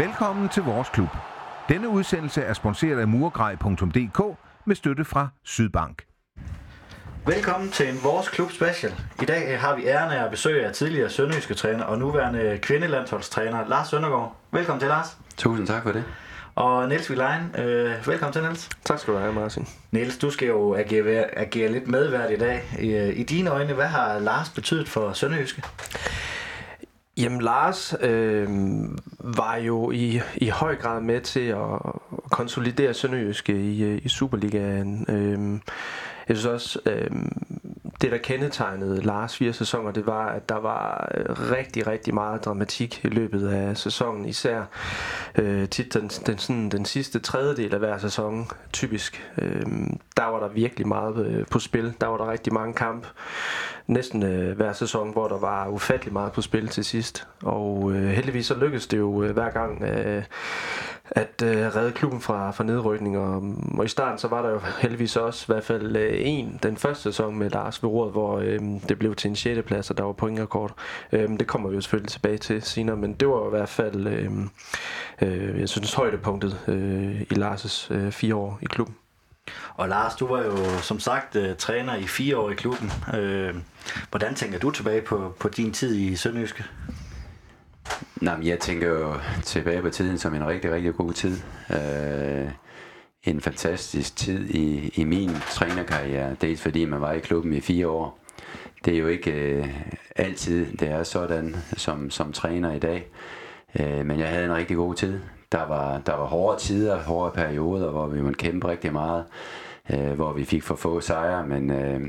Velkommen til vores klub. Denne udsendelse er sponsoreret af murgrej.dk med støtte fra Sydbank. Velkommen til en Vores Klub Special. I dag har vi æren af at besøge af tidligere sønderjyske træner og nuværende kvindelandsholdstræner Lars Søndergaard. Velkommen til, Lars. Tusind tak for det. Og Niels Vilein, øh, velkommen til, Niels. Tak skal du have, Martin. Niels, du skal jo agere, agere lidt medvært i dag. I, I dine øjne, hvad har Lars betydet for Sønderjyske? Jamen Lars øh, var jo i, i høj grad med til at konsolidere Sønderjyske i, i Superligaen. Øh, jeg synes også, øh, det der kendetegnede Lars fire sæsoner, det var, at der var øh, rigtig, rigtig meget dramatik i løbet af sæsonen. Især øh, tit den, den, sådan, den sidste tredjedel af hver sæson, typisk. Øh, der var der virkelig meget øh, på spil. Der var der rigtig mange kampe. Næsten øh, hver sæson, hvor der var ufattelig meget på spil til sidst. Og øh, heldigvis så lykkedes det jo øh, hver gang... Øh, at øh, redde klubben fra, fra nedrykning. Og, og i starten så var der jo heldigvis også i hvert fald øh, en, den første sæson med Lars ved råd, hvor øh, det blev til en 6. plads, og der var pointrekord. Øh, det kommer vi jo selvfølgelig tilbage til senere, men det var i hvert fald, øh, øh, jeg synes, højdepunktet øh, i Lars' øh, fire år i klubben. Og Lars, du var jo som sagt øh, træner i fire år i klubben. Uh, hvordan tænker du tilbage på, på din tid i Sønderjyske? Nej, men jeg tænker jo tilbage på tiden som en rigtig, rigtig god tid. Øh, en fantastisk tid i, i min trænerkarriere. Dels fordi man var i klubben i fire år. Det er jo ikke øh, altid, det er sådan som, som træner i dag. Øh, men jeg havde en rigtig god tid. Der var, der var hårde tider, hårde perioder, hvor vi måtte kæmpe rigtig meget. øh, hvor vi fik for få sejre, men... Øh,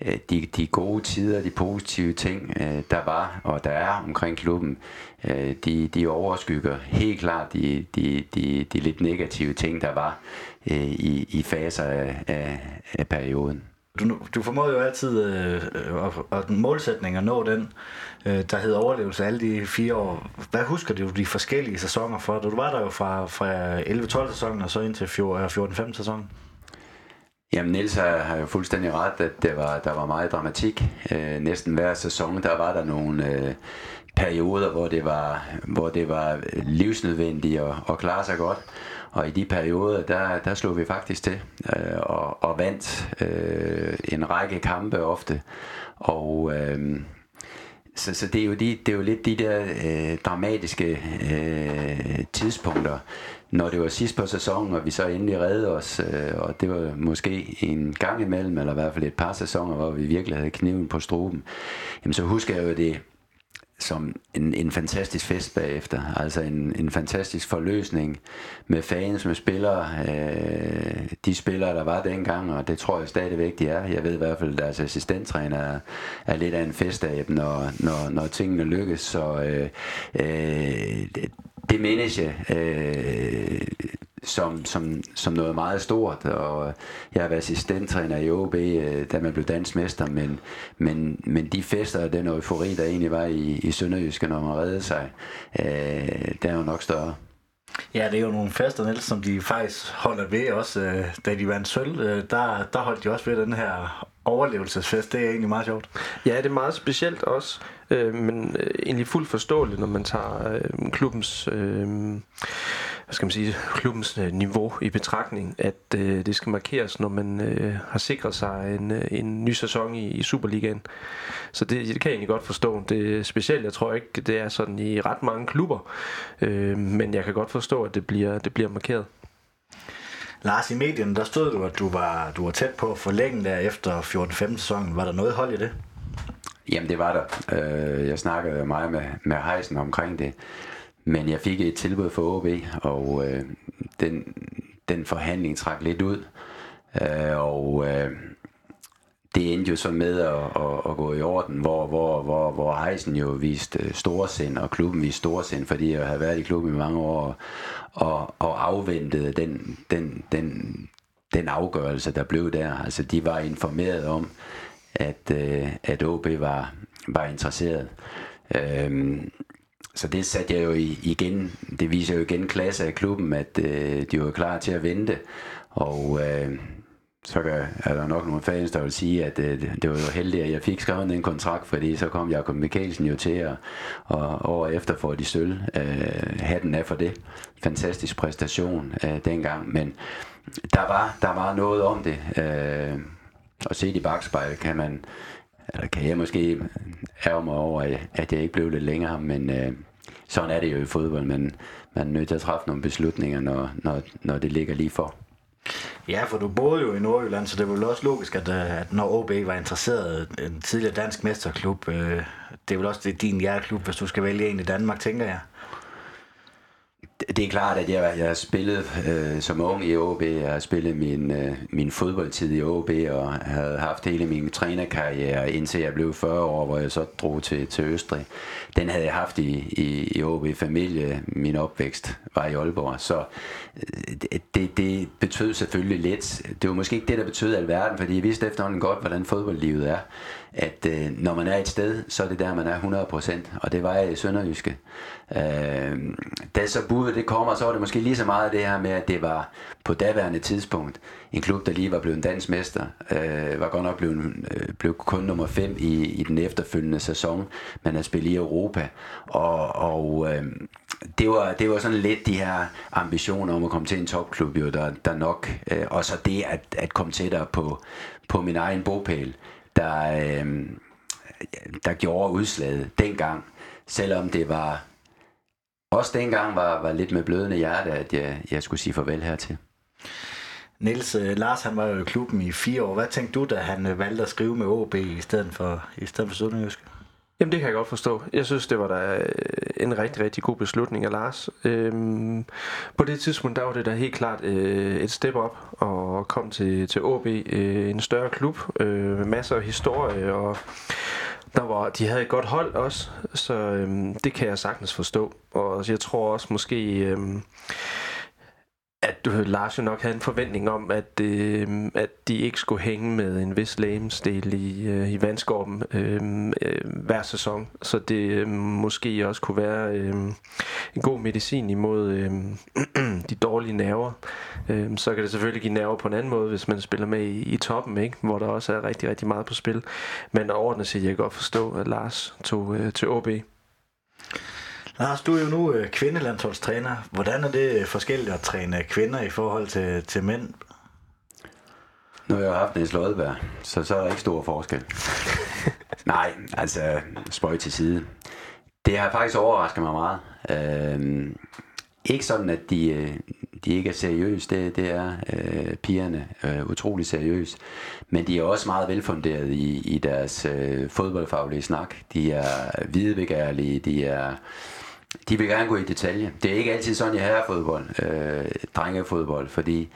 øh, de, de gode tider, de positive ting, øh, der var og der er omkring klubben, øh, de, de overskygger helt klart de, de, de, de lidt negative ting, der var øh, i, i faser af, af, af perioden. Du, du formåede jo altid øh, at, den målsætning at nå den, øh, der hedder overlevelse alle de fire år. Hvad husker du de forskellige sæsoner for? Du var der jo fra, fra 11-12 sæsonen og så ind til 14-15 øh, sæsonen. Jamen Niels har, har jo fuldstændig ret, at det var, der var meget dramatik. Øh, næsten hver sæson, der var der nogle øh, perioder, hvor det var, hvor det var øh, livsnødvendigt at, at klare sig godt. Og i de perioder, der, der slog vi faktisk til øh, og, og vandt øh, en række kampe ofte. Og... Øh, så, så det, er jo de, det er jo lidt de der øh, dramatiske øh, tidspunkter, når det var sidst på sæsonen, og vi så endelig redde os, øh, og det var måske en gang imellem, eller i hvert fald et par sæsoner, hvor vi virkelig havde kniven på struben, jamen så husker jeg jo det som en, en fantastisk fest bagefter. Altså en, en fantastisk forløsning med fans, med spillere. Øh, de spillere, der var dengang, og det tror jeg stadigvæk, de er. Jeg ved i hvert fald, at deres assistenttræner er, er lidt af en festab, når, når, når tingene lykkes. Så øh, øh, det, det mindes jeg. Øh, som, som, som noget meget stort, og jeg har været assistenttræner i OB, øh, da man blev dansmester, men, men, men de fester og den eufori, der egentlig var i, i Sønderjyske, når man redde sig, øh, det er jo nok større. Ja, det er jo nogle fester, Niels, som de faktisk holder ved også, øh, da de vandt sølv. Øh, der, der holdt de også ved den her overlevelsesfest. Det er egentlig meget sjovt. Ja, det er meget specielt også, øh, men øh, egentlig fuldt forståeligt, når man tager øh, klubbens... Øh, hvad skal man sige, klubbens øh, niveau i betragtning, at øh, det skal markeres, når man øh, har sikret sig en, øh, en ny sæson i, i Superligaen. Så det, det kan jeg egentlig godt forstå. Det er specielt, jeg tror ikke, det er sådan i ret mange klubber, øh, men jeg kan godt forstå, at det bliver, det bliver markeret. Lars, i medierne, der stod du, at du var, du var tæt på at forlænge der efter 14-15 sæsonen. Var der noget hold i det? Jamen, det var der. Øh, jeg snakkede meget med, med Heisen omkring det. Men jeg fik et tilbud fra OB, og øh, den, den forhandling trak lidt ud. Øh, og øh, det endte jo så med at, at, at gå i orden, hvor, hvor, hvor, hvor Heisen jo viste øh, storsind, og klubben viste storsind, fordi jeg havde været i klubben i mange år, og, og afventede den, den, den, den afgørelse, der blev der. Altså, de var informeret om, at, øh, at OB var, var interesseret. Øhm, så det satte jeg jo igen, det viser jo igen klasse af klubben, at øh, de var klar til at vente. Og øh, så er der nok nogle fans, der vil sige, at øh, det, det var jo heldigt, at jeg fik skrevet den kontrakt, fordi så kom Jakob Mikkelsen jo til, at, og år efter får de sølv. Øh, hatten af for det. Fantastisk præstation øh, dengang, men der var, der var noget om det. Øh, og set i bagspejl kan man, eller kan jeg måske ærge mig over, at jeg ikke blev lidt længere, men øh, sådan er det jo i fodbold, men man er nødt til at træffe nogle beslutninger, når, når, når det ligger lige for. Ja, for du boede jo i Nordjylland, så det var vel også logisk, at, øh, at når OB var interesseret, en tidligere dansk mesterklub, øh, det er vel også det, din hjerteklub, hvis du skal vælge en i Danmark, tænker jeg det er klart, at jeg, jeg har spillet øh, som ung i OB. Jeg har spillet min, øh, min fodboldtid i OB og havde haft hele min trænerkarriere indtil jeg blev 40 år, hvor jeg så drog til, til Østrig. Den havde jeg haft i, i, i OB familie. Min opvækst var i Aalborg. Så øh, det, det betød selvfølgelig lidt. Det var måske ikke det, der betød alverden, fordi jeg vidste efterhånden godt, hvordan fodboldlivet er at øh, når man er et sted, så er det der, man er 100%, og det var jeg i Sønderjyske. Øh, da så budet det kommer, så var det måske lige så meget det her med, at det var på daværende tidspunkt en klub, der lige var blevet dansk mester, øh, var godt nok blevet, øh, blev kun nummer 5 i, i den efterfølgende sæson, men at spille i Europa, og, og øh, det, var, det var sådan lidt de her ambitioner om at komme til en topklub, jo, der, der nok, øh, og så det at, at komme tættere på, på min egen bogpæl, der, øh, der gjorde udslaget dengang, selvom det var også dengang var, var lidt med blødende hjerte, at jeg, jeg skulle sige farvel hertil. Niels, øh, Lars han var jo i klubben i fire år. Hvad tænkte du, da han øh, valgte at skrive med OB i stedet for, i stedet for Sønderjysk? Jamen det kan jeg godt forstå. Jeg synes, det var da øh, en rigtig, rigtig god beslutning af Lars. Øhm, på det tidspunkt, der var det da helt klart øh, et step op og kom til, til OB, øh, en større klub øh, med masser af historie og der var, de havde et godt hold også, så øhm, det kan jeg sagtens forstå. Og jeg tror også måske, Øh, at du, Lars jo nok havde en forventning om, at, øh, at de ikke skulle hænge med en vis lægemsdel i, øh, i vandskorben øh, øh, hver sæson. Så det øh, måske også kunne være øh, en god medicin imod øh, de dårlige nerver. Øh, så kan det selvfølgelig give nerver på en anden måde, hvis man spiller med i, i toppen, ikke? hvor der også er rigtig, rigtig meget på spil. Men overordnet set, jeg kan godt forstå, at Lars tog øh, til OB. Lars, du er jo nu øh, kvindelandsholdstræner. Hvordan er det forskelligt at træne kvinder i forhold til, til mænd? Nu har jeg haft en Lodberg, så så er der ikke stor forskel. Nej, altså spøj til side. Det har faktisk overrasket mig meget. Øhm, ikke sådan, at de, øh, de ikke er seriøse, det, det er øh, pigerne øh, utrolig seriøse, men de er også meget velfunderet i, i deres øh, fodboldfaglige snak. De er hvidebegærlige, de er de vil gerne gå i detalje. Det er ikke altid sådan i herrefodbold, øh, drengefodbold, fordi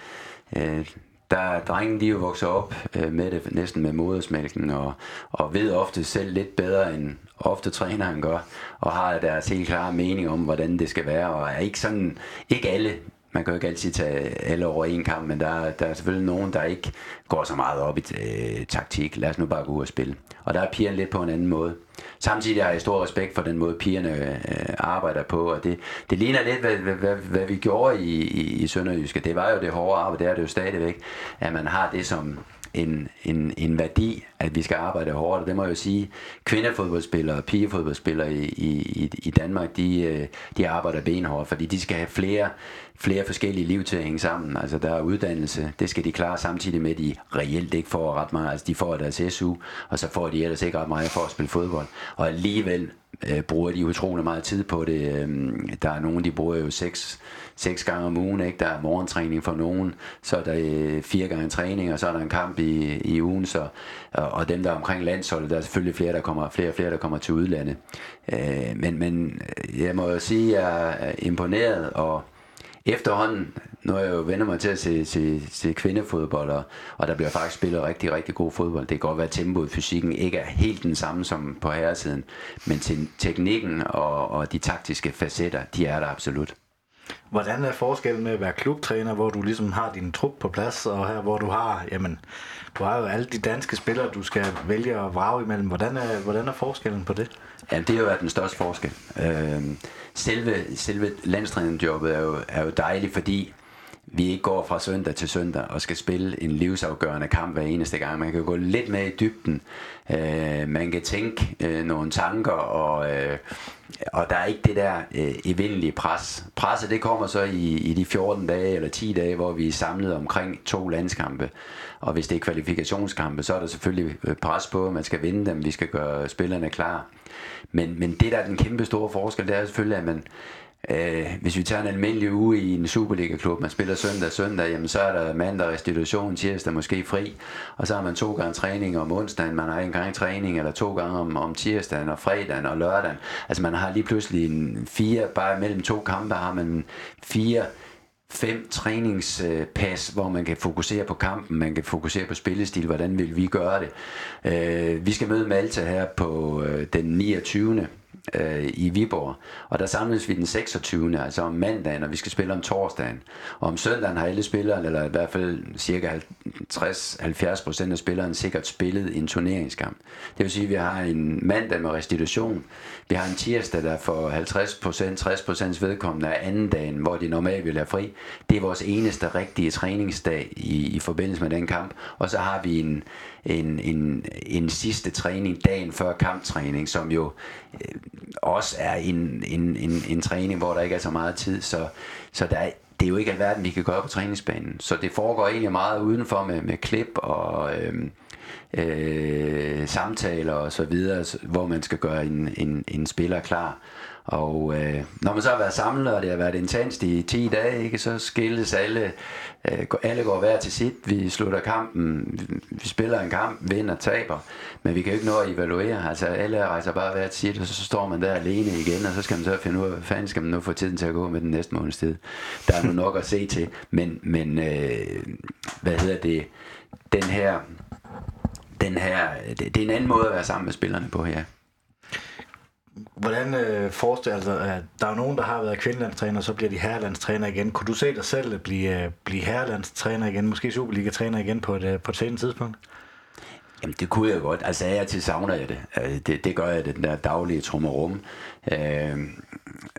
øh, der drengen de jo vokser op øh, med det næsten med modersmælken og, og ved ofte selv lidt bedre end ofte træneren gør og har deres helt klare mening om hvordan det skal være og er ikke sådan ikke alle man kan jo ikke altid tage alle over en kamp, men der, der er selvfølgelig nogen, der ikke går så meget op i øh, taktik. Lad os nu bare gå ud og spille. Og der er pigerne lidt på en anden måde. Samtidig har jeg stor respekt for den måde, pigerne øh, arbejder på, og det, det ligner lidt, hvad, hvad, hvad, hvad vi gjorde i, i, i Sønderjyske. Det var jo det hårde arbejde, det er det jo stadigvæk, at man har det som en, en, en værdi, at vi skal arbejde hårdt. Og det må jeg jo sige, kvindefodboldspillere og pigefodboldspillere i, i, i Danmark, de, øh, de arbejder benhårdt, fordi de skal have flere, flere forskellige liv til at hænge sammen. Altså der er uddannelse, det skal de klare samtidig med, at de reelt ikke får ret meget. Altså de får deres SU, og så får de ellers ikke ret meget for at spille fodbold. Og alligevel øh, bruger de utrolig meget tid på det. Øhm, der er nogen, de bruger jo seks, seks gange om ugen. Ikke? Der er morgentræning for nogen, så er der øh, fire gange træning, og så er der en kamp i, i ugen. Så, og, og dem, der er omkring landsholdet, der er selvfølgelig flere, der kommer, flere og flere, der kommer til udlandet. Øh, men, men øh, jeg må jo sige, at jeg er imponeret, og efterhånden, nu er jeg jo vendt mig til at se, se, se kvindefodbold, og, og der bliver faktisk spillet rigtig, rigtig god fodbold. Det kan godt være, at tempoet fysikken ikke er helt den samme som på herresiden, men til teknikken og, og de taktiske facetter, de er der absolut. Hvordan er forskellen med at være klubtræner, hvor du ligesom har din trup på plads, og her hvor du har, jamen, du har jo alle de danske spillere, du skal vælge at vrage imellem. Hvordan er, hvordan er forskellen på det? Ja, det er jo den største forskel. Øh, selve, selve landstrænerjobbet er jo, er jo dejligt, fordi vi ikke går fra søndag til søndag og skal spille en livsafgørende kamp hver eneste gang. Man kan gå lidt med i dybden. Øh, man kan tænke øh, nogle tanker, og, øh, og der er ikke det der øh, evindelige pres. Presset det kommer så i, i de 14 dage eller 10 dage, hvor vi er samlet omkring to landskampe. Og hvis det er kvalifikationskampe, så er der selvfølgelig øh, pres på, at man skal vinde dem, vi skal gøre spillerne klar. Men, men det der er den kæmpe store forskel, det er selvfølgelig, at man, Øh, hvis vi tager en almindelig uge i en Superliga-klub, man spiller søndag søndag, jamen så er der mandag restitution, tirsdag måske fri, og så har man to gange træning om onsdagen, man har en gang træning, eller to gange om, om tirsdagen og fredagen og lørdagen. Altså man har lige pludselig en fire, bare mellem to kampe har man fire fem træningspas, hvor man kan fokusere på kampen, man kan fokusere på spillestil, hvordan vil vi gøre det. Øh, vi skal møde Malta her på øh, den 29 øh, i Viborg. Og der samles vi den 26. altså om mandagen, og vi skal spille om torsdagen. Og om søndagen har alle spillere, eller i hvert fald cirka 60-70 procent af spillerne sikkert spillet en turneringskamp. Det vil sige, at vi har en mandag med restitution. Vi har en tirsdag, der for 50 procent, 60 procents vedkommende er anden dagen, hvor de normalt vil have fri. Det er vores eneste rigtige træningsdag i, i forbindelse med den kamp. Og så har vi en, en, en, en sidste træning dagen før kamptræning, som jo øh, også er en, en, en, en træning, hvor der ikke er så meget tid. Så, så der er, det er jo ikke alverden, vi kan gøre på træningsbanen. Så det foregår egentlig meget udenfor med, med klip og øh, øh, samtaler og så videre, hvor man skal gøre en, en, en spiller klar. Og øh, når man så har været samlet, og det har været intenst i 10 dage, ikke, så skilles alle, øh, alle går hver til sit. Vi slutter kampen, vi spiller en kamp, vinder, taber, men vi kan jo ikke nå at evaluere. Altså alle rejser bare hver til sit, og så står man der alene igen, og så skal man så finde ud af, hvad fanden skal man nu få tiden til at gå med den næste måneds tid. Der er nu nok at se til, men, men øh, hvad hedder det, den her, den her, det, det er en anden måde at være sammen med spillerne på her. Hvordan øh, forestiller altså, at der er nogen, der har været kvindelandstræner, så bliver de herrelandstræner igen. Kunne du se dig selv øh, blive, øh, blive herrelandstræner igen, måske Superliga-træner igen på et, øh, på et senere tidspunkt? Jamen det kunne jeg godt. Altså jeg til savner jeg det. Øh, det. Det gør jeg, det, den der daglige trummerum. Øh,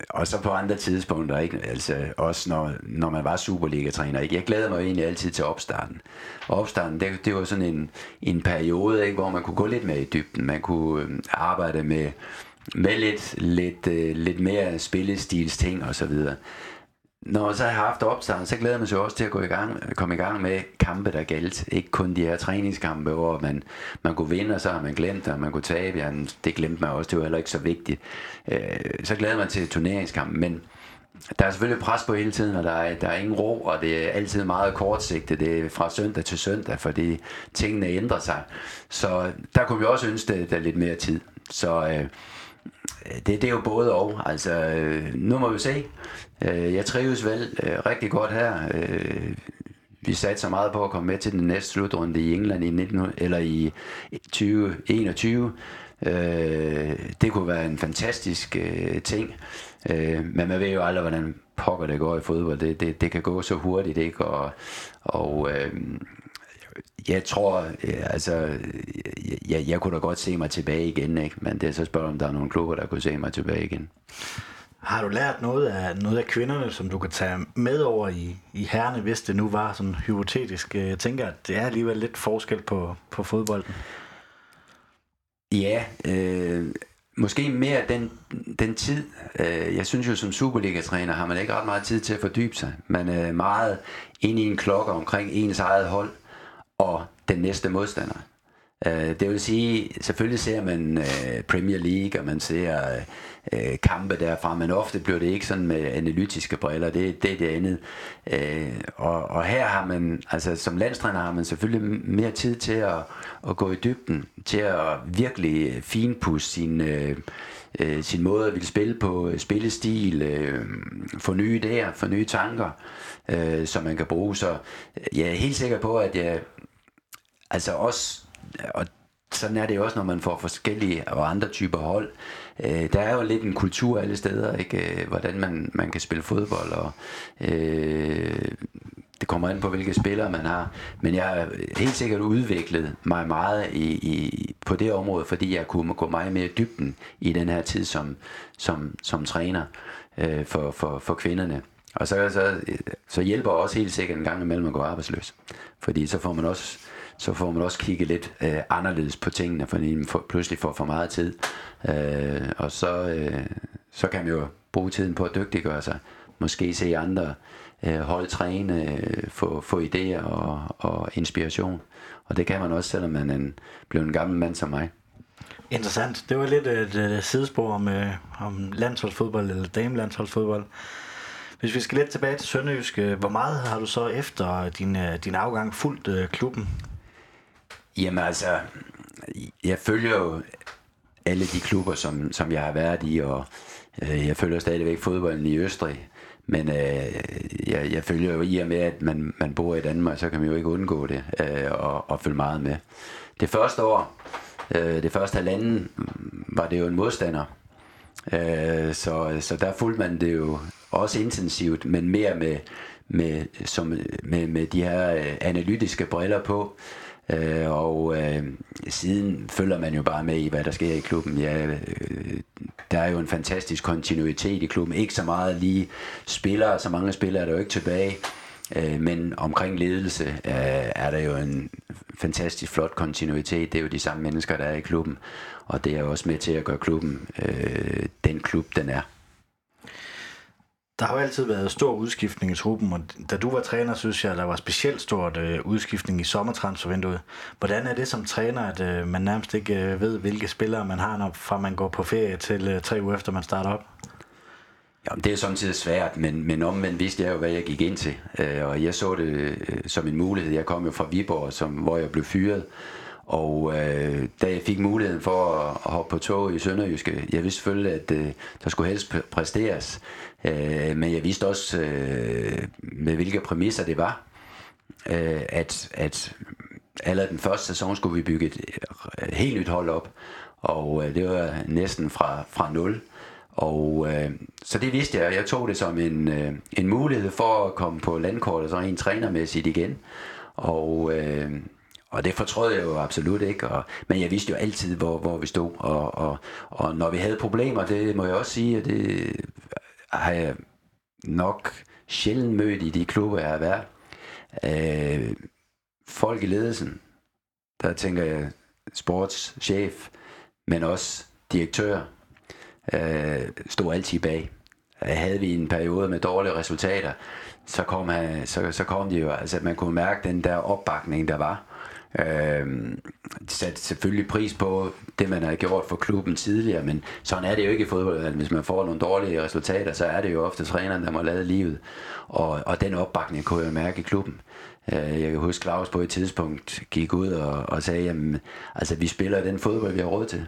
og så på andre tidspunkter, ikke? Altså også når, når man var Superliga-træner. Ikke? Jeg glæder mig egentlig altid til opstarten. Og opstarten, det, det var sådan en, en periode, ikke? hvor man kunne gå lidt mere i dybden. Man kunne arbejde med med lidt, lidt, øh, lidt mere spillestils ting og så videre. Når så har haft opstart, så glæder man sig også til at gå i gang, komme i gang med kampe, der galt. Ikke kun de her træningskampe, hvor man, man kunne vinde, og så har man glemt det, og man kunne tabe. Ja, det glemte man også, det var heller ikke så vigtigt. Øh, så glæder man til turneringskampen, men der er selvfølgelig pres på hele tiden, og der er, der er ingen ro, og det er altid meget kortsigtet. Det er fra søndag til søndag, fordi tingene ændrer sig. Så der kunne vi også ønske, at der er lidt mere tid. Så øh, Øh, det, det er jo både og. Altså, øh, nu må vi se. Øh, jeg trives vel rigtig godt her. Vi satte så meget på at komme med til den næste slutrunde i England i, 19, eller i 2021. Det kunne være en fantastisk ting. Men man ved jo aldrig, hvordan pokker det går i fodbold. Det, det, det kan gå så hurtigt, ikke? Og, og jeg tror, øh, altså, jeg, jeg kunne da godt se mig tilbage igen, ikke? men det er så spørgsmålet, om der er nogle klubber, der kunne se mig tilbage igen. Har du lært noget af, noget af kvinderne, som du kan tage med over i, i herrene, hvis det nu var sådan hypotetisk? Jeg tænker, at det er alligevel lidt forskel på, på fodbolden. Ja, øh, måske mere den, den tid. Øh, jeg synes jo, som Superliga-træner har man ikke ret meget tid til at fordybe sig. Man er meget inde i en klokke omkring ens eget hold og den næste modstander. Uh, det vil sige, selvfølgelig ser man uh, Premier League, og man ser uh, kampe derfra, men ofte bliver det ikke sådan med analytiske briller, det, det er det andet. Uh, og, og her har man, altså som landstræner har man selvfølgelig mere tid til at, at gå i dybden, til at virkelig finpudse sin, uh, uh, sin måde at ville spille på, spillestil, uh, få nye idéer, få nye tanker, uh, som man kan bruge. Så jeg er helt sikker på, at jeg altså også, og sådan er det jo også, når man får forskellige og andre typer hold. Øh, der er jo lidt en kultur alle steder, ikke? Øh, hvordan man, man kan spille fodbold, og øh, det kommer an på, hvilke spillere man har. Men jeg har helt sikkert udviklet mig meget i, i, på det område, fordi jeg kunne gå meget mere dybden i den her tid som, som, som træner øh, for, for, for kvinderne. Og så, så, så hjælper også helt sikkert en gang imellem at gå arbejdsløs. Fordi så får man også, så får man også kigget lidt øh, anderledes på tingene, fordi man får, pludselig får for meget tid. Øh, og så, øh, så kan man jo bruge tiden på at dygtiggøre sig. Måske se andre øh, hold træne, øh, få, få idéer og, og inspiration. Og det kan man også, selvom man er en, blev en gammel mand som mig. Interessant. Det var lidt et, et sidespor om, øh, om landsholdsfodbold eller damelandsholdsfodbold. Hvis vi skal lidt tilbage til Sønderjysk, øh, hvor meget har du så efter din, øh, din afgang fulgt øh, klubben? Jamen altså, jeg følger jo alle de klubber, som, som jeg har været i, og øh, jeg følger stadigvæk fodbolden i Østrig. Men øh, jeg, jeg følger jo i og med, at man, man bor i Danmark, så kan man jo ikke undgå det øh, og, og følge meget med. Det første år, øh, det første halvanden, var det jo en modstander. Øh, så, så der fulgte man det jo også intensivt, men mere med, med, som, med, med de her øh, analytiske briller på. Øh, Øh, og øh, siden følger man jo bare med i, hvad der sker i klubben. Ja, øh, der er jo en fantastisk kontinuitet i klubben. Ikke så meget lige spillere, så mange spillere er der jo ikke tilbage. Øh, men omkring ledelse øh, er der jo en fantastisk flot kontinuitet. Det er jo de samme mennesker, der er i klubben. Og det er jo også med til at gøre klubben øh, den klub, den er. Der har jo altid været stor udskiftning i truppen, og da du var træner, synes jeg, der var specielt stort øh, udskiftning i sommertransfervinduet. Hvordan er det som træner, at øh, man nærmest ikke øh, ved, hvilke spillere man har, når fra man går på ferie til øh, tre uger efter man starter op? Jamen, det er samtidig svært, men, men omvendt vidste jeg jo, hvad jeg gik ind til. Øh, og jeg så det øh, som en mulighed. Jeg kom jo fra Viborg, som, hvor jeg blev fyret. Og øh, da jeg fik muligheden for at, at hoppe på tog i Sønderjyske, jeg vidste selvfølgelig, at øh, der skulle helst præsteres. Øh, men jeg vidste også, øh, med hvilke præmisser det var, øh, at, at allerede den første sæson skulle vi bygge et helt nyt hold op. Og øh, det var næsten fra, fra nul. Og øh, så det vidste jeg, jeg tog det som en, øh, en mulighed for at komme på landkortet så en trænermæssigt igen. Og, øh, og det fortrød jeg jo absolut ikke, og, men jeg vidste jo altid, hvor, hvor vi stod. Og, og, og når vi havde problemer, det må jeg også sige, at det har jeg nok sjældent mødt i de klubber, jeg har været. Øh, folk i ledelsen, der tænker jeg sportschef, men også direktør, øh, stod altid bag. Havde vi en periode med dårlige resultater, så kom, han, så, så kom de jo, altså man kunne mærke den der opbakning, der var. Øh, satte selvfølgelig pris på det, man har gjort for klubben tidligere, men sådan er det jo ikke i fodbold. Hvis man får nogle dårlige resultater, så er det jo ofte træneren, der må lade livet. Og, og den opbakning kunne jeg mærke i klubben. Øh, jeg kan huske, Claus på et tidspunkt gik ud og, og sagde, jamen, altså vi spiller den fodbold, vi har råd til.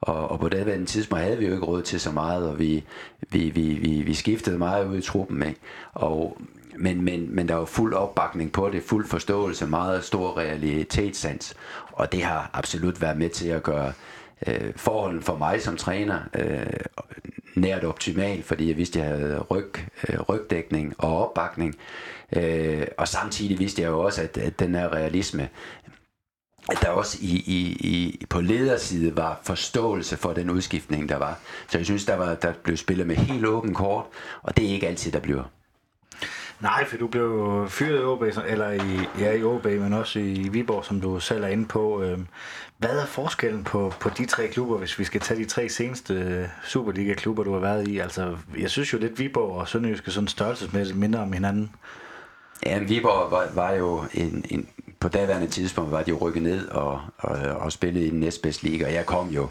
Og, og på det tidspunkt havde vi jo ikke råd til så meget, og vi, vi, vi, vi, vi skiftede meget ud i truppen. Ikke? Og, men, men, men der var fuld opbakning på det, fuld forståelse, meget stor realitetssans. Og det har absolut været med til at gøre øh, forholden for mig som træner øh, nært optimal, fordi jeg vidste, at jeg havde ryg, øh, rygdækning og opbakning. Øh, og samtidig vidste jeg jo også, at, at den her realisme at der også i, i, i, på lederside var forståelse for den udskiftning, der var. Så jeg synes, der, var, der blev spillet med helt åben kort, og det er ikke altid, der bliver. Nej, for du blev fyret i OB, eller i, ja, i OB, men også i Viborg, som du selv er inde på. Øhm, hvad er forskellen på, på de tre klubber, hvis vi skal tage de tre seneste øh, Superliga-klubber, du har været i? Altså, jeg synes jo lidt, Viborg og Sønderjyske sådan størrelsesmæssigt mindre om hinanden. Ja, Viborg var, var jo en, en, på daværende tidspunkt var de jo rykket ned og, og, og spillede i den næstbedste liga, og jeg kom jo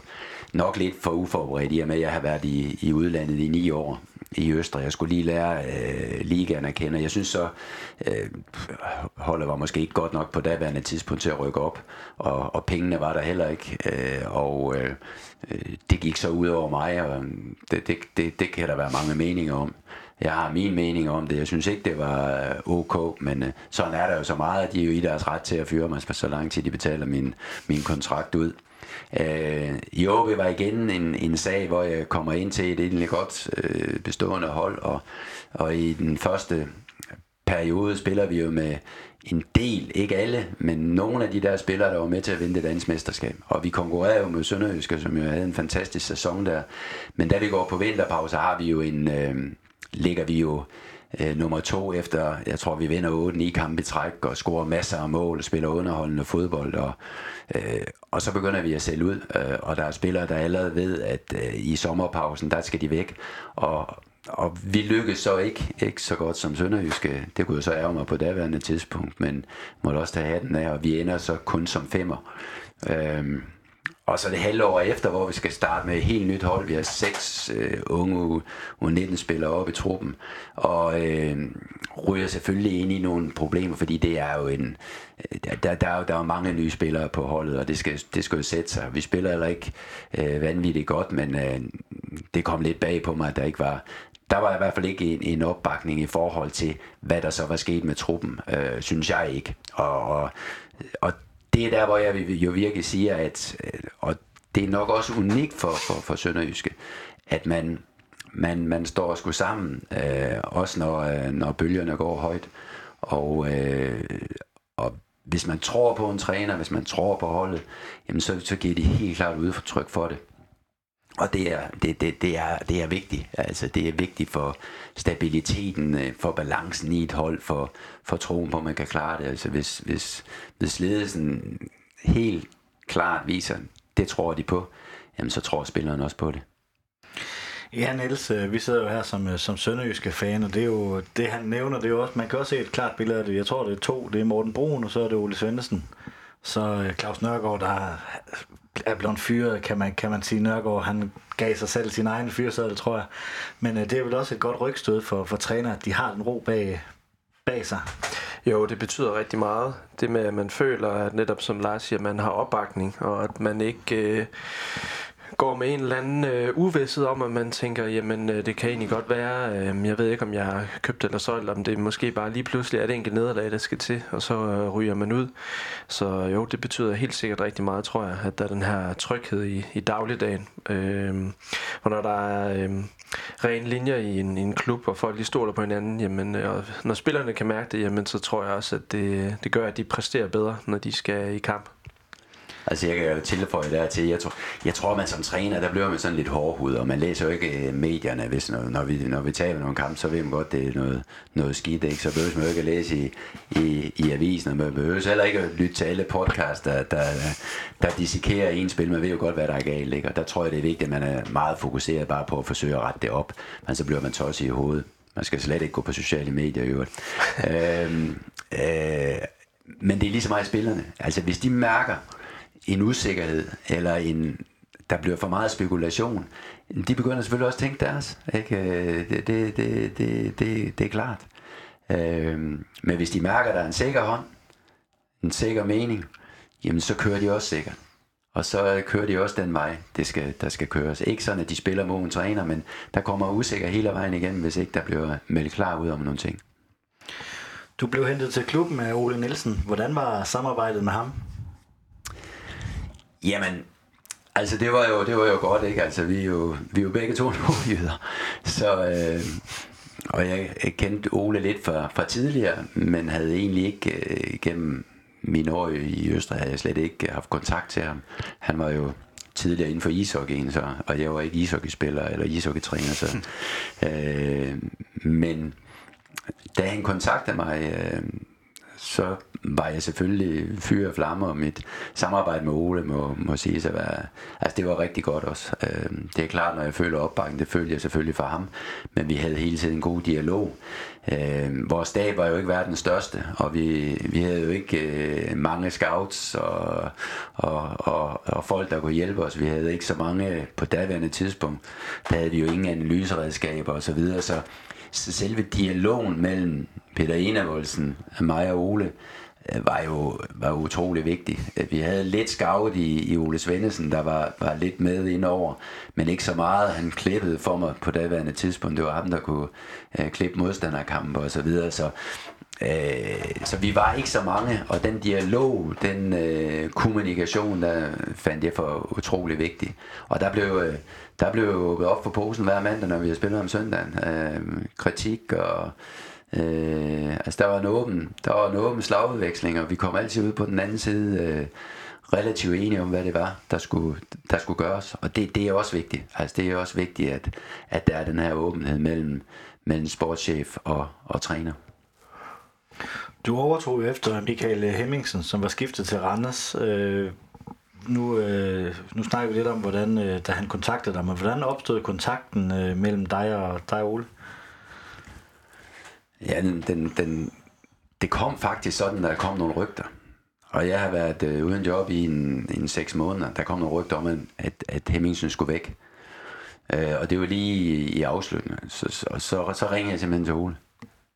nok lidt for uforberedt i og med, at jeg har været i, i udlandet i ni år i Østrig. Jeg skulle lige lære øh, ligaen at kende. Jeg synes så, øh, holdet var måske ikke godt nok på daværende tidspunkt til at rykke op, og, og pengene var der heller ikke. Øh, og øh, øh det gik så ud over mig, og øh, det, det, det, det kan der være mange meninger om. Jeg har min mening om det. Jeg synes ikke, det var øh, ok, men øh, sådan er der jo så meget, at de er jo i deres ret til at fyre mig, så lang tid de betaler min, min kontrakt ud. Øh, I år var igen en, en sag, hvor jeg kommer ind til et egentlig godt øh, bestående hold, og, og i den første periode spiller vi jo med en del, ikke alle, men nogle af de der spillere, der var med til at vinde det danske mesterskab. Og vi konkurrerede jo med Sønderjyske, som jo havde en fantastisk sæson der. Men da vi går på vinterpause, har vi jo en, øh, ligger vi jo øh, nummer to efter, jeg tror vi vinder 8-9 kampe i træk og scorer masser af mål og spiller underholdende fodbold og, øh, og så begynder vi at sælge ud øh, og der er spillere der allerede ved at øh, i sommerpausen der skal de væk og, og vi lykkedes så ikke, ikke så godt som Sønderjyske. Det kunne jo så ærge mig på daværende tidspunkt, men måtte også tage hatten af, og vi ender så kun som femmer. Øhm, og så det halve år efter, hvor vi skal starte med et helt nyt hold. Vi har seks øh, unge U19-spillere oppe i truppen. Og øh, ryger selvfølgelig ind i nogle problemer, fordi det er jo en... Øh, der, der, der, er, jo, der er jo mange nye spillere på holdet, og det skal, det skal jo sætte sig. Vi spiller heller ikke øh, vanvittigt godt, men øh, det kom lidt bag på mig, at der ikke var der var i hvert fald ikke en, en opbakning i forhold til, hvad der så var sket med truppen, øh, synes jeg ikke. Og, og, og det er der, hvor jeg jo virkelig siger, at øh, og det er nok også unikt for, for, for Sønderjyske, at man, man, man står sgu sammen, øh, også når, øh, når bølgerne går højt. Og, øh, og hvis man tror på en træner, hvis man tror på holdet, jamen så, så giver de helt klart udtryk for det. Og det er, det, det, det, er, det er vigtigt. Altså, det er vigtigt for stabiliteten, øh, for balancen i et hold, for, for troen på, at man kan klare det. Altså, hvis, hvis, hvis ledelsen helt klart viser, det tror de på, jamen, så tror spillerne også på det. Ja, Niels, øh, vi sidder jo her som, øh, som sønderjyske fan, og det er jo det, han nævner, det er jo også, man kan også se et klart billede af det. Jeg tror, det er to. Det er Morten Brun, og så er det Ole Svendsen. Så Claus Nørgaard, der er blevet fyret, kan man, kan man sige. Nørgaard, han gav sig selv sin egen fyrsædel, tror jeg. Men øh, det er vel også et godt rygstød for, for træner, at de har den ro bag, bag sig. Jo, det betyder rigtig meget. Det med, at man føler, at netop som Lars siger, man har opbakning, og at man ikke... Øh, går med en eller anden øh, uvidshed om, at man tænker, jamen øh, det kan egentlig godt være, øh, jeg ved ikke om jeg har købt eller solgt, om det måske bare lige pludselig er det enkelt nederlag, der skal til, og så øh, ryger man ud. Så jo, det betyder helt sikkert rigtig meget, tror jeg, at der er den her tryghed i, i dagligdagen. Øh, og når der er øh, ren linjer i en, i en klub, og folk lige stoler på hinanden, jamen, øh, og når spillerne kan mærke det, jamen, så tror jeg også, at det, det gør, at de præsterer bedre, når de skal i kamp. Altså jeg kan tilføje der til, jeg tror, jeg tror man som træner, der bliver man sådan lidt hårdhud, og man læser jo ikke uh, medierne, hvis når, når, vi, når vi taler nogle kampe, så ved man godt, det er noget, noget skidt, ikke? så behøver man jo ikke at læse i, i, i avisen, og man behøver heller ikke at lytte til alle podcasts, der, der, der dissekerer en spil, man ved jo godt, hvad der er galt, ikke? og der tror jeg, det er vigtigt, at man er meget fokuseret bare på at forsøge at rette det op, men så bliver man tosset i hovedet. Man skal slet ikke gå på sociale medier i øvrigt. øhm, øh, men det er lige så meget spillerne. Altså hvis de mærker, en usikkerhed, eller en, der bliver for meget spekulation, de begynder selvfølgelig også at tænke deres. Ikke? Det, det, det, det, det, det er klart. Øh, men hvis de mærker, at der er en sikker hånd, en sikker mening, jamen så kører de også sikkert. Og så kører de også den vej, det skal, der skal køres. Ikke sådan, at de spiller mod en træner, men der kommer usikker hele vejen igen, hvis ikke der bliver meldt klar ud om nogle ting. Du blev hentet til klubben af Ole Nielsen. Hvordan var samarbejdet med ham? Jamen, altså det var jo, det var jo godt, ikke? Altså vi er jo, vi er jo begge to nordjyder, så... Øh, og jeg, kendte Ole lidt fra, fra tidligere, men havde egentlig ikke øh, gennem mine år i Østrig, havde jeg slet ikke haft kontakt til ham. Han var jo tidligere inden for ishockeyen, så, og jeg var ikke ishockeyspiller eller ishockeytræner. Så, øh, men da han kontaktede mig, øh, så var jeg selvfølgelig fyre og flamme, og mit samarbejde med Ole må, må sige sig være, altså det var rigtig godt også. Øh, det er klart, når jeg føler opbakning, det følte jeg selvfølgelig for ham, men vi havde hele tiden en god dialog. Øh, vores stab var jo ikke verdens største, og vi, vi havde jo ikke øh, mange scouts og, og, og, og folk, der kunne hjælpe os. Vi havde ikke så mange på daværende tidspunkt. Der havde vi jo ingen analyseredskaber osv., så, videre, så selve dialogen mellem Peter Enavoldsen, mig og Ole, øh, var jo var utrolig vigtig. Øh, vi havde lidt skavet i, i Ole Svendesen, der var, var lidt med indover, men ikke så meget. Han klippede for mig på daværende tidspunkt. Det var ham, der kunne øh, klippe modstanderkampe og så videre. Så, øh, så vi var ikke så mange, og den dialog, den øh, kommunikation, der fandt jeg for utrolig vigtig. Og der blev... Øh, der blev jo op for posen hver mandag, når vi har spillet om søndagen. Øh, kritik og... Øh, altså der var en åben, der var en åben slagudveksling, og vi kom altid ud på den anden side øh, relativt enige om, hvad det var, der skulle, der skulle gøres. Og det, det er også vigtigt. Altså det er også vigtigt, at, at der er den her åbenhed mellem, mellem sportschef og, og træner. Du overtog jo efter Michael Hemmingsen, som var skiftet til Randers. Øh, nu, øh, nu snakker vi lidt om, hvordan, øh, da han kontaktede dig, men hvordan opstod kontakten øh, mellem dig og, dig og Ole? Ja, den, den, den, det kom faktisk sådan, at der kom nogle rygter. Og jeg har været øh, uden job i en, en seks måneder. Der kom nogle rygter om, at, at Hemmingsen skulle væk. Øh, og det var lige i, i afslutningen. Så, så, så, så ringede jeg simpelthen til Ole.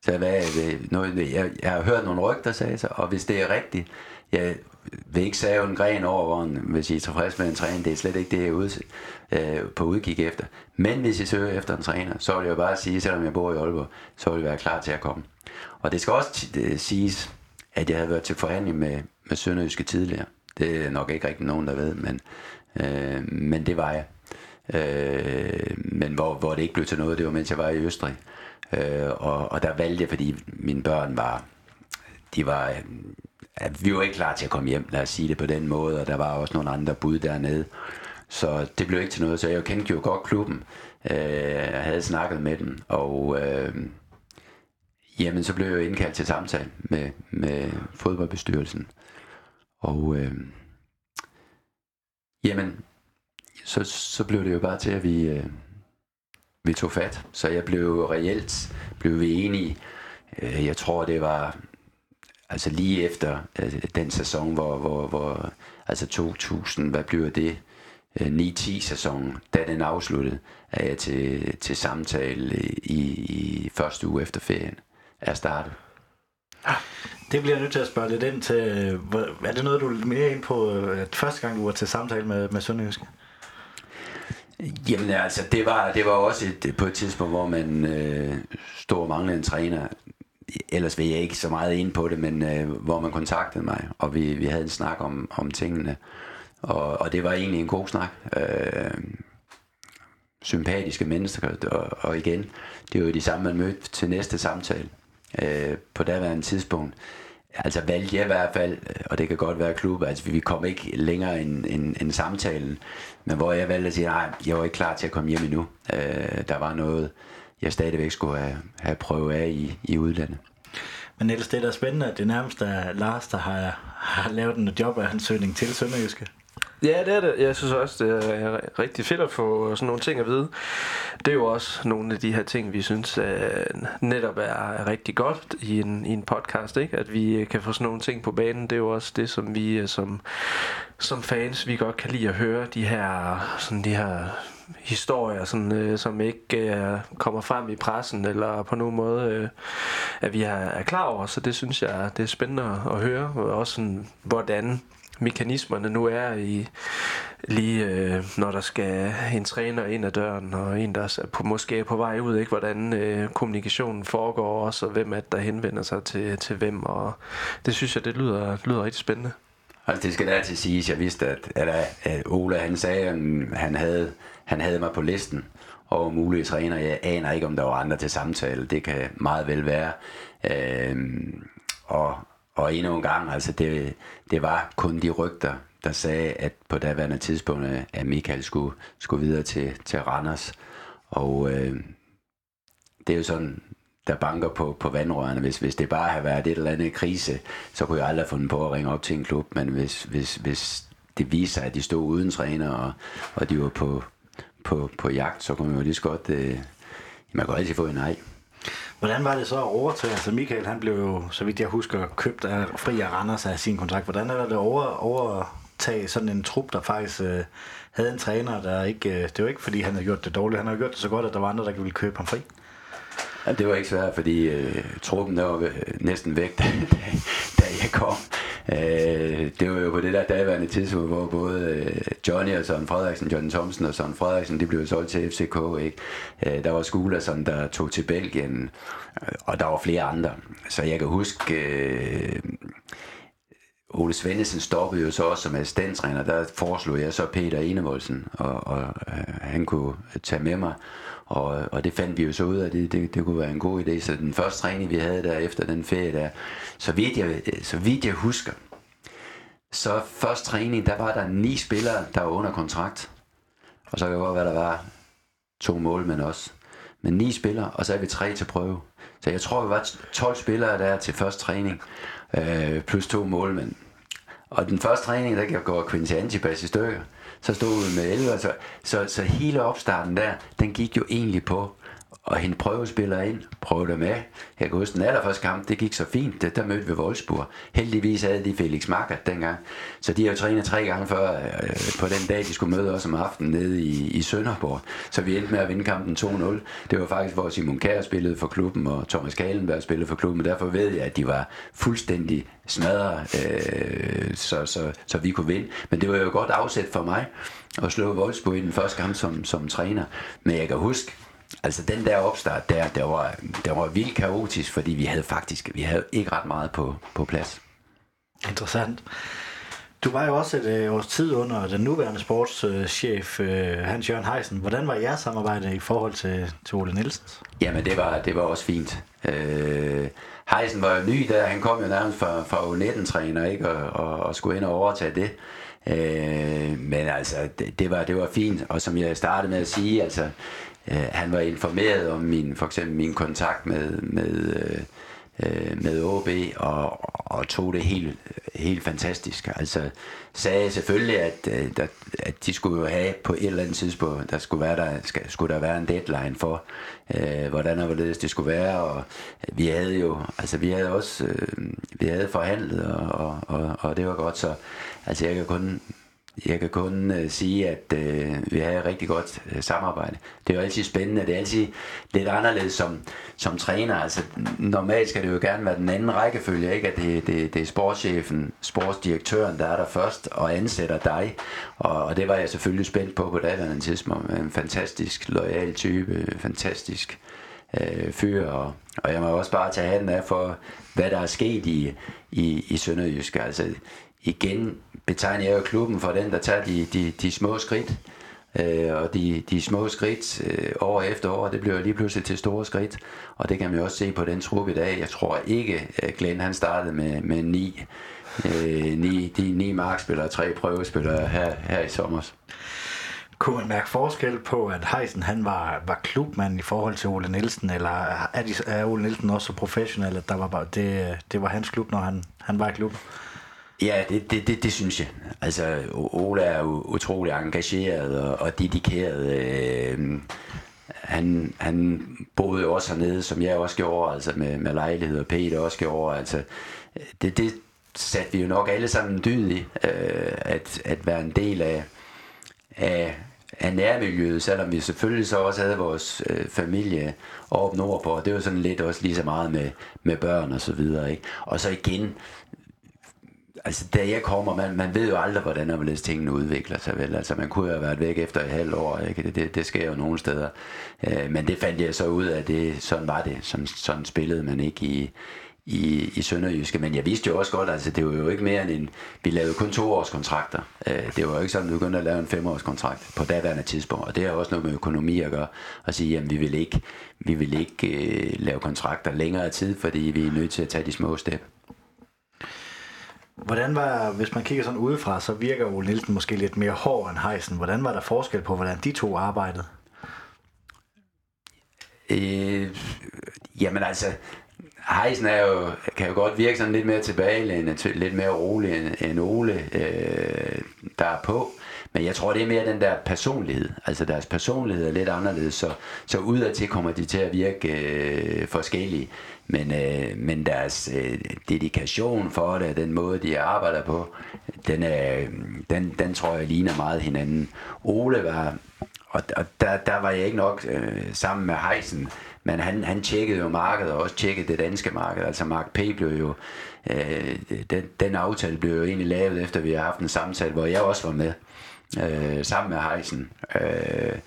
Så hvad er det? Noget, jeg, jeg har hørt nogle rygter, sagde jeg, og hvis det er rigtigt, jeg vil ikke save en gren over, hvor en, hvis I er tilfreds med en træner, det er slet ikke det, jeg er ude, øh, på udkig efter. Men hvis I søger efter en træner, så vil jeg bare sige, selvom jeg bor i Aalborg, så vil jeg være klar til at komme. Og det skal også øh, siges, at jeg havde været til forhandling med, med Sønderjyske tidligere. Det er nok ikke rigtig nogen, der ved, men, øh, men det var jeg. Øh, men hvor, hvor det ikke blev til noget, det var mens jeg var i Østrig. Øh, og, og der valgte jeg, fordi mine børn var, de var, ja, vi var ikke klar til at komme hjem, lad os sige det på den måde, og der var også nogle andre bud dernede. Så det blev ikke til noget, så jeg kendte jo godt klubben, øh, jeg havde snakket med dem, og øh, jamen så blev jeg indkaldt til samtale med, med fodboldbestyrelsen. Og øh, jamen, så, så blev det jo bare til, at vi, øh, vi tog fat. Så jeg blev reelt, blev vi enige. Øh, jeg tror, det var altså lige efter øh, den sæson, hvor, hvor, hvor altså 2000, hvad bliver det? 9-10 øh, da den afsluttede, er jeg til, til samtale i, i første uge efter ferien er startet. Det bliver jeg nødt til at spørge lidt ind til. Er det noget, du er mere ind på, at første gang du var til samtale med, med Sønderjyske? Jamen altså, det var, det var også et, på et tidspunkt, hvor man øh, stod og manglede en træner. Ellers vil jeg ikke så meget ind på det, men øh, hvor man kontaktede mig, og vi, vi havde en snak om, om tingene. Og, og det var egentlig en god snak. Øh, sympatiske mennesker, og, og igen, det var jo de samme, man mødte til næste samtale øh, på daværende tidspunkt altså valgte jeg i hvert fald, og det kan godt være klub, altså vi kom ikke længere end, end, end samtalen, men hvor jeg valgte at sige, nej, jeg var ikke klar til at komme hjem endnu. Øh, der var noget, jeg stadigvæk skulle have, have prøvet af i, i udlandet. Men ellers det der er spændende, at det nærmest er Lars, der har, har lavet en jobansøgning til Sønderjyske. Ja, det er det. Jeg synes også, det er rigtig fedt at få sådan nogle ting at vide. Det er jo også nogle af de her ting, vi synes netop er rigtig godt i en, i en podcast, ikke? At vi kan få sådan nogle ting på banen. Det er jo også det, som vi som, som fans, vi godt kan lide at høre. De her, sådan de her historier, sådan, øh, som ikke øh, kommer frem i pressen, eller på nogen måde, øh, at vi er, er klar over. Så det synes jeg, det er spændende at høre. Og også sådan, hvordan mekanismerne nu er i lige øh, når der skal en træner ind ad døren og en der er på, måske er på vej ud, ikke hvordan øh, kommunikationen foregår også og hvem at der henvender sig til, til hvem og det synes jeg det lyder, lyder rigtig spændende. Altså det skal da til sige, jeg vidste at, at, at Ola han sagde at han havde, han havde mig på listen over mulige træner. Jeg aner ikke om der var andre til samtale. Det kan meget vel være. Øh, og og endnu en gang, altså det, det var kun de rygter, der sagde, at på daværende tidspunkt, øh, at Michael skulle, skulle videre til, til Randers. Og øh, det er jo sådan, der banker på, på vandrørene. Hvis, hvis det bare har været et eller andet krise, så kunne jeg aldrig have fundet på at ringe op til en klub. Men hvis, hvis, hvis det viser sig, at de stod uden træner, og, og de var på, på, på jagt, så kunne man jo lige så godt... Øh, man kunne altid få en nej. Hvordan var det så at overtage? Altså Michael, han blev jo, så vidt jeg husker, købt af Fri af Randers af sin kontrakt. Hvordan er det at over, overtage sådan en trup, der faktisk øh, havde en træner, der ikke... Øh, det var ikke, fordi han havde gjort det dårligt. Han havde gjort det så godt, at der var andre, der ville købe ham fri. Ja, det var ikke svært, fordi øh, truppen der var næsten væk, da, da jeg kom. Øh, det var jo på det der daværende tidspunkt, hvor både øh, Johnny og Søren Frederiksen, John Thomsen og Søren Frederiksen, de blev solgt til FCK. Ikke? Øh, der var Skulason, der tog til Belgien, øh, og der var flere andre. Så jeg kan huske... Øh, Ole Svendesen stoppede jo så også som assistenttræner. Der foreslog jeg så Peter Enevoldsen, og, og øh, han kunne tage med mig. Og, øh, og det fandt vi jo så ud af, det, det, det kunne være en god idé. Så den første træning, vi havde der efter den ferie der, så vidt jeg, øh, så vidt jeg husker, så første træning, der var der ni spillere, der var under kontrakt. Og så kan det godt være, der var to målmænd også. Men ni spillere, og så er vi tre til prøve. Så jeg tror, vi var 12 spillere der til første træning, øh, plus to målmænd. Og den første træning, der går Quincy Antipas i stykker. Så stod vi med 11, så, altså, så, så hele opstarten der, den gik jo egentlig på og hente prøvespillere ind, prøve dem af. Jeg kan huske den allerførste kamp, det gik så fint, det, der mødte vi Wolfsburg. Heldigvis havde de Felix Marker dengang, så de har jo trænet tre gange før øh, på den dag, de skulle møde os om aftenen nede i, i Sønderborg. Så vi endte med at vinde kampen 2-0. Det var faktisk, hvor Simon Kjær spillede for klubben, og Thomas Kalenberg spillede for klubben, derfor ved jeg, at de var fuldstændig smadret, øh, så, så, så vi kunne vinde. Men det var jo godt afsæt for mig at slå Wolfsburg i den første kamp som, som træner. Men jeg kan huske, Altså den der opstart, der, der, var, der var vildt kaotisk, fordi vi havde faktisk vi havde ikke ret meget på, på plads. Interessant. Du var jo også et øh, års tid under den nuværende sportschef øh, Hans-Jørgen Heisen. Hvordan var jeres samarbejde i forhold til, til Ole Nielsen? Jamen det var, det var også fint. Øh, Heisen var jo ny der, han kom jo nærmest fra, fra U19-træner, ikke? Og, og, og skulle ind og overtage det. Øh, men altså, det, det, var, det var fint, og som jeg startede med at sige, altså, øh, han var informeret om min, for eksempel min kontakt med, med, øh, øh med OB og, og tog det helt, helt fantastisk. Altså sagde selvfølgelig, at, øh, at, at de skulle jo have på et eller andet tidspunkt, der skulle, være der, skulle der være en deadline for, øh, hvordan og hvorledes det skulle være, og vi havde jo, altså vi havde også, øh, vi havde forhandlet, og, og, og, og det var godt, så altså jeg kan kun jeg kan kun øh, sige, at øh, vi har et rigtig godt øh, samarbejde. Det er jo altid spændende. Det er altid lidt anderledes som, som træner. Altså, normalt skal det jo gerne være den anden rækkefølge, ikke? at det, det, det er sportschefen, sportsdirektøren, der er der først og ansætter dig. Og, og det var jeg selvfølgelig spændt på på daværende tidspunkt. En fantastisk lojal type, fantastisk øh, fyr. Og, og jeg må også bare tage handen af for, hvad der er sket i, i, i Sønderjysk. Altså, igen betegner jeg jo klubben for den, der tager de, de, de små skridt. Øh, og de, de små skridt øh, år efter år, det bliver lige pludselig til store skridt. Og det kan man jo også se på den trup i dag. Jeg tror ikke, at Glenn han startede med, med ni, øh, ni, de ni markspillere og tre prøvespillere her, her i sommer. Kunne man mærke forskel på, at Heisen han var, var klubmand i forhold til Ole Nielsen, eller er, de, er Ole Nielsen også så professionel, at der var bare, det, det var hans klub, når han, han var i klub? Ja, det, det, det, det synes jeg. Altså, Ola er jo utrolig engageret og, og dedikeret. Øh, han, han boede jo også hernede, som jeg også gjorde, altså med, med lejlighed, og Peter også gjorde. Altså, det, det satte vi jo nok alle sammen dyd i, øh, at, at være en del af, af, af nærmiljøet, selvom vi selvfølgelig så også havde vores øh, familie oppe nordpå, og det var sådan lidt også lige så meget med, med børn og så videre. Ikke? Og så igen, Altså, da jeg kommer, man, man ved jo aldrig, hvordan og tingene udvikler sig, vel? Altså, man kunne jo have været væk efter et halvt år, ikke? Det, det, det sker jo nogle steder. Øh, men det fandt jeg så ud af, det, sådan var det. Sådan, sådan spillede man ikke i, i, i Sønderjyske. Men jeg vidste jo også godt, altså det var jo ikke mere end en... Vi lavede kun to års kontrakter. Øh, det var jo ikke sådan, at vi begyndte at lave en femårskontrakt på daværende tidspunkt. Og det har også noget med økonomi at gøre. At sige, jamen vi vil ikke, vi vil ikke øh, lave kontrakter længere tid, fordi vi er nødt til at tage de små step. Hvordan var, hvis man kigger sådan udefra, så virker Ole Nielsen måske lidt mere hård end Heisen. Hvordan var der forskel på, hvordan de to arbejdede? Øh, jamen altså, Heisen er jo, kan jo godt virke sådan lidt mere tilbagelænet, lidt mere rolig end, end Ole, øh, der er på. Men jeg tror, det er mere den der personlighed. Altså deres personlighed er lidt anderledes, så, så udadtil kommer de til at virke øh, forskellige. Men, øh, men deres øh, dedikation for det, den måde, de arbejder på, den, er, den, den tror jeg ligner meget hinanden. Ole var, og, og der, der var jeg ikke nok øh, sammen med Heisen, men han, han tjekkede jo markedet og også tjekkede det danske marked. Altså Mark P. blev jo, øh, den, den aftale blev jo egentlig lavet efter vi har haft en samtale, hvor jeg også var med øh, sammen med Heisen. Øh,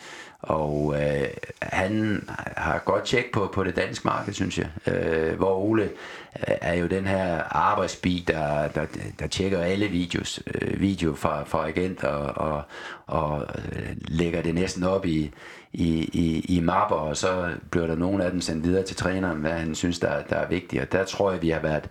og øh, han har godt tjek på, på det danske marked, synes jeg. Øh, hvor Ole øh, er jo den her arbejdsbi, der, der, der tjekker alle videos, øh, video fra, fra agenter og, og, og øh, lægger det næsten op i, i, i, i mapper, og så bliver der nogle af dem sendt videre til træneren, hvad han synes, der, der er vigtigt. Og der tror jeg, vi har været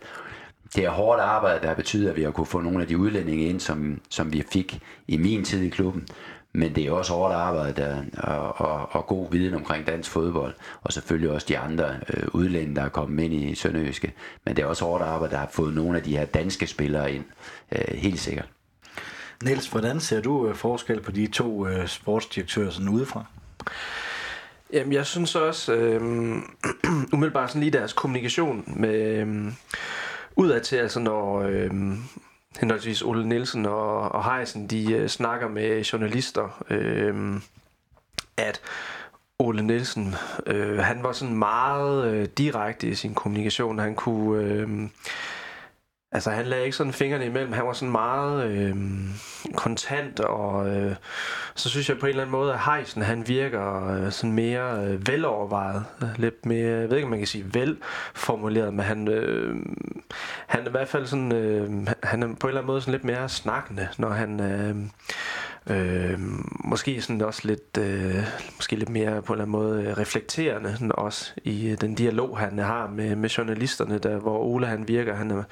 det er hårdt arbejde, der betyder, at vi har kunne få nogle af de udlændinge ind, som, som vi fik i min tid i klubben. Men det er også hårdt arbejde og, og, og god viden omkring dansk fodbold, og selvfølgelig også de andre øh, udlændinge, der er kommet ind i Sønderjyske. Men det er også hårdt arbejde, der har fået nogle af de her danske spillere ind, øh, helt sikkert. Niels, hvordan ser du øh, forskel på de to øh, sportsdirektører sådan udefra? Jamen, jeg synes også, øh, umiddelbart sådan lige deres kommunikation med øh, udad til, altså når øh, henholdsvis Ole Nielsen og, og Heisen, de øh, snakker med journalister, øh, at Ole Nielsen, øh, han var sådan meget øh, direkte i sin kommunikation. Han kunne... Øh, Altså, han lagde ikke sådan fingrene imellem. Han var sådan meget øh, kontant, og øh, så synes jeg på en eller anden måde, at Heisen, han virker øh, sådan mere øh, velovervejet. Lidt mere, jeg ved ikke, om man kan sige velformuleret, men han, øh, han er i hvert fald sådan, øh, han er på en eller anden måde sådan lidt mere snakkende, når han... Øh, Øh, måske sådan også lidt, øh, måske lidt mere på en eller anden måde øh, reflekterende også i øh, den dialog, han øh, har med, med journalisterne, der, hvor Ole han virker, han er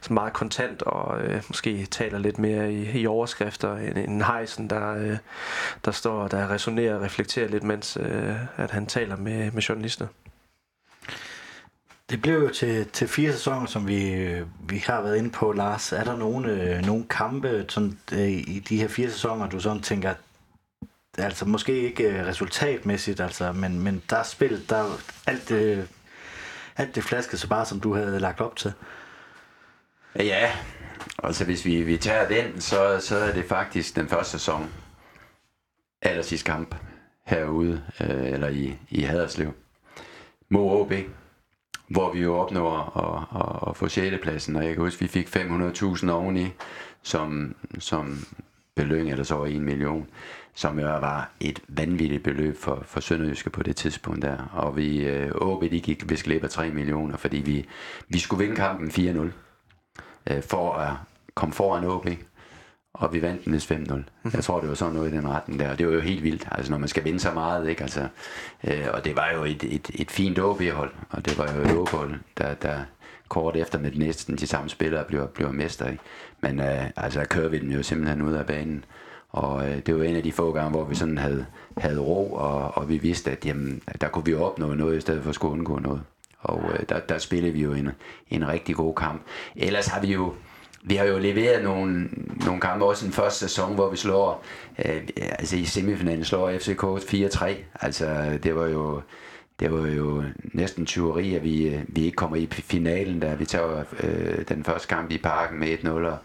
så meget kontant og øh, måske taler lidt mere i, i overskrifter end, end Heisen, der, øh, der står der resonerer og reflekterer lidt, mens øh, at han taler med, med journalister. Det blev jo til, til fire sæsoner, som vi, vi har været inde på, Lars. Er der nogle, øh, nogle kampe sådan, øh, i de her fire sæsoner, du sådan tænker, altså måske ikke øh, resultatmæssigt, altså, men, men der er spillet, der er alt det, alt det flaske så bare, som du havde lagt op til. Ja, altså hvis vi, vi tager den, så, så er det faktisk den første sæson, aller sidste kamp herude, øh, eller i, i Haderslev. Mod OB, hvor vi jo opnår at, at, at få 6. pladsen, og jeg kan huske, at vi fik 500.000 oveni som, som belønning, eller så over 1 million, som jo var et vanvittigt beløb for, for Sønderjyske på det tidspunkt der. Og vi, øh, OB, de gik vi glip af 3 millioner, fordi vi, vi skulle vinde kampen 4-0, øh, for at komme foran OB og vi vandt den 5-0. Jeg tror, det var sådan noget i den retning der. Det var jo helt vildt, altså når man skal vinde så meget, ikke? Altså, øh, og det var jo et, et, et fint OB-hold, og det var jo et OB-hold, der, der kort efter med næsten de samme spillere blev, blev mester ikke? Men øh, altså, der kører vi den jo simpelthen ud af banen. Og øh, det var en af de få gange, hvor vi sådan havde, havde ro, og, og vi vidste, at jamen, der kunne vi opnå noget, i stedet for at skulle undgå noget. Og øh, der, der spillede vi jo en, en rigtig god kamp. Ellers har vi jo vi har jo leveret nogle, nogle kampe, også den første sæson, hvor vi slår, øh, altså i semifinalen slår FCK 4-3. Altså det var jo, det var jo næsten tyveri, at vi, vi ikke kommer i finalen, da vi tager øh, den første kamp i parken med 1-0 og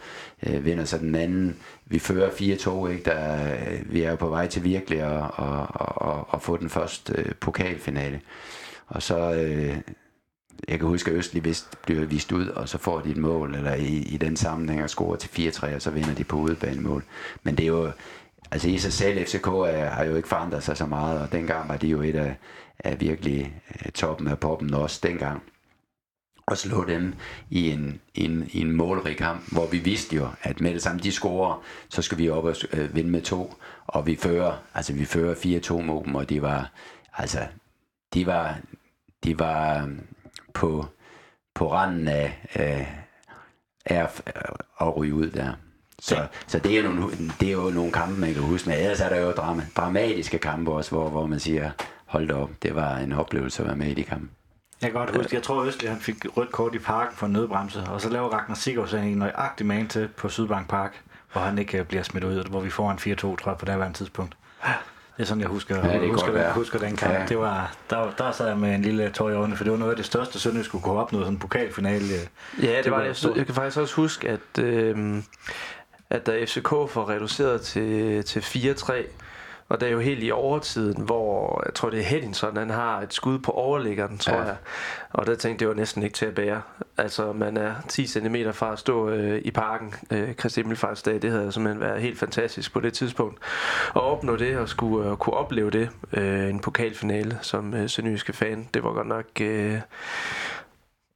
øh, vinder så den anden. Vi fører 4-2, ikke? Der, øh, vi er jo på vej til virkelig at, at, at, at, at få den første øh, pokalfinale. Og så, øh, jeg kan huske, at Østlig vist bliver vist ud, og så får de et mål, eller i, i den sammenhæng og scorer til 4-3, og så vinder de på udebanemål. Men det er jo, altså i sig selv, FCK er, har jo ikke forandret sig så meget, og dengang var de jo et af, af virkelig øh, toppen af poppen også dengang. Og slå dem i en, en, i en målrig kamp, hvor vi vidste jo, at med det samme de scorer, så skal vi op og øh, vinde med to, og vi fører, altså vi fører 4-2 mod dem, og de var, altså, de var, de var, på, på randen af, af, af at ryge ud der. Så, ja. så det, er nogle, det er jo nogle kampe, man kan huske. Men ellers er der jo drama, dramatiske kampe også, hvor, hvor man siger, hold da op, det var en oplevelse at være med i de kampe. Jeg kan godt huske, jeg tror Østlig han fik rødt kort i parken for en nødbremse, og så laver Ragnar Sigurdsson en nøjagtig man til på Sydbank Park, hvor han ikke bliver smidt ud, hvor vi får en 4-2, tror jeg, på det tidspunkt. Det er sådan, jeg husker, ja, det husker, den, husker den kamp. Ja. Det var, der, der sad jeg med en lille tår i øjnene, for det var noget af det største, Sønderjysk skulle gå op noget sådan en pokalfinale. Ja, det, det var det. Jeg, jeg kan faktisk også huske, at, øh, at da FCK får reduceret til, til 4-3, og det er jo helt i overtiden, hvor jeg tror det er Henningson, han har et skud på overliggeren, tror ja. jeg. Og der tænkte jeg var næsten ikke til at bære. Altså man er 10 cm fra at stå øh, i parken øh, Kristi Himmelfartsdag. Det havde simpelthen været helt fantastisk på det tidspunkt. At opnå det og skulle øh, kunne opleve det. Øh, en pokalfinale som øh, sønderjyske fan. Det var godt nok... Øh,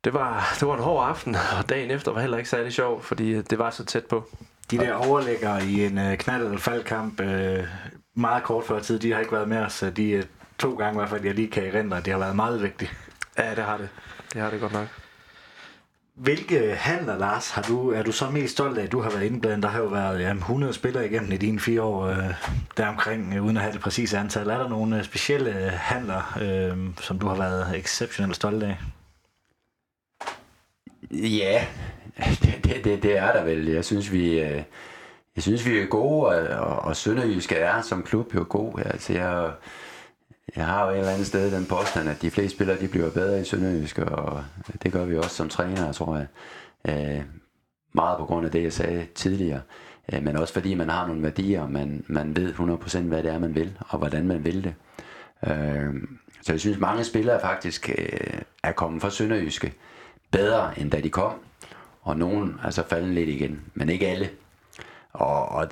det var, det var en hård aften, og dagen efter var heller ikke særlig sjov, fordi det var så tæt på. De der overlægger i en uh, knald- eller faldkamp, uh, meget kort før tid, de har ikke været med os. De uh, to gange i hvert fald, jeg lige kan erindre, det har været meget vigtigt. Ja, det har det. Det har det godt nok. Hvilke handler, Lars, har du, er du så mest stolt af, at du har været indblandet? Der har jo været ja, 100 spillere igennem i dine fire år øh, deromkring, øh, uden at have det præcise antal. Er der nogle øh, specielle handler, øh, som du har været exceptionelt stolt af? Ja, det, det, det er der vel. Jeg synes, vi, øh, jeg synes, vi er gode, og, og, og Sønderjyske er som klub jo god. Altså, jeg, jeg har jo et eller andet sted den påstand, at de fleste spillere de bliver bedre i Sønderjysk, og det gør vi også som træner, tror jeg. Øh, meget på grund af det, jeg sagde tidligere. Øh, men også fordi man har nogle værdier, man, man ved 100% hvad det er, man vil, og hvordan man vil det. Øh, så jeg synes, mange spillere faktisk øh, er kommet fra Sønderjyske bedre, end da de kom. Og nogen altså, er så faldet lidt igen, men ikke alle. Og, og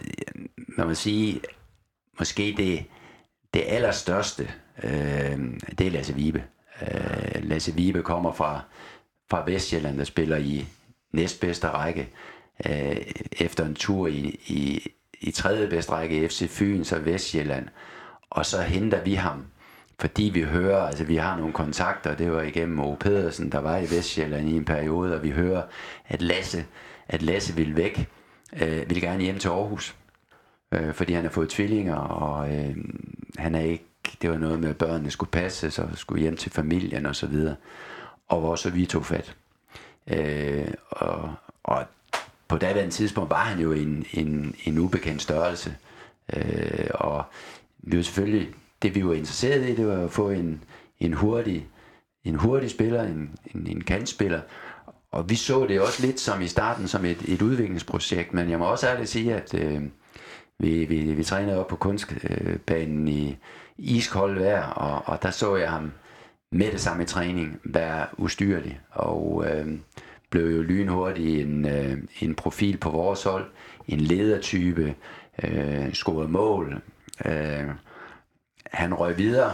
man må sige, måske det, det allerstørste, øh, det er Lasse Vibe. Øh, Lasse Vibe kommer fra, fra Vestjylland, der spiller i næstbedste række. Øh, efter en tur i, i, i tredje bedste række FC Fyn, så Vestjylland. Og så henter vi ham, fordi vi hører, altså vi har nogle kontakter, det var igennem O. Pedersen, der var i Vestjylland i en periode, og vi hører, at Lasse, at Lasse vil væk, øh, vil gerne hjem til Aarhus, øh, fordi han har fået tvillinger, og øh, han er ikke, det var noget med, at børnene skulle passe, så skulle hjem til familien og så videre. Og hvor så vi tog fat. Øh, og, og på daværende tidspunkt var han jo en, en, en ubekendt størrelse. Øh, og vi var selvfølgelig, det vi var interesseret i, det var at få en, en hurtig, en hurtig spiller, en, en, en kantspiller. Og vi så det også lidt som i starten som et, et udviklingsprojekt, men jeg må også ærligt sige, at øh, vi, vi, vi trænede op på kunstbanen i iskold vejr, og, og der så jeg ham med det samme i træning være ustyrlig, og øh, blev jo lynhurtigt en, øh, en profil på vores hold, en ledertype, øh, scorede mål. Øh, han røg videre.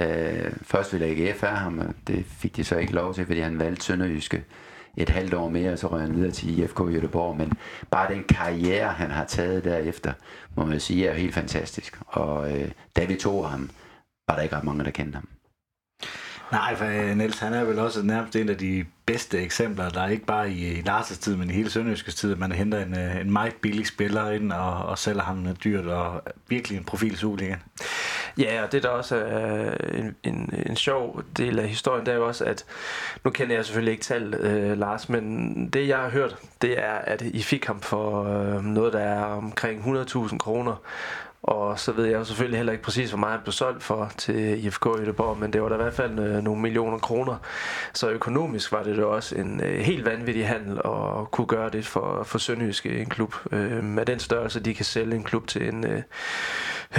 Øh, først ville AGF have ham, og det fik de så ikke lov til, fordi han valgte Sønderjyske et halvt år mere, så røg han videre til IFK Göteborg. Men bare den karriere, han har taget derefter, må man sige, er helt fantastisk. Og øh, da vi tog ham, var der ikke ret mange, der kendte ham. Nej, for øh, Niels, han er vel også nærmest en af de bedste eksempler, der er ikke bare i Lars' tid, men i hele Sønderjyskes tid, at man henter en, øh, en meget billig spiller ind og, og sælger ham dyrt og virkelig en profil i Ja, og det der også er øh, en, en, en sjov del af historien, det er jo også, at nu kender jeg selvfølgelig ikke tal, øh, Lars, men det jeg har hørt, det er, at I fik ham for øh, noget, der er omkring 100.000 kroner, og så ved jeg jo selvfølgelig heller ikke præcis, hvor meget han blev solgt for til IFK Göteborg, men det var da i hvert fald øh, nogle millioner kroner. Så økonomisk var det da også en øh, helt vanvittig handel at kunne gøre det for, for Sønderjyske øh, en klub. Øh, med den størrelse, de kan sælge en klub til en, øh,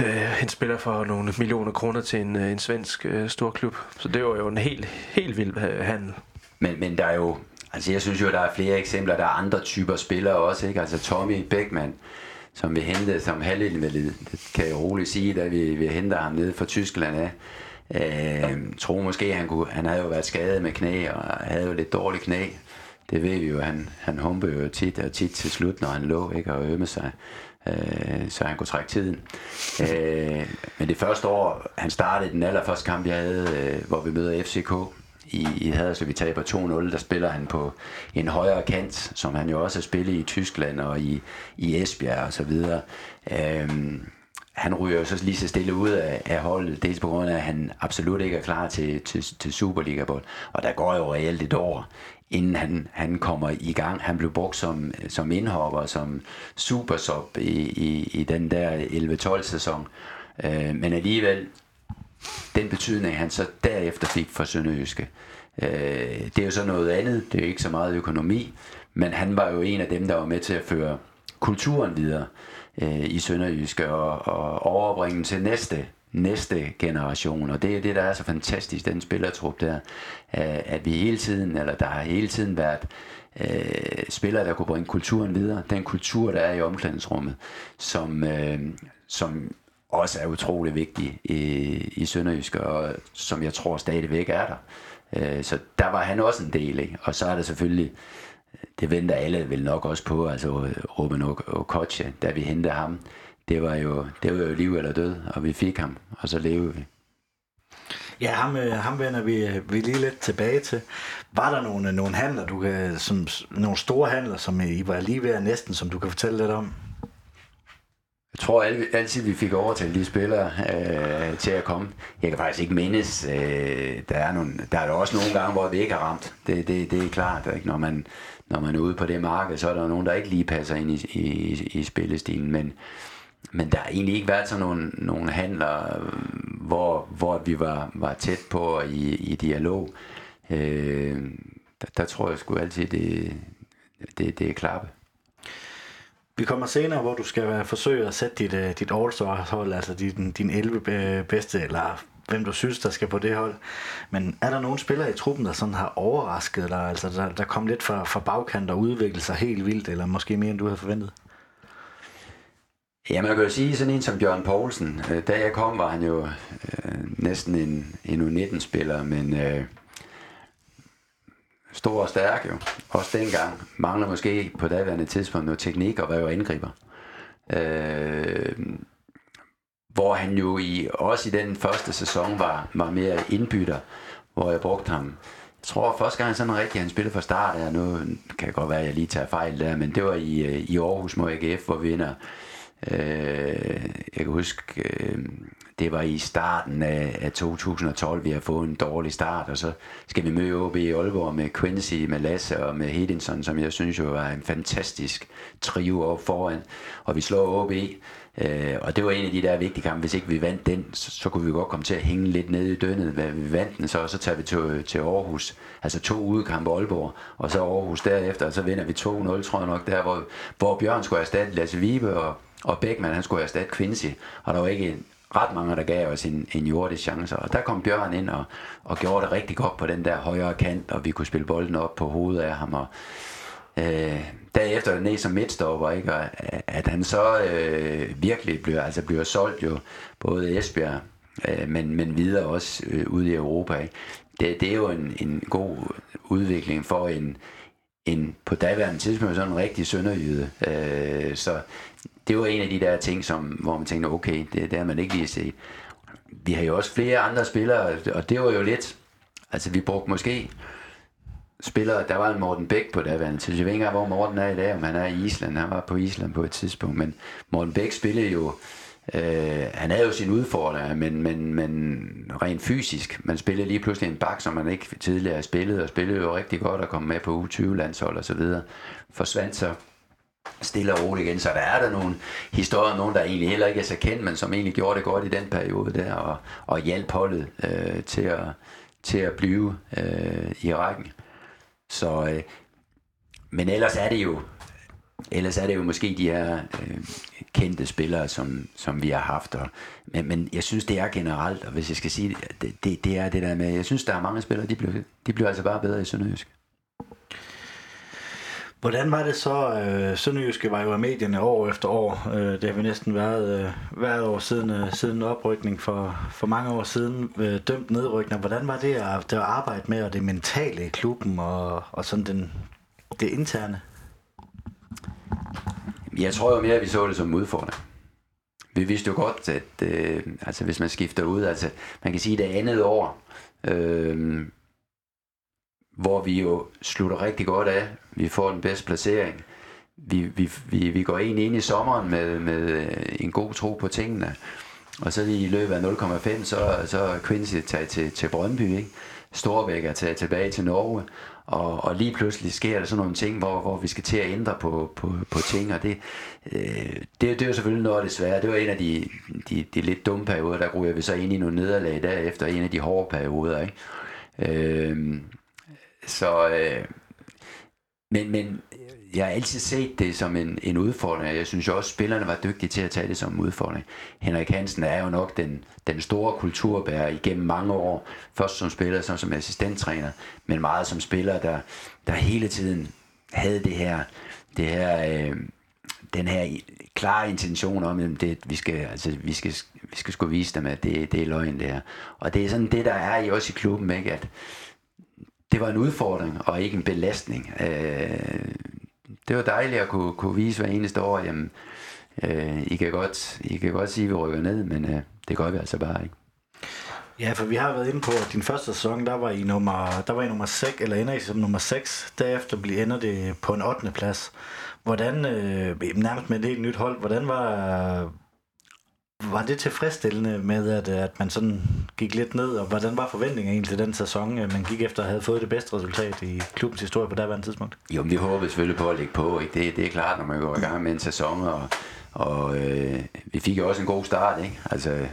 øh en spiller for nogle millioner kroner til en, en svensk øh, stor klub. Så det var jo en helt, helt vild handel. Men, men der er jo, altså jeg synes jo, der er flere eksempler, der er andre typer spillere også, ikke? Altså Tommy Beckmann, som vi hentede som halvinvalid. Det kan jeg roligt sige, da vi, vi henter ham nede fra Tyskland af. Øh, tror måske, han, kunne, han havde jo været skadet med knæ, og havde jo lidt dårligt knæ. Det ved vi jo, han, han humpede jo tit og tit til slut, når han lå ikke, og ømme sig, øh, så han kunne trække tiden. Øh, men det første år, han startede den allerførste kamp, jeg havde, øh, hvor vi møder FCK, i, i Haderslev. Vi taber 2-0, der spiller han på en højere kant, som han jo også har spillet i Tyskland og i, i Esbjerg og så videre. Øhm, han ryger jo så lige så stille ud af, af holdet, dels på grund af, at han absolut ikke er klar til, til, til Superliga-bold. Og der går jo reelt et år, inden han, han kommer i gang. Han blev brugt som, som indhopper, som supersop i, i, i den der 11-12 sæson. Øh, men alligevel, den betydning, han så derefter fik for Sønderjyske. Øh, det er jo så noget andet, det er jo ikke så meget økonomi, men han var jo en af dem, der var med til at føre kulturen videre øh, i Sønderjyske og, og overbringe til næste næste generation, og det er det, der er så fantastisk, den spillertrup der, øh, at vi hele tiden, eller der har hele tiden været øh, spillere, der kunne bringe kulturen videre, den kultur, der er i omklædningsrummet, som, øh, som også er utrolig vigtig i, i Sønderjysk, og som jeg tror stadigvæk er der. Øh, så der var han også en del, ikke? og så er der selvfølgelig, det venter alle vel nok også på, altså Ruben Okocha, da vi hentede ham, det var, jo, det var jo liv eller død, og vi fik ham, og så levede vi. Ja, ham, øh, ham vender vi, øh, vi lige lidt tilbage til. Var der nogle, øh, nogle handler, du kan, som, nogle store handler, som I var lige ved næsten, som du kan fortælle lidt om? Jeg tror altid, vi fik overtalt de spillere øh, til at komme. Jeg kan faktisk ikke mindes, øh, der, er nogle, der er der også nogle gange, hvor vi ikke har ramt. Det, det, det er klart, ikke? Når, man, når man er ude på det marked, så er der nogen, der ikke lige passer ind i, i, i spillestilen. Men, men der har egentlig ikke været sådan nogle, nogle handler, hvor, hvor vi var, var tæt på i, i dialog. Øh, der, der tror jeg sgu altid, det, det, det er klappe. Vi kommer senere, hvor du skal forsøge at sætte dit, øh, dit All-Star-hold, altså din, din 11 øh, bedste, eller hvem du synes, der skal på det hold. Men er der nogle spillere i truppen, der sådan har overrasket dig, altså der, der kom lidt fra, fra bagkant og udviklede sig helt vildt, eller måske mere, end du havde forventet? Ja, man kan jo sige, sådan en som Bjørn Poulsen, øh, da jeg kom, var han jo øh, næsten en, en U19-spiller, men øh, stor og stærk jo. Også dengang. Mangler måske på daværende tidspunkt noget teknik og var jo angriber. Øh, hvor han jo i, også i den første sæson var, var mere indbytter, hvor jeg brugte ham. Jeg tror første gang sådan rigtig, han spillede fra start, ja, nu kan det godt være, at jeg lige tager fejl der, men det var i, øh, i Aarhus mod AGF, hvor vi ender, Øh, jeg kan huske, øh, det var i starten af, af 2012, vi har fået en dårlig start, og så skal vi møde OB i Aalborg med Quincy, med Lasse og med Hedinson, som jeg synes jo var en fantastisk trio op foran, og vi slår OB, øh, og det var en af de der vigtige kampe, hvis ikke vi vandt den, så, så kunne vi godt komme til at hænge lidt nede i dønnet, hvad vi vandt den, så, så tager vi til, til Aarhus, altså to udekampe Aalborg, og så Aarhus derefter, og så vinder vi 2-0, tror jeg nok, der hvor, hvor Bjørn skulle erstatte Lasse Vibe, og og Beckmann, han skulle erstatte Quincy, og der var ikke ret mange, der gav os en, en jordisk chance. Og der kom Bjørn ind og, og gjorde det rigtig godt på den der højre kant, og vi kunne spille bolden op på hovedet af ham. Og, øh, derefter ned som midtstopper, ikke? Og, øh, at han så øh, virkelig bliver, altså bliver solgt jo, både Esbjerg, øh, men, men videre også øh, ude i Europa. Ikke? Det, det er jo en, en god udvikling for en, en på daværende tidspunkt sådan en rigtig sønderjyde. Øh, så det var en af de der ting, som, hvor man tænkte, okay, det, det har man ikke lige set. Vi har jo også flere andre spillere, og det var jo lidt, altså vi brugte måske spillere, der var en Morten Bæk på daværende tid. Jeg ved ikke hvor Morten er i dag, om han er i Island. Han var på Island på et tidspunkt, men Morten Bæk spillede jo, øh, han havde jo sin udfordring, men, men, men rent fysisk. Man spillede lige pludselig en bak, som man ikke tidligere spillede, spillet, og spillede jo rigtig godt og kom med på U20-landshold og så videre. Forsvandt så stille og roligt igen. Så der er der nogle historier, nogen der egentlig heller ikke er så kendt, men som egentlig gjorde det godt i den periode der, og, og hjalp holdet øh, til, at, til at blive øh, i rækken. Så, øh, men ellers er det jo ellers er det jo måske de her øh, kendte spillere, som, som vi har haft. Og, men, men jeg synes, det er generelt, og hvis jeg skal sige det, det, det er det der med, jeg synes, der er mange spillere, de bliver, de bliver altså bare bedre i Sønderjysk. Hvordan var det så? Øh, Sønderjyske var jo af medierne år efter år. Øh, det har vi næsten været øh, hvert år siden, øh, siden oprykning for, for mange år siden. Øh, dømt nedrykning. Hvordan var det at, det at arbejde med og det mentale i klubben og, og sådan den, det interne? Jeg tror jo mere, at vi så det som udfordring. Vi vidste jo godt, at øh, altså, hvis man skifter ud, altså man kan sige, det andet år, øh, hvor vi jo slutter rigtig godt af. Vi får den bedste placering. Vi, vi, vi, vi går ind ind i sommeren med, med øh, en god tro på tingene. Og så i løbet af 0,5, så, så Quincy tager til, til Brøndby, ikke? Storbæk er taget tilbage til Norge, og, og lige pludselig sker der sådan nogle ting, hvor, hvor vi skal til at ændre på, på, på ting, og det, øh, det, det er jo selvfølgelig noget af det svære. Det var en af de, de, de lidt dumme perioder, der ryger vi så ind i nogle nederlag derefter, en af de hårde perioder, ikke? Øh, så, øh, men, men jeg har altid set det som en, en udfordring. Jeg synes også, at spillerne var dygtige til at tage det som en udfordring. Henrik Hansen er jo nok den, den store kulturbærer igennem mange år. Først som spiller, så som assistenttræner, men meget som spiller, der, der hele tiden havde det her, det her øh, den her klare intention om, at det, vi skal, altså, vi skal, vi skal skulle vise dem, at det, det er løgn, det her. Og det er sådan det, der er i også i klubben, ikke? at det var en udfordring og ikke en belastning. Øh, det var dejligt at kunne, kunne vise hver eneste år, jamen, øh, I, kan godt, I kan godt sige, at vi rykker ned, men øh, det gør vi altså bare ikke. Ja, for vi har været inde på, at din første sæson, der var i nummer, der var i nummer 6, eller ender I som nummer 6. Derefter bliver ender det på en 8. plads. Hvordan, øh, nærmest med et helt nyt hold, hvordan var, var det tilfredsstillende med, at, at man sådan gik lidt ned, og hvordan var forventningen egentlig til den sæson, øh, man gik efter at have fået det bedste resultat i klubbens historie på daværende tidspunkt? Jo, men vi håber selvfølgelig på at ligge på, ikke? Det, det er klart, når man går i gang med en sæson, og, og øh, vi fik jo også en god start, ikke? Altså,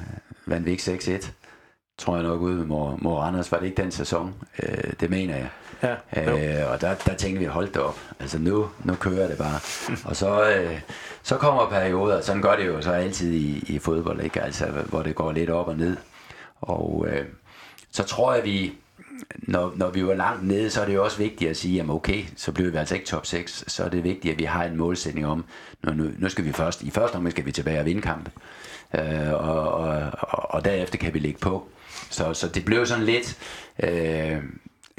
vandt vi ikke 6-1, tror jeg nok, ude med Mor, Mor Anders. var det ikke den sæson? Øh, det mener jeg. Ja, øh, og der, der tænkte vi, hold det op. Altså nu, nu kører det bare. og så, øh, så kommer perioder, sådan gør det jo så altid i, i fodbold, ikke? Altså, hvor det går lidt op og ned. Og øh, så tror jeg, vi, når, når vi var langt nede, så er det jo også vigtigt at sige, at okay, så bliver vi altså ikke top 6. Så er det vigtigt, at vi har en målsætning om, nu, nu, nu skal vi først, i første omgang skal vi tilbage og vinde kampen. Øh, og, og, og, og derefter kan vi ligge på. Så, så det blev sådan lidt, øh,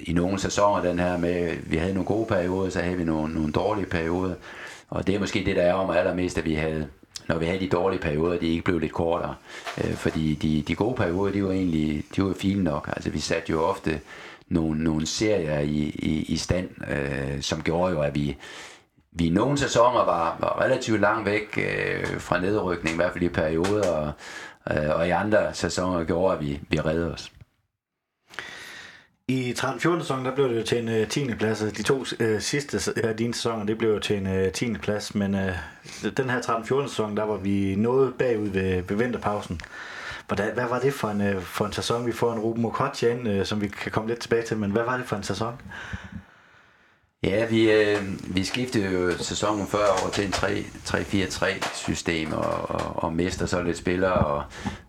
i nogle sæsoner, den her med, vi havde nogle gode perioder, så havde vi nogle, nogle dårlige perioder. Og det er måske det, der er om allermest, at vi havde, når vi havde de dårlige perioder, de ikke blev lidt kortere. Øh, fordi de, de gode perioder, de var egentlig de var fine nok. Altså vi satte jo ofte nogle, nogle serier i, i, i stand, øh, som gjorde jo, at vi, vi i nogle sæsoner var, var relativt langt væk øh, fra nedrykning, i hvert fald i perioder, og, øh, og i andre sæsoner gjorde, at vi, vi reddede os. I 13-14 sæson, der blev det jo til en øh, 10. plads. De to øh, sidste øh, af uh, dine sæsoner, det blev jo til en øh, 10. plads. Men øh, den her 13-14 sæson, der var vi noget bagud ved, ved vinterpausen. Hvordan, hvad var det for en, øh, for en sæson? Vi får en Ruben Okotja ind, øh, som vi kan komme lidt tilbage til. Men hvad var det for en sæson? Ja, vi, øh, vi skiftede jo sæsonen før over til en 3-4-3 system og, og, og mister så lidt spillere og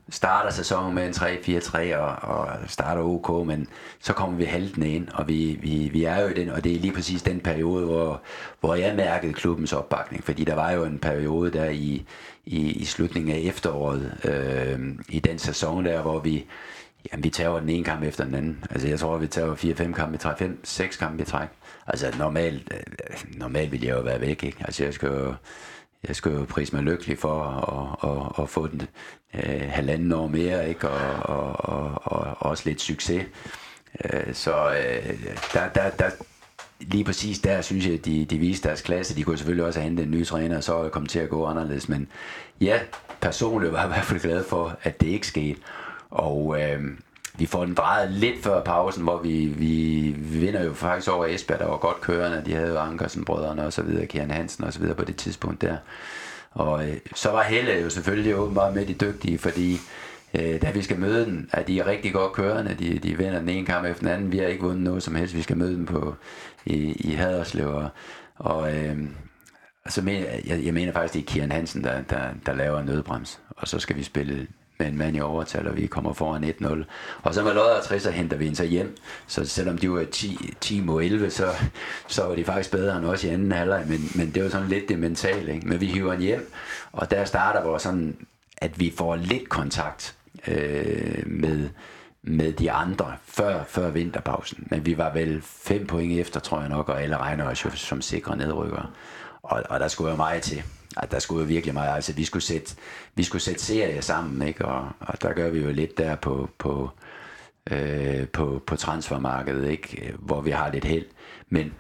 starter sæsonen med en 3-4-3 og, og starter OK, men så kommer vi haltende ind, og vi, vi, vi er jo i den, og det er lige præcis den periode, hvor, hvor jeg mærkede klubbens opbakning, fordi der var jo en periode der i, i, i slutningen af efteråret, øh, i den sæson der, hvor vi, jamen, vi tager den ene kamp efter den anden. Altså jeg tror, vi tager 4-5 kampe i træk, 5-6 kampe i træk. Altså normalt, øh, normalt ville jeg jo være væk, ikke? Altså jeg skal jo, jeg skal jo prise mig lykkelig for at, at, at, at få den øh, halvanden år mere, ikke? Og, og, og, og også lidt succes. Øh, så øh, der, der, der, lige præcis der synes jeg, de, de viste deres klasse. De kunne selvfølgelig også have hentet en ny træner, og så kom til at gå anderledes. Men ja, personligt var jeg i hvert fald glad for, at det ikke skete. Og øh, vi får den drejet lidt før pausen, hvor vi, vi, vi vinder jo faktisk over Esbjerg, der var godt kørende. De havde jo Ankersen brødrene og så videre, Kjern Hansen og så videre på det tidspunkt der. Og øh, så var Helle jo selvfølgelig åbenbart med de dygtige, fordi øh, da vi skal møde den, at de er rigtig godt kørende. De, de vinder den ene kamp efter den anden. Vi har ikke vundet noget som helst. Vi skal møde dem på, i, i Haderslev. Og, og øh, altså, jeg, jeg mener faktisk, det er Kieran Hansen, der, der, der laver en nødbrems. Og så skal vi spille med en mand i overtal, og vi kommer foran 1-0. Og så med lodder og trisser henter vi en så hjem. Så selvom de var 10, 10 mod 11, så, så var de faktisk bedre end os i anden halvleg. Men, men det var sådan lidt det mentale. Ikke? Men vi hiver en hjem, og der starter vores sådan, at vi får lidt kontakt øh, med, med de andre før, før vinterpausen. Men vi var vel fem point efter, tror jeg nok, og alle regner os jo som sikre nedrykkere. Og, og der skulle jo meget til at der skulle jo virkelig meget, altså vi skulle sætte, vi skulle sætte serier sammen, ikke? Og, og der gør vi jo lidt der på, på, øh, på, på transfermarkedet, ikke? hvor vi har lidt held. Men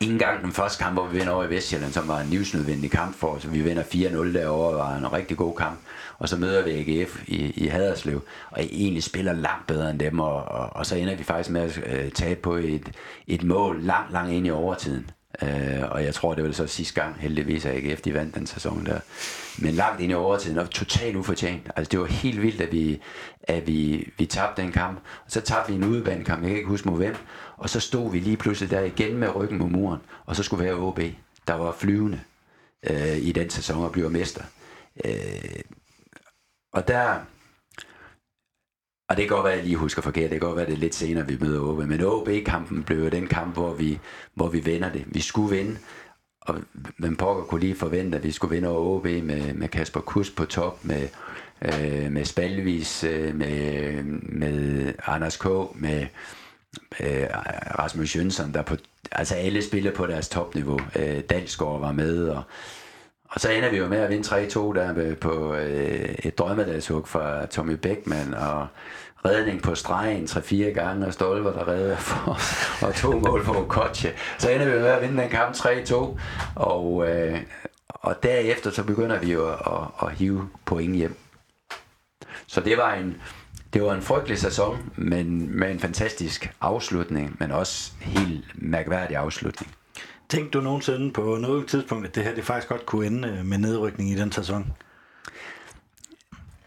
ikke engang den første kamp, hvor vi vinder over i Vestjylland, som var en livsnødvendig kamp for os. Vi vinder 4-0 derovre, var en rigtig god kamp. Og så møder vi AGF i, i Haderslev, og egentlig spiller langt bedre end dem, og, og, og så ender vi faktisk med at øh, tage på et, et mål langt, langt ind i overtiden. Øh, og jeg tror, det var så sidste gang, heldigvis, at AGF de vandt den sæson der. Men langt ind i overtiden, og totalt ufortjent. Altså, det var helt vildt, at vi, at vi, vi tabte den kamp. Og så tabte vi en udebanekamp, jeg kan ikke huske mod hvem. Og så stod vi lige pludselig der igen med ryggen mod muren, og så skulle være OB, der var flyvende øh, i den sæson og blev mester. Øh, og der, og det kan godt være, at jeg lige husker forkert. Det kan godt være, at det er lidt senere, vi møder OB. Men OB-kampen blev jo den kamp, hvor vi, hvor vi vinder det. Vi skulle vinde, og man pokker kunne lige forvente, at vi skulle vinde over OB med, med Kasper Kus på top, med, øh, med Spalvis, øh, med, med Anders K., med øh, Rasmus Jønsson, der på, altså alle spiller på deres topniveau. Øh, Dalsgaard var med, og og så ender vi jo med at vinde 3-2 der på øh, et drømmedagshug fra Tommy Beckmann og redning på stregen 3-4 gange, og stolper, der redder for, og to mål for Okoche. Så ender vi med at vinde den kamp 3-2, og, øh, og derefter så begynder vi jo at, at, at hive point hjem. Så det var en, det var en frygtelig sæson, men med en fantastisk afslutning, men også helt mærkværdig afslutning. Tænkte du nogensinde på noget tidspunkt, at det her det faktisk godt kunne ende øh, med nedrykning i den sæson?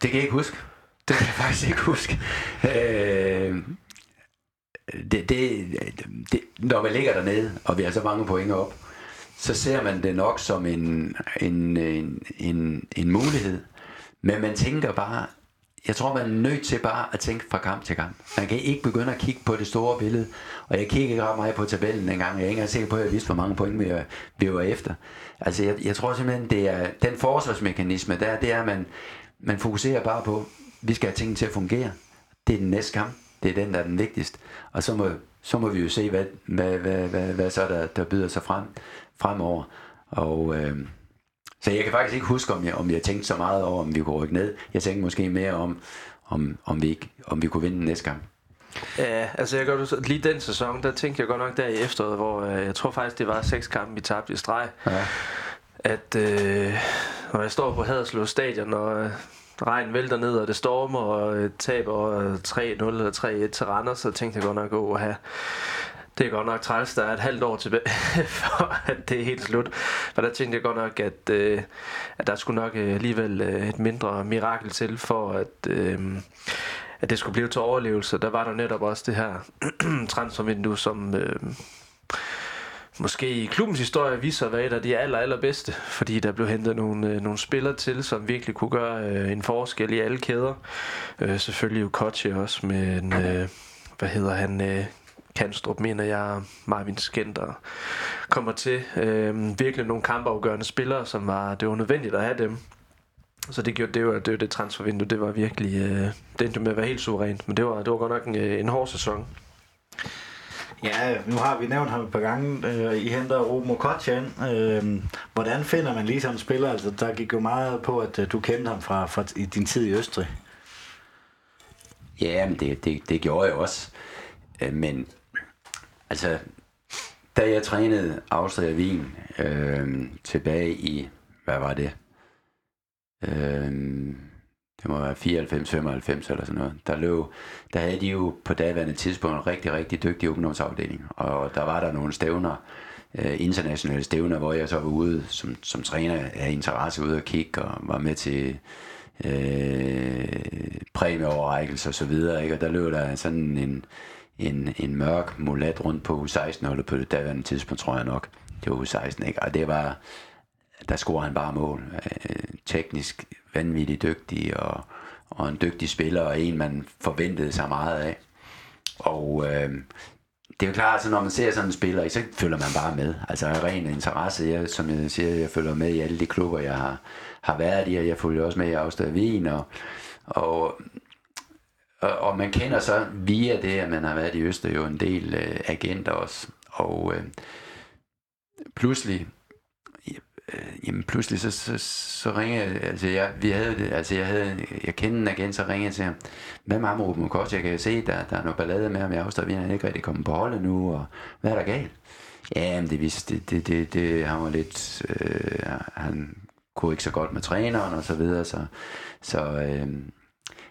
Det kan jeg ikke huske. Det kan jeg faktisk ikke huske. Øh, det, det, det, når man ligger dernede, og vi har så mange point op, så ser man det nok som en, en, en, en, en mulighed. Men man tænker bare, jeg tror, man er nødt til bare at tænke fra kamp til kamp. Man kan ikke begynde at kigge på det store billede. Og jeg kiggede ikke ret meget på tabellen engang. Jeg er ikke engang sikker på, at jeg vidste, hvor mange point vi, vi var efter. Altså, jeg, jeg tror simpelthen, det er den forsvarsmekanisme der, det er, at man, man fokuserer bare på, vi skal have tingene til at fungere. Det er den næste kamp. Det er den, der er den vigtigste. Og så må, så må vi jo se, hvad, hvad, hvad, hvad, hvad så der, der byder sig frem, fremover. Og, øh, så jeg kan faktisk ikke huske, om jeg, om jeg tænkte så meget over, om vi kunne rykke ned. Jeg tænkte måske mere om, om, om, vi, ikke, om vi kunne vinde den næste kamp. Ja, altså jeg gør lige den sæson, der tænkte jeg godt nok der i efteråret, hvor øh, jeg tror faktisk, det var seks kampe, vi tabte i streg. Ja. At øh, når jeg står på Haderslev stadion, og øh, regn vælter ned, og det stormer, og øh, taber 3-0 eller 3-1 til Randers, så tænkte jeg godt nok, at have det er godt nok træls, der er et halvt år tilbage, for at det er helt slut. For der tænkte jeg godt nok, at, øh, at der skulle nok øh, alligevel øh, et mindre mirakel til, for at, øh, at det skulle blive til overlevelse. Der var der netop også det her transfervindue, som... Øh, måske i klubbens historie viser at være et af de aller, allerbedste, fordi der blev hentet nogle, øh, nogle spillere til, som virkelig kunne gøre øh, en forskel i alle kæder. Øh, selvfølgelig jo Koche også med en, øh, hvad hedder han, øh, Kanstrup, mener jeg, Marvin Skenter kommer til. Øh, virkelig nogle kampafgørende spillere, som var, det var nødvendigt at have dem. Så det gjorde det var det, var det transfervindue, det var virkelig, øh, det endte med at være helt suverænt, men det var, det var godt nok en, øh, en hård sæson. Ja, nu har vi nævnt ham et par gange. Øh, I henter Romo Kotjan. Øh, hvordan finder man lige sådan en spiller? Altså, der gik jo meget på, at øh, du kendte ham fra, fra i din tid i Østrig. Ja, men det, det, det gjorde jeg også. Øh, men Altså, da jeg trænede Austria Wien øh, tilbage i, hvad var det? Øh, det må være 94, 95 eller sådan noget. Der, løb, der havde de jo på daværende tidspunkt en rigtig, rigtig dygtig ungdomsafdeling. Og der var der nogle stævner, øh, internationale stævner, hvor jeg så var ude som, som træner af interesse ude og kigge og var med til øh, præmieoverrækkelse og så videre. Ikke? Og der løb der sådan en, en, en mørk mulat rundt på U16-holdet på det daværende tidspunkt, tror jeg nok. Det var U16, ikke? Og det var, der scorer han bare mål. Øh, teknisk vanvittigt dygtig, og, og en dygtig spiller, og en, man forventede sig meget af. Og øh, det er jo klart, at når man ser sådan en spiller, så følger man bare med. Altså ren interesse. Jeg, som jeg siger, jeg følger med i alle de klubber, jeg har, har været i, og jeg følger også med i Austria Wien, og, og og, og man kender så via det, at man har været i Øster, jo en del øh, agenter også. Og øh, pludselig, øh, jamen pludselig så, så, så ringer jeg, altså jeg, vi havde altså jeg havde, jeg kendte en agent, så ringede jeg til ham, hvad med Amrup Mukos, jeg kan jo se, der, der er noget ballade med ham i Austria, vi er ikke rigtig kommet på holdet nu, og hvad er der galt? Ja, men det viste, det, det, det, det, han var lidt, øh, han kunne ikke så godt med træneren og så videre, så, så øh,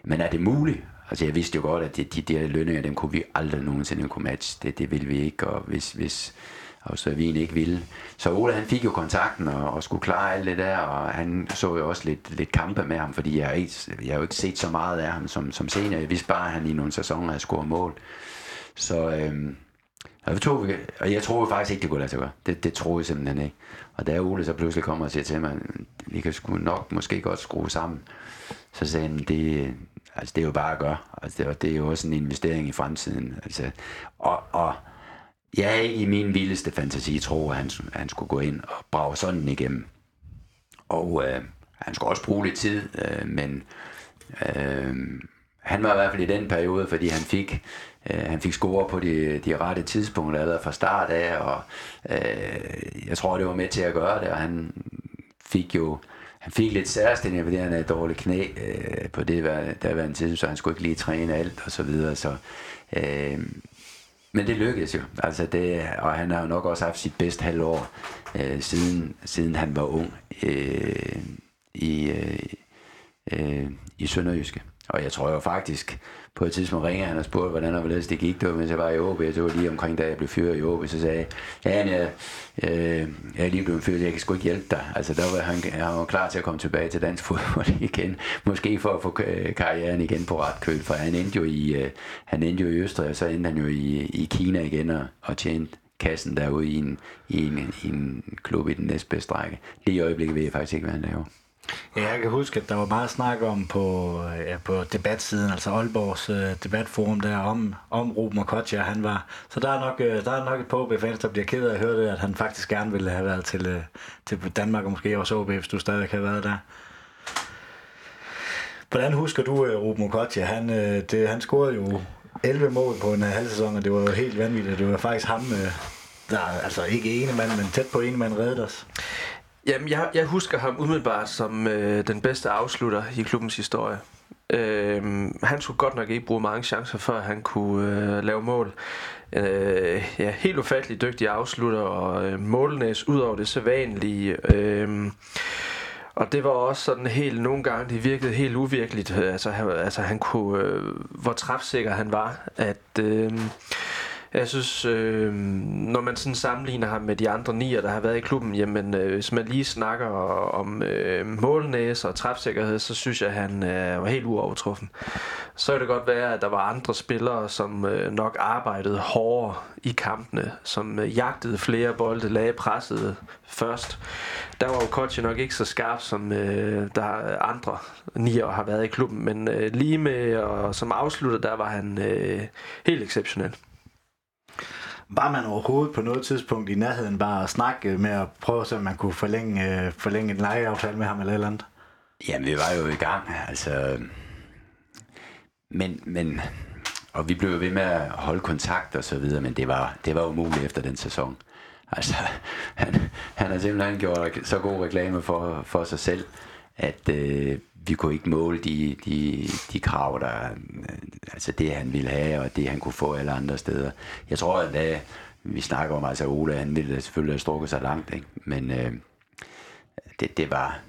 men er det muligt? Altså jeg vidste jo godt, at de, de der lønninger, dem kunne vi aldrig nogensinde kunne matche. Det, det ville vi ikke, og hvis, hvis vi ikke ville. Så Ola han fik jo kontakten og, og skulle klare alt det der, og han så jo også lidt, lidt kampe med ham, fordi jeg ikke, jeg har jo ikke set så meget af ham som, som senior. Jeg vidste bare, at han i nogle sæsoner havde scoret mål. Så øhm, og, tog, og jeg troede faktisk ikke, det kunne lade sig gøre. Det, det troede jeg simpelthen ikke. Og da Ole så pludselig kommer og siger til mig, vi kan sgu nok måske godt skrue sammen, så sagde han, det, Altså, det er jo bare at gøre. Altså, det, er, det er jo også en investering i fremtiden. Altså, og, og jeg er ikke i min vildeste fantasi tro, at han, han skulle gå ind og brage sådan igennem. Og øh, han skulle også bruge lidt tid, øh, men øh, han var i hvert fald i den periode, fordi han fik, øh, han fik score på de, de rette tidspunkter allerede fra start af, og øh, jeg tror, det var med til at gøre det, og han fik jo han fik lidt særstilling, fordi han havde dårligt knæ øh, på det der var en tid, så han skulle ikke lige træne alt og så videre. Så, øh, men det lykkedes jo. Altså det, og han har jo nok også haft sit bedste halvår, øh, siden, siden han var ung øh, i, øh, øh, i Sønderjyske. Og jeg tror jo faktisk, på et tidspunkt ringede han og spurgte, hvordan og hvorledes det gik. Det var, mens jeg var i OB. Det var lige omkring, da jeg blev fyret i OB. Så sagde jeg, ja, jeg, øh, jeg er lige blevet fyret, jeg kan sgu ikke hjælpe dig. Altså, der var han, han var klar til at komme tilbage til dansk fodbold igen. Måske for at få øh, karrieren igen på ret køl, for han endte jo i, øh, han endte jo i Østrig, og så endte han jo i, i Kina igen og, og tjente kassen derude i en, i en, i en klub i den næstbedste række. Lige i øjeblikket ved jeg faktisk ikke, hvad han laver. Ja, jeg kan huske, at der var meget snak om på, øh, ja, på debatsiden, altså Aalborgs øh, debatforum der, om, om Ruben og Kotja, han var. Så der er nok, øh, der er nok et på fans der bliver ked af at høre det, at han faktisk gerne ville have været til, øh, til Danmark, og måske også OB, hvis du stadig har været der. Hvordan husker du øh, Ruben Kotja? Han, øh, det, han scorede jo 11 mål på en øh, halv sæson, og det var jo helt vanvittigt. Det var faktisk ham, øh, der altså ikke ene mand, men tæt på ene mand reddede os. Jamen, jeg, jeg husker ham umiddelbart som øh, den bedste afslutter i klubbens historie. Øh, han skulle godt nok ikke bruge mange chancer, før han kunne øh, lave mål. Øh, ja, helt ufattelig dygtig afslutter, og øh, målnæs ud over det sædvanlige. Øh, og det var også sådan helt, nogle gange, det virkede helt uvirkeligt, altså, han, altså han kunne, øh, hvor træfsikker han var, at... Øh, jeg synes, øh, når man sådan sammenligner ham med de andre nier, der har været i klubben, jamen øh, hvis man lige snakker om øh, målnæs og træfsikkerhed, så synes jeg, at han øh, var helt uovertruffen. Så kan det godt være, at der var andre spillere, som øh, nok arbejdede hårdere i kampene, som øh, jagtede flere bolde, lagde presset først. Der var jo nok ikke så skarp, som øh, der andre nier har været i klubben, men øh, lige med og som afslutter, der var han øh, helt exceptionel. Var man overhovedet på noget tidspunkt i nærheden bare at snakke med at prøve, så man kunne forlænge, øh, forlænge en lejeaftale med ham eller eller andet? Jamen, vi var jo i gang, altså... Men, men... Og vi blev jo ved med at holde kontakt og så videre, men det var, det var umuligt efter den sæson. Altså, han, han har simpelthen gjort så god reklame for, for sig selv, at øh, vi kunne ikke måle de, de, de krav, der, øh, altså det han ville have, og det han kunne få alle andre steder. Jeg tror, at da vi snakker om, altså Ole, han ville selvfølgelig have strukket sig langt, ikke? men øh, det, det, var,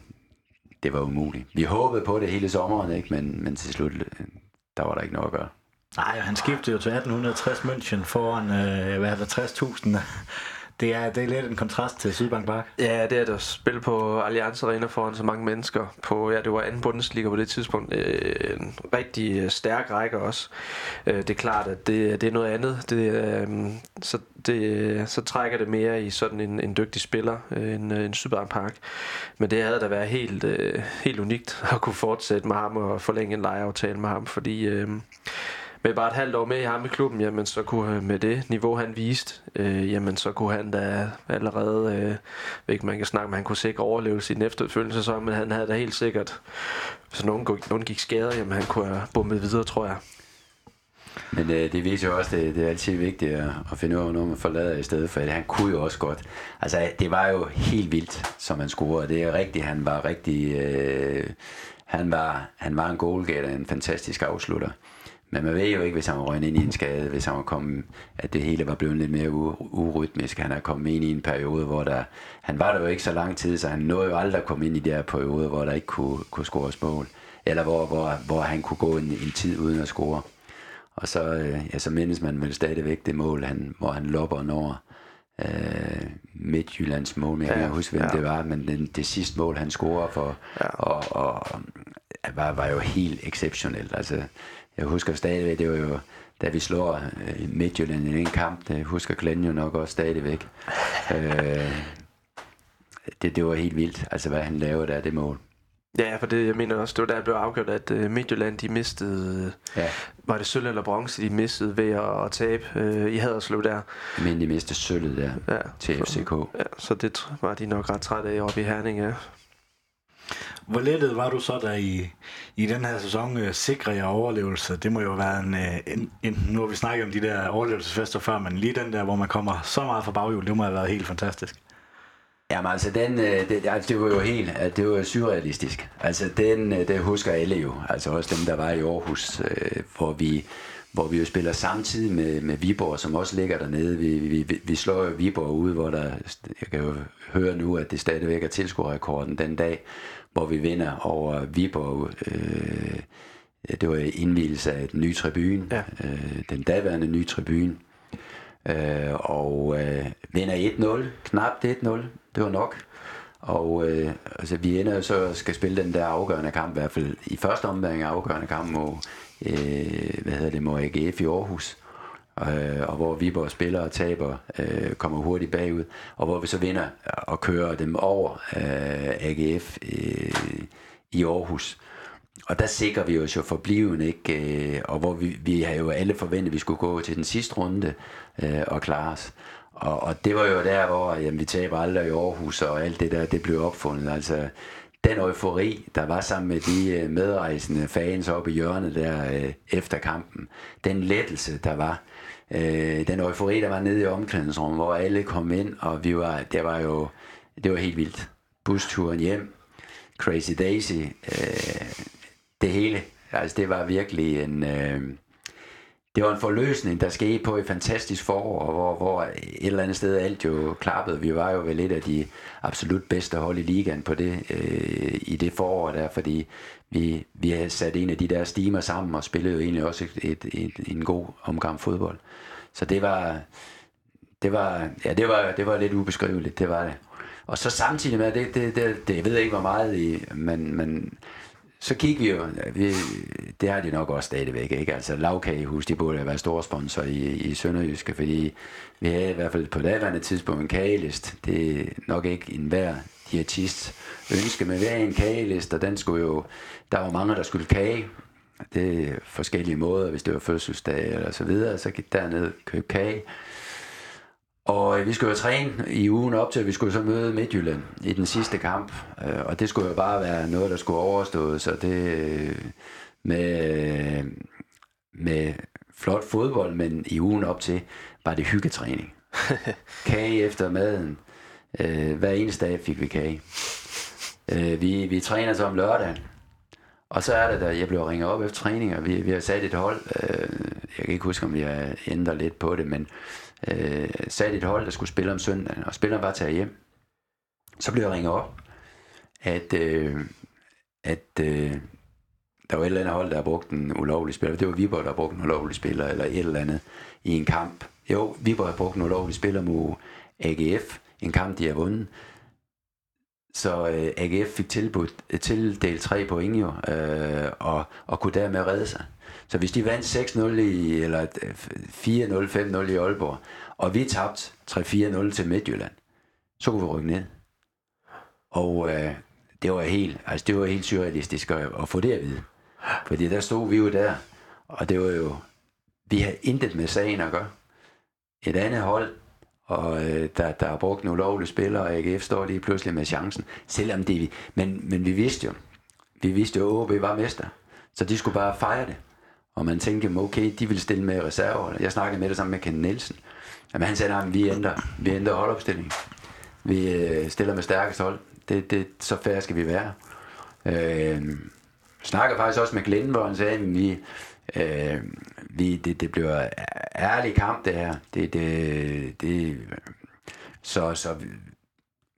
det var umuligt. Vi håbede på det hele sommeren, ikke? Men, men til slut, øh, der var der ikke noget at gøre. Nej, han skiftede jo til 1860 München foran, øh, hvad er det, 60.000 det er, det er lidt en kontrast til Sydbank Park. Ja, det er det at spille på Allianz Arena foran så mange mennesker. På, ja, det var anden Bundesliga på det tidspunkt. Øh, en rigtig øh, stærk række også. Øh, det er klart, at det, det er noget andet. Det, øh, så, det, så trækker det mere i sådan en, en dygtig spiller øh, end øh, en Sydbank Park. Men det havde da været helt, øh, helt unikt at kunne fortsætte med ham og forlænge en lejeaftale med ham, fordi... Øh, med bare et halvt år med i ham i klubben, jamen så kunne øh, med det niveau, han viste, øh, jamen så kunne han da allerede, øh, ikke man kan snakke med, han kunne sikre overlevelse i den efterfølgende sæson, men han havde da helt sikkert, hvis nogen, nogen gik skader, jamen han kunne have bummet videre, tror jeg. Men øh, det viser jo også, at det, det er altid vigtigt at, at finde ud af, når man forlader i stedet for, at han kunne jo også godt. Altså, det var jo helt vildt, som han scorede. Det er rigtigt, han var rigtig... Øh, han var, han var en goalgetter, en fantastisk afslutter. Men man ved jo ikke, hvis han var røgnet ind i en skade, hvis han var kommet, at det hele var blevet lidt mere urytmisk. Han er kommet ind i en periode, hvor der, han var der jo ikke så lang tid, så han nåede jo aldrig at komme ind i de her perioder, hvor der ikke kunne, kunne score mål. Eller hvor, hvor, hvor han kunne gå en, en tid uden at score. Og så, øh, ja, så mindes man vel stadigvæk det mål, han, hvor han lopper når øh, Midtjyllands mål, jeg kan ja, huske, hvem ja. det var, men den, det sidste mål, han scorer for, ja. og, og, var, var jo helt exceptionelt. Altså, jeg husker stadigvæk, det var jo, da vi slår øh, Midtjylland i en kamp, det husker Glenn jo nok også stadigvæk. øh, det, det var helt vildt, altså hvad han lavede der, det mål. Ja, for det, jeg mener også, det var der, blev afgjort, at uh, Midtjylland, de mistede, ja. var det sølv eller bronze, de mistede ved at, at tabe uh, i Haderslev der. Men de mistede sølvet der ja, til FCK. Ja, så det var de nok ret trætte af oppe i Herning, ja. Hvor lettet var du så der i, i den her sæson øh, sikre jer overlevelse? Det må jo være en, øh, en, en, nu har vi snakket om de der overlevelsesfester før, men lige den der, hvor man kommer så meget fra baghjul, det må have været helt fantastisk. Jamen altså, den, øh, det, altså, det var jo helt, øh, det var surrealistisk. Altså, den, øh, det husker alle jo. Altså også dem, der var i Aarhus, øh, hvor vi hvor vi jo spiller samtidig med, med Viborg, som også ligger dernede. Vi, vi, vi slår jo Viborg ud, hvor der, jeg kan jo høre nu, at det stadigvæk er tilskuerrekorden den dag, hvor vi vinder over Viborg. Øh, det var indvielse af den nye tribune, ja. øh, den daværende nye tribune. Øh, og øh, vinder 1-0, knapt 1-0, det var nok. Og øh, altså, vi ender så skal spille den der afgørende kamp, i hvert fald i første omgang afgørende kamp mod, øh, hvad hedder det, mod AGF i Aarhus. Øh, og hvor Viborg spiller og taber, øh, kommer hurtigt bagud, og hvor vi så vinder og kører dem over øh, AGF øh, i Aarhus. Og der sikrer vi os jo forbliven, ikke? Øh, og hvor vi, vi har jo alle forventet, at vi skulle gå til den sidste runde øh, og klare os. Og, og det var jo der, hvor jamen, vi taber aldrig i Aarhus, og alt det der, det blev opfundet. Altså, den eufori, der var sammen med de øh, medrejsende fans oppe i hjørnet der øh, efter kampen, den lettelse, der var, øh, Øh, den eufori, der var nede i omklædningsrummet, hvor alle kom ind, og vi var, det var jo det var helt vildt. Busturen hjem, Crazy Daisy, øh, det hele. Altså, det var virkelig en... Øh, det var en forløsning, der skete på et fantastisk forår, hvor, hvor et eller andet sted alt jo klappede. Vi var jo vel et af de absolut bedste hold i ligaen på det, øh, i det forår der, fordi vi, vi havde sat en af de der stimer sammen og spillede jo egentlig også et, et, et, en god omgang fodbold. Så det var, det var, ja, det var, det var lidt ubeskriveligt, det var det. Og så samtidig med, det, det, det, det jeg ved ikke, hvor meget i, men, men så kiggede vi jo, vi, det har de nok også stadigvæk, ikke? Altså lavkagehus, de burde være store sponsor i, i Sønderjyske, fordi vi havde i hvert fald på daværende tidspunkt en kagelist. Det er nok ikke en hver diætist ønske, men hver en kagelist, og den skulle jo, der var mange, der skulle kage. Det er forskellige måder, hvis det var fødselsdag eller så videre, så gik derned købe kage. Og øh, vi skulle jo træne i ugen op til, at vi skulle så møde Midtjylland i den sidste kamp. Øh, og det skulle jo bare være noget, der skulle overstås. Så det øh, med, med flot fodbold, men i ugen op til var det hyggetræning. kage efter maden. Hver eneste dag fik vi kage. Vi, vi træner så om lørdagen. Og så er det, da jeg blev ringet op efter træning, og vi, vi har sat et hold. Øh, jeg kan ikke huske, om vi har ændret lidt på det, men øh, sat et hold, der skulle spille om søndagen, og spilleren var taget hjem. Så blev jeg ringet op, at, øh, at øh, der var et eller andet hold, der har brugt en ulovlig spiller. Det var Viborg, der har brugt en ulovlig spiller, eller et eller andet i en kamp. Jo, Viborg har brugt en ulovlig spiller mod AGF, en kamp, de har vundet. Så øh, AGF fik tilbudt, øh, tildelt tre point jo, øh, og, og kunne dermed redde sig. Så hvis de vandt 6-0 i, eller øh, 4-0, 5-0 i Aalborg, og vi tabte 3-4-0 til Midtjylland, så kunne vi rykke ned. Og øh, det var helt, altså det var helt surrealistisk at, at få det at vide. Fordi der stod vi jo der, og det var jo, vi havde intet med sagen at gøre. Et andet hold, og øh, der, der er brugt nogle lovlige spillere, og AGF står lige pludselig med chancen. Selvom det, men, men vi vidste jo, vi vidste jo, at OB var mester. Så de skulle bare fejre det. Og man tænkte, okay, de vil stille med reserver. Jeg snakkede med det sammen med Ken Nielsen. Jamen, han sagde, at vi ændrer, vi ændrer holdopstilling. Vi øh, stiller med stærkest hold. Det, det, så færre skal vi være. Øh, snakker faktisk også med Glenn, hvor han sagde, at vi, øh, vi, det, det bliver ærlig kamp, det her. Det, det, det, så, så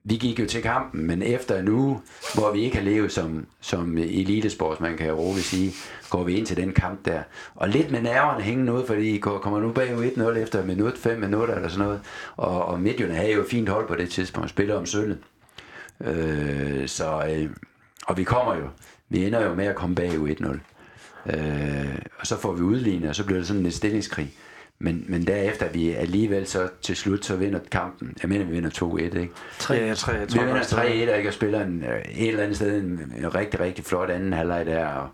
vi gik jo til kampen, men efter en uge, hvor vi ikke har levet som, som elitesportsmand, kan jeg roligt sige, går vi ind til den kamp der. Og lidt med nerverne hængende ud, fordi I kommer nu bagud 1-0 efter minut, 5 minutter eller sådan noget. Og, og Midtjylland havde jo fint hold på det tidspunkt, spiller om sølvet. Øh, så, øh, og vi kommer jo, vi ender jo med at komme bagud 1-0. Øh, og så får vi udlignet, og så bliver det sådan en stillingskrig. Men, men derefter vi alligevel så til slut så vinder kampen. Jeg mener, vi vinder 2-1, ikke? 3 ja, 3 Vi vinder 3-1, ikke? Og spiller en, øh, et eller andet sted en, en rigtig, rigtig flot anden halvleg der. Og,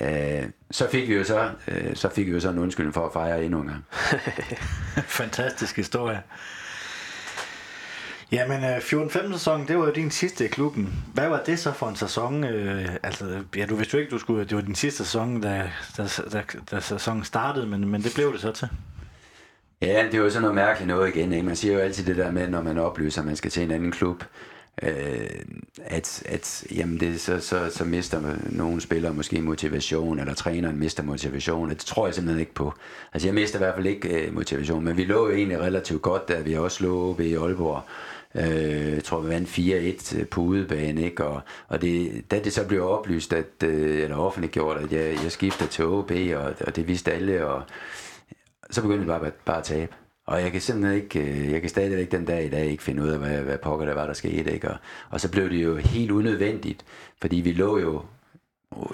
øh, så fik vi jo så, øh, så fik vi jo så en undskyldning for at fejre endnu en gang. Fantastisk historie. Jamen, øh, 14-15 sæson, det var jo din sidste i klubben. Hvad var det så for en sæson? Øh, altså, ja, du vidste jo ikke, du skulle, det var din sidste sæson, da, da, da, da sæsonen startede, men, men det blev det så til. Ja, det er jo sådan noget mærkeligt noget igen. Ikke? Man siger jo altid det der med, når man oplyser, at man skal til en anden klub, øh, at, at jamen det, så, så, så mister nogle spillere måske motivation, eller træneren mister motivation. Det tror jeg simpelthen ikke på. Altså jeg mister i hvert fald ikke øh, motivation, men vi lå jo egentlig relativt godt der. Vi har også lå ved i Aalborg. Øh, jeg tror, vi vandt 4-1 øh, på udebane, ikke? Og, og det, da det så blev oplyst, at, øh, eller offentliggjort, at jeg, jeg skifter til OB, og, og det vidste alle, og så begyndte vi bare, bare at tabe. Og jeg kan simpelthen ikke, øh, jeg kan stadigvæk den dag i dag ikke finde ud af, hvad, hvad pokker der var, der skete. Ikke? Og, og så blev det jo helt unødvendigt, fordi vi lå jo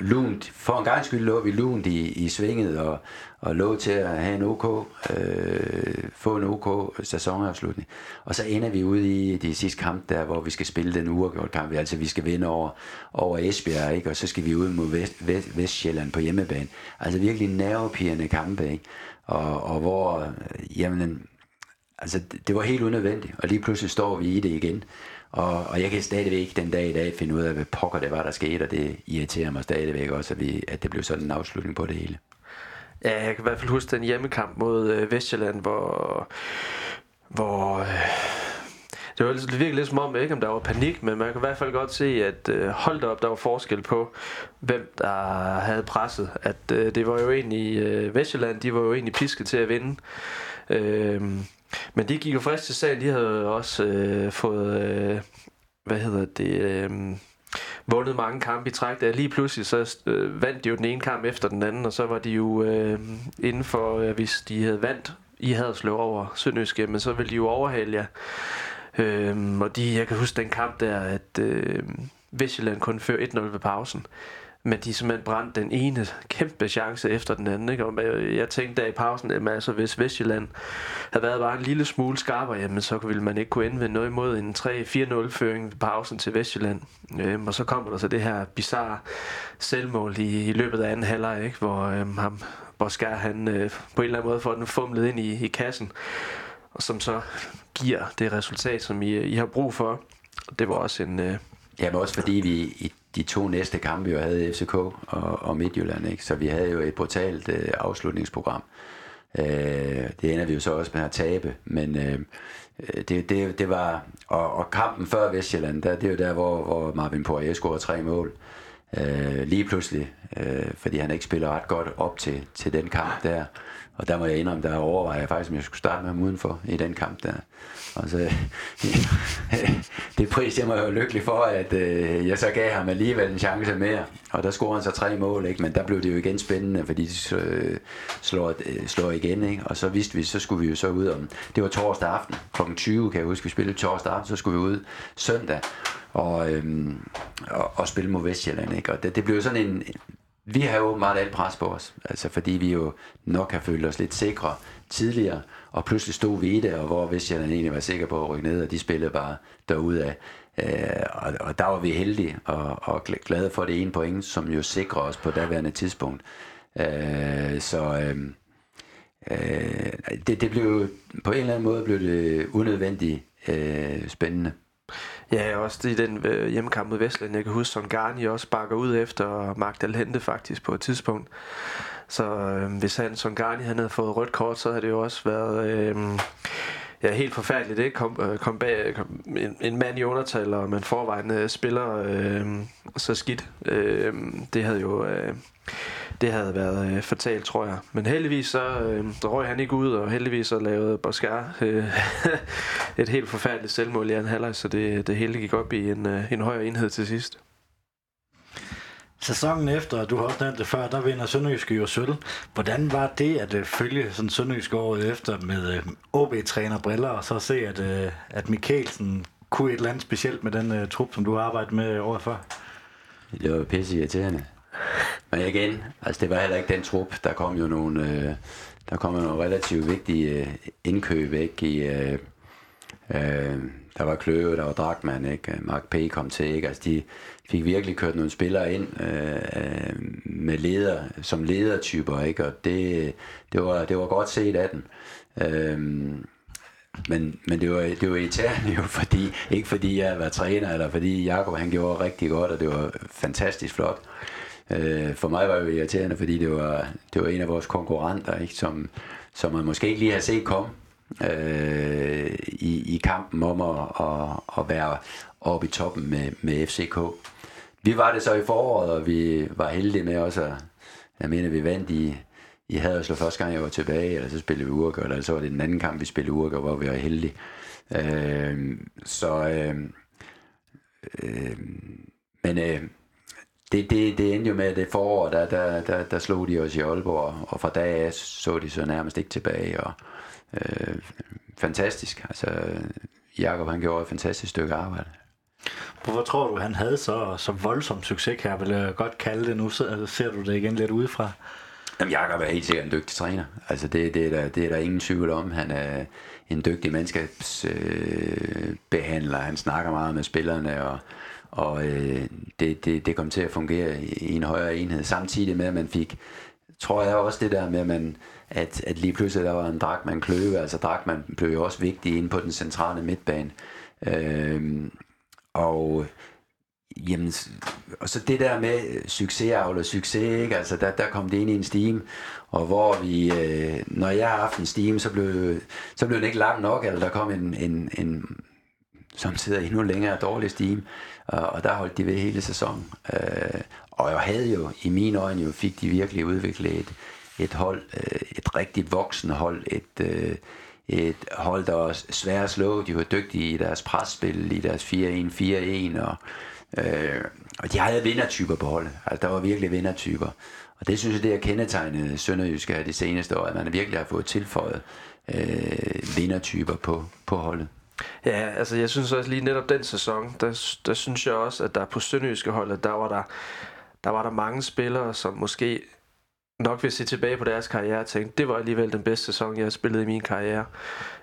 lunt, for en gang skyld lå vi lunt i, i svinget og, og lå til at have en OK, øh, få en OK sæsonafslutning. Og så ender vi ude i de sidste kamp der, hvor vi skal spille den uafgjort kamp. Altså vi skal vinde over, over Esbjerg, ikke? og så skal vi ud mod Vest, Vest, Vestjylland på hjemmebane. Altså virkelig nervepirrende kampe, ikke? Og, og hvor, øh, jamen, altså det var helt unødvendigt, og lige pludselig står vi i det igen. Og, og jeg kan stadigvæk den dag i dag finde ud af, hvad pokker det var, der skete, og det irriterer mig stadigvæk også, at, vi, at det blev sådan en afslutning på det hele. Ja, jeg kan i hvert fald huske den hjemmekamp mod øh, Vestjylland, hvor, hvor øh, det var altså virkelig lidt som om, ikke om der var panik, men man kan i hvert fald godt se, at øh, holdt op, der var forskel på, hvem der havde presset. At øh, det var jo egentlig, øh, Vestjylland, de var jo egentlig pisket til at vinde. Øh, men det gik jo frisk til sagen, de havde også øh, fået, øh, hvad hedder det, øh, vundet mange kampe i træk. Der lige pludselig så øh, vandt de jo den ene kamp efter den anden, og så var de jo øh, inden for, øh, hvis de havde vandt i havde slået over Sønderjyske, men så ville de jo overhale jer. Øh, og de, jeg kan huske den kamp der, at øh, Vestjylland kun fører 1-0 ved pausen men de simpelthen brændte den ene kæmpe chance efter den anden. Ikke? Og jeg tænkte der i pausen, at altså, hvis Vestjylland havde været bare en lille smule skarpere, jamen, så ville man ikke kunne indvende noget imod en 3-4-0-føring ved pausen til Vestjylland. Øhm, og så kommer der så det her bizarre selvmål i, i løbet af anden halvleg, ikke? hvor øhm, ham, Boskar, han øh, på en eller anden måde får den fumlet ind i, i kassen, og som så giver det resultat, som I, I har brug for. Det var også en... Øh, Ja, men også fordi vi i de to næste kampe jo havde FCK og, og Midtjylland, ikke? så vi havde jo et brutalt øh, afslutningsprogram. Øh, det ender vi jo så også med at tabe, men øh, øh det, det, det var, og, og kampen før Vestjylland, der, det er jo der, hvor, hvor Marvin Poirier scorede tre mål. Øh, lige pludselig, øh, fordi han ikke spiller ret godt op til, til den kamp der. Og der må jeg indrømme, der overvejer jeg faktisk, om jeg skulle starte med ham udenfor i den kamp der. Og så, det pris jeg mig jo lykkelig for, at øh, jeg så gav ham alligevel en chance mere. Og der scorede han så tre mål, ikke? men der blev det jo igen spændende, fordi de øh, slår, øh, slår igen. Ikke? Og så vidste vi, så skulle vi jo så ud om, det var torsdag aften, kl. 20 kan jeg huske, vi spillede torsdag aften, så skulle vi ud søndag og, øhm, og, og spille mod Vestjylland. Ikke? Og det, det blev sådan en, vi har jo meget alt pres på os, altså fordi vi jo nok har følt os lidt sikre tidligere, og pludselig stod vi i det, og hvor Vestjylland egentlig var sikker på at rykke ned, og de spillede bare derude Øh, og, og der var vi heldige og, og glade for det ene point, som jo sikrer os på daværende tidspunkt. Øh, så øh, øh, det, det blev på en eller anden måde blev det unødvendigt øh, spændende. Ja, også i den øh, hjemmekamp mod Vestland. Jeg kan huske, som Garni også bakker ud efter Magdal Hente faktisk på et tidspunkt. Så øh, hvis han, som Garni han havde fået rødt kort, så havde det jo også været... Øh, ja, helt forfærdeligt, ikke? Kom, øh, kom bag kom, en, en mand i undertal, og man forvejen øh, spiller øh, så skidt. Øh, det havde jo... Øh, det havde været øh, fatalt, tror jeg. Men heldigvis så øh, røg han ikke ud, og heldigvis så lavede Boskar øh, et helt forfærdeligt selvmål i anden halvleg, så det, det hele gik op i en, øh, en højere enhed til sidst. Sæsonen efter, du har også nævnt det før, der vinder Sønderjyske jo sølv. Hvordan var det at uh, følge sådan Sønderjyske året efter med uh, OB-træner briller, og så se, at, uh, at Mikkelsen kunne et eller andet specielt med den uh, trup, som du har arbejdet med året før? Det var pisse irriterende. Men igen, altså det var heller ikke den trup. Der kom jo nogle, øh, der kom jo nogle relativt vigtige øh, indkøb ikke i, øh, øh, der var Kløve, der var Dragman, ikke? Mark P. kom til, ikke? Altså de fik virkelig kørt nogle spillere ind øh, med leder, som ledertyper, ikke? Og det, det, var, det var godt set af den. Øh, men, men det var, det var irriterende jo, fordi, ikke fordi jeg var træner, eller fordi Jakob han gjorde rigtig godt, og det var fantastisk flot. Øh, Øh, for mig var det jo irriterende, fordi det var, det var en af vores konkurrenter, ikke, som, som man måske ikke lige har set komme øh, i, i kampen om at, at, at være oppe i toppen med, med FCK. Vi var det så i foråret, og vi var heldige med også at, jeg mener, vi vandt i, i Haderslev første gang, jeg var tilbage, eller så spillede vi uafgjort, eller så var det den anden kamp, vi spillede uafgjort, hvor vi var heldige. Øh, så, øh, øh, men øh, det, det, det endte jo med, at det forår, der, der, der, der slog de os i Aalborg, og fra dag af så de så nærmest ikke tilbage, og øh, fantastisk. Altså, Jakob han gjorde et fantastisk stykke arbejde. Hvorfor tror du, han havde så, så voldsom succes her, vil jeg godt kalde det nu? Så ser du det igen lidt udefra? Jamen, Jakob er helt sikkert en dygtig træner. Altså, det, det, er, der, det er der ingen tvivl om. Han er en dygtig mandskabsbehandler. Øh, han snakker meget med spillerne, og, og øh, det, det, det kom til at fungere i en højere enhed. Samtidig med, at man fik, tror jeg også det der med, at, man, at, at lige pludselig der var en Drakman Kløve, altså Drakman blev jo også vigtig inde på den centrale midtbane. Øh, og Jamen, og så det der med succesavl og succes, ikke? Altså, der, der kom det ind i en steam, og hvor vi, øh, når jeg har haft en steam, så blev, så blev den ikke lang nok, eller der kom en, en, en som sidder endnu længere dårlig steam, og, og der holdt de ved hele sæsonen. Øh, og jeg havde jo, i mine øjne, jo, fik de virkelig udviklet et, et hold, øh, et rigtigt voksen hold, et, øh, et hold, der var svært at slå. De var dygtige i deres presspil, i deres 4-1-4-1, og Øh, og de havde vindertyper på holdet. Altså, der var virkelig vindertyper. Og det synes jeg, det er kendetegnet Sønderjyske her de seneste år, at man virkelig har fået tilføjet øh, vindertyper på, på holdet. Ja, altså jeg synes også lige netop den sæson, der, der synes jeg også, at der på Sønderjyske holdet, der var der, der var der mange spillere, som måske nok vil se tilbage på deres karriere og tænke, det var alligevel den bedste sæson, jeg har spillet i min karriere.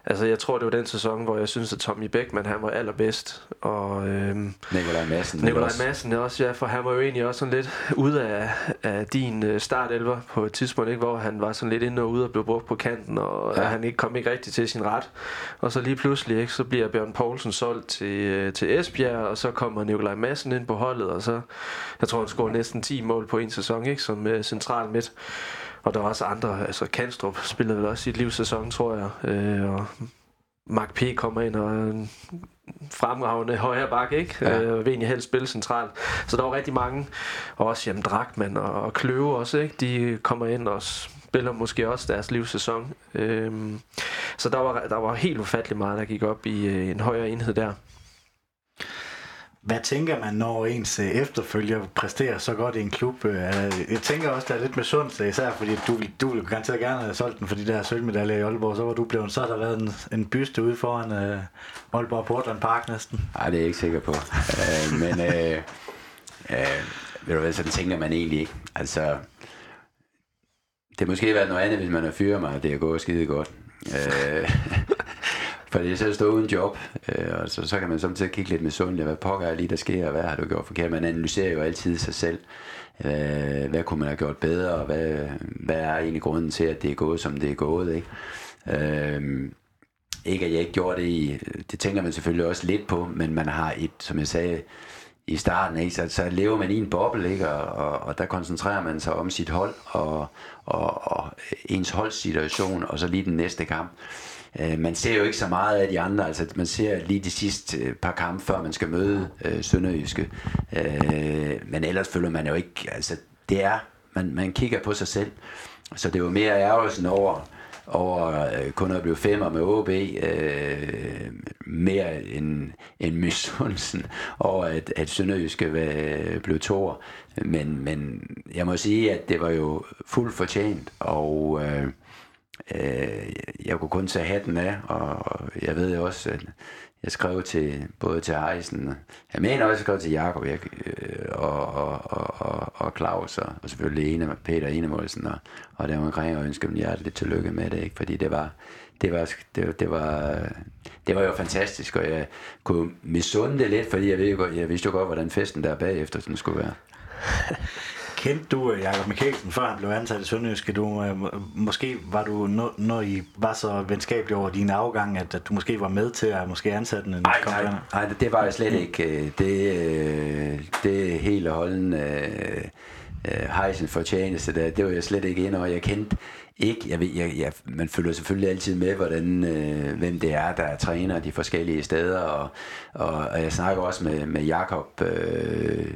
Altså, jeg tror, det var den sæson, hvor jeg synes, at Tommy Beckmann, han var allerbedst. Og, øhm, Nikolaj Madsen. Nikolaj Madsen også, ja, for han var jo egentlig også sådan lidt ude af, af din øh, startelver på et tidspunkt, ikke, hvor han var sådan lidt inde og ude og blev brugt på kanten, og ja. han ikke kom ikke rigtig til sin ret. Og så lige pludselig, ikke, så bliver Bjørn Poulsen solgt til, øh, til Esbjerg, og så kommer Nikolaj Madsen ind på holdet, og så, jeg tror, han scorede næsten 10 mål på en sæson, ikke, som uh, central midt. Og der var også andre, altså Kanstrup spillede vel også sit livssæson, tror jeg. Øh, og Mark P. kommer ind og en fremragende højre bak, ikke? Ja. Øh, vil egentlig helst spille centralt. Så der var rigtig mange, og også jamen, Drakman og, og Kløve også, ikke? De kommer ind og spiller måske også deres livssæson. Øh, så der var, der var helt ufattelig meget, der gik op i øh, en højere enhed der. Hvad tænker man, når ens øh, efterfølger præsterer så godt i en klub? Øh, jeg tænker også, der er lidt med sundt, øh, især fordi du, du ville garanteret gerne have solgt den for de der sølvmedaljer i Aalborg, så var du blevet, så der været en, en byste ude foran uh, Aalborg Portland Park næsten. Nej, det er jeg ikke sikker på. uh, men uh, uh, ved du hvad, sådan tænker man egentlig ikke. Altså, det måske været noget andet, hvis man har fyret mig, og det er gået skide godt. Uh, fordi selv stå uden job, øh, og så, så kan man samtidig kigge lidt med sundt, hvad pokker er lige, der sker, og hvad har du gjort forkert? Man analyserer jo altid sig selv. Øh, hvad kunne man have gjort bedre, og hvad, hvad er egentlig grunden til, at det er gået, som det er gået, ikke? Øh, ikke at jeg ikke gjorde det i, det tænker man selvfølgelig også lidt på, men man har et, som jeg sagde i starten, ikke? Så, så lever man i en boble, ikke? Og, og, og der koncentrerer man sig om sit hold, og, og, og ens holdsituation, og så lige den næste kamp. Øh, man ser jo ikke så meget af de andre, altså man ser lige de sidste øh, par kampe, før man skal møde øh, Sønderjyske. Øh, men ellers føler man jo ikke, altså det er, man, man kigger på sig selv. Så det var mere ærgelsen over, over øh, kun at blive femmer med OB, øh, mere end, end misundelsen over, at, at Sønderjyske øh, blev toer. Men, men jeg må sige, at det var jo fuldt fortjent, og øh, øh, jeg kunne kun tage hatten af, og jeg ved også, at jeg skrev til både til Heisen, jeg mener også, jeg skrev til Jakob jeg, øh, og, og, og, og, Claus, og, og selvfølgelig Ene, Peter Enemålsen, og, og der omkring, og ønskede dem hjerteligt tillykke med det, ikke? fordi det var, det var, det, det, var, det var jo fantastisk, og jeg kunne misunde det lidt, fordi jeg, ved, jeg vidste jo godt, hvordan festen der bagefter den skulle være. Kendte du øh, Jakob Mikkelsen, før han blev ansat i Sønderjyske? Du, øh, måske var du, når, når I var så venskabelige over din afgang, at, at du måske var med til at måske ansætte en Nej, nej, nej, det var jeg slet ikke. Øh, det, det og holden Heisen fortjeneste der, det var jeg slet ikke ind og Jeg kendte ikke, jeg ved, jeg, jeg, man følger selvfølgelig altid med, hvordan, øh, hvem det er, der er træner de forskellige steder, og, og, og jeg snakker også med, med Jakob øh,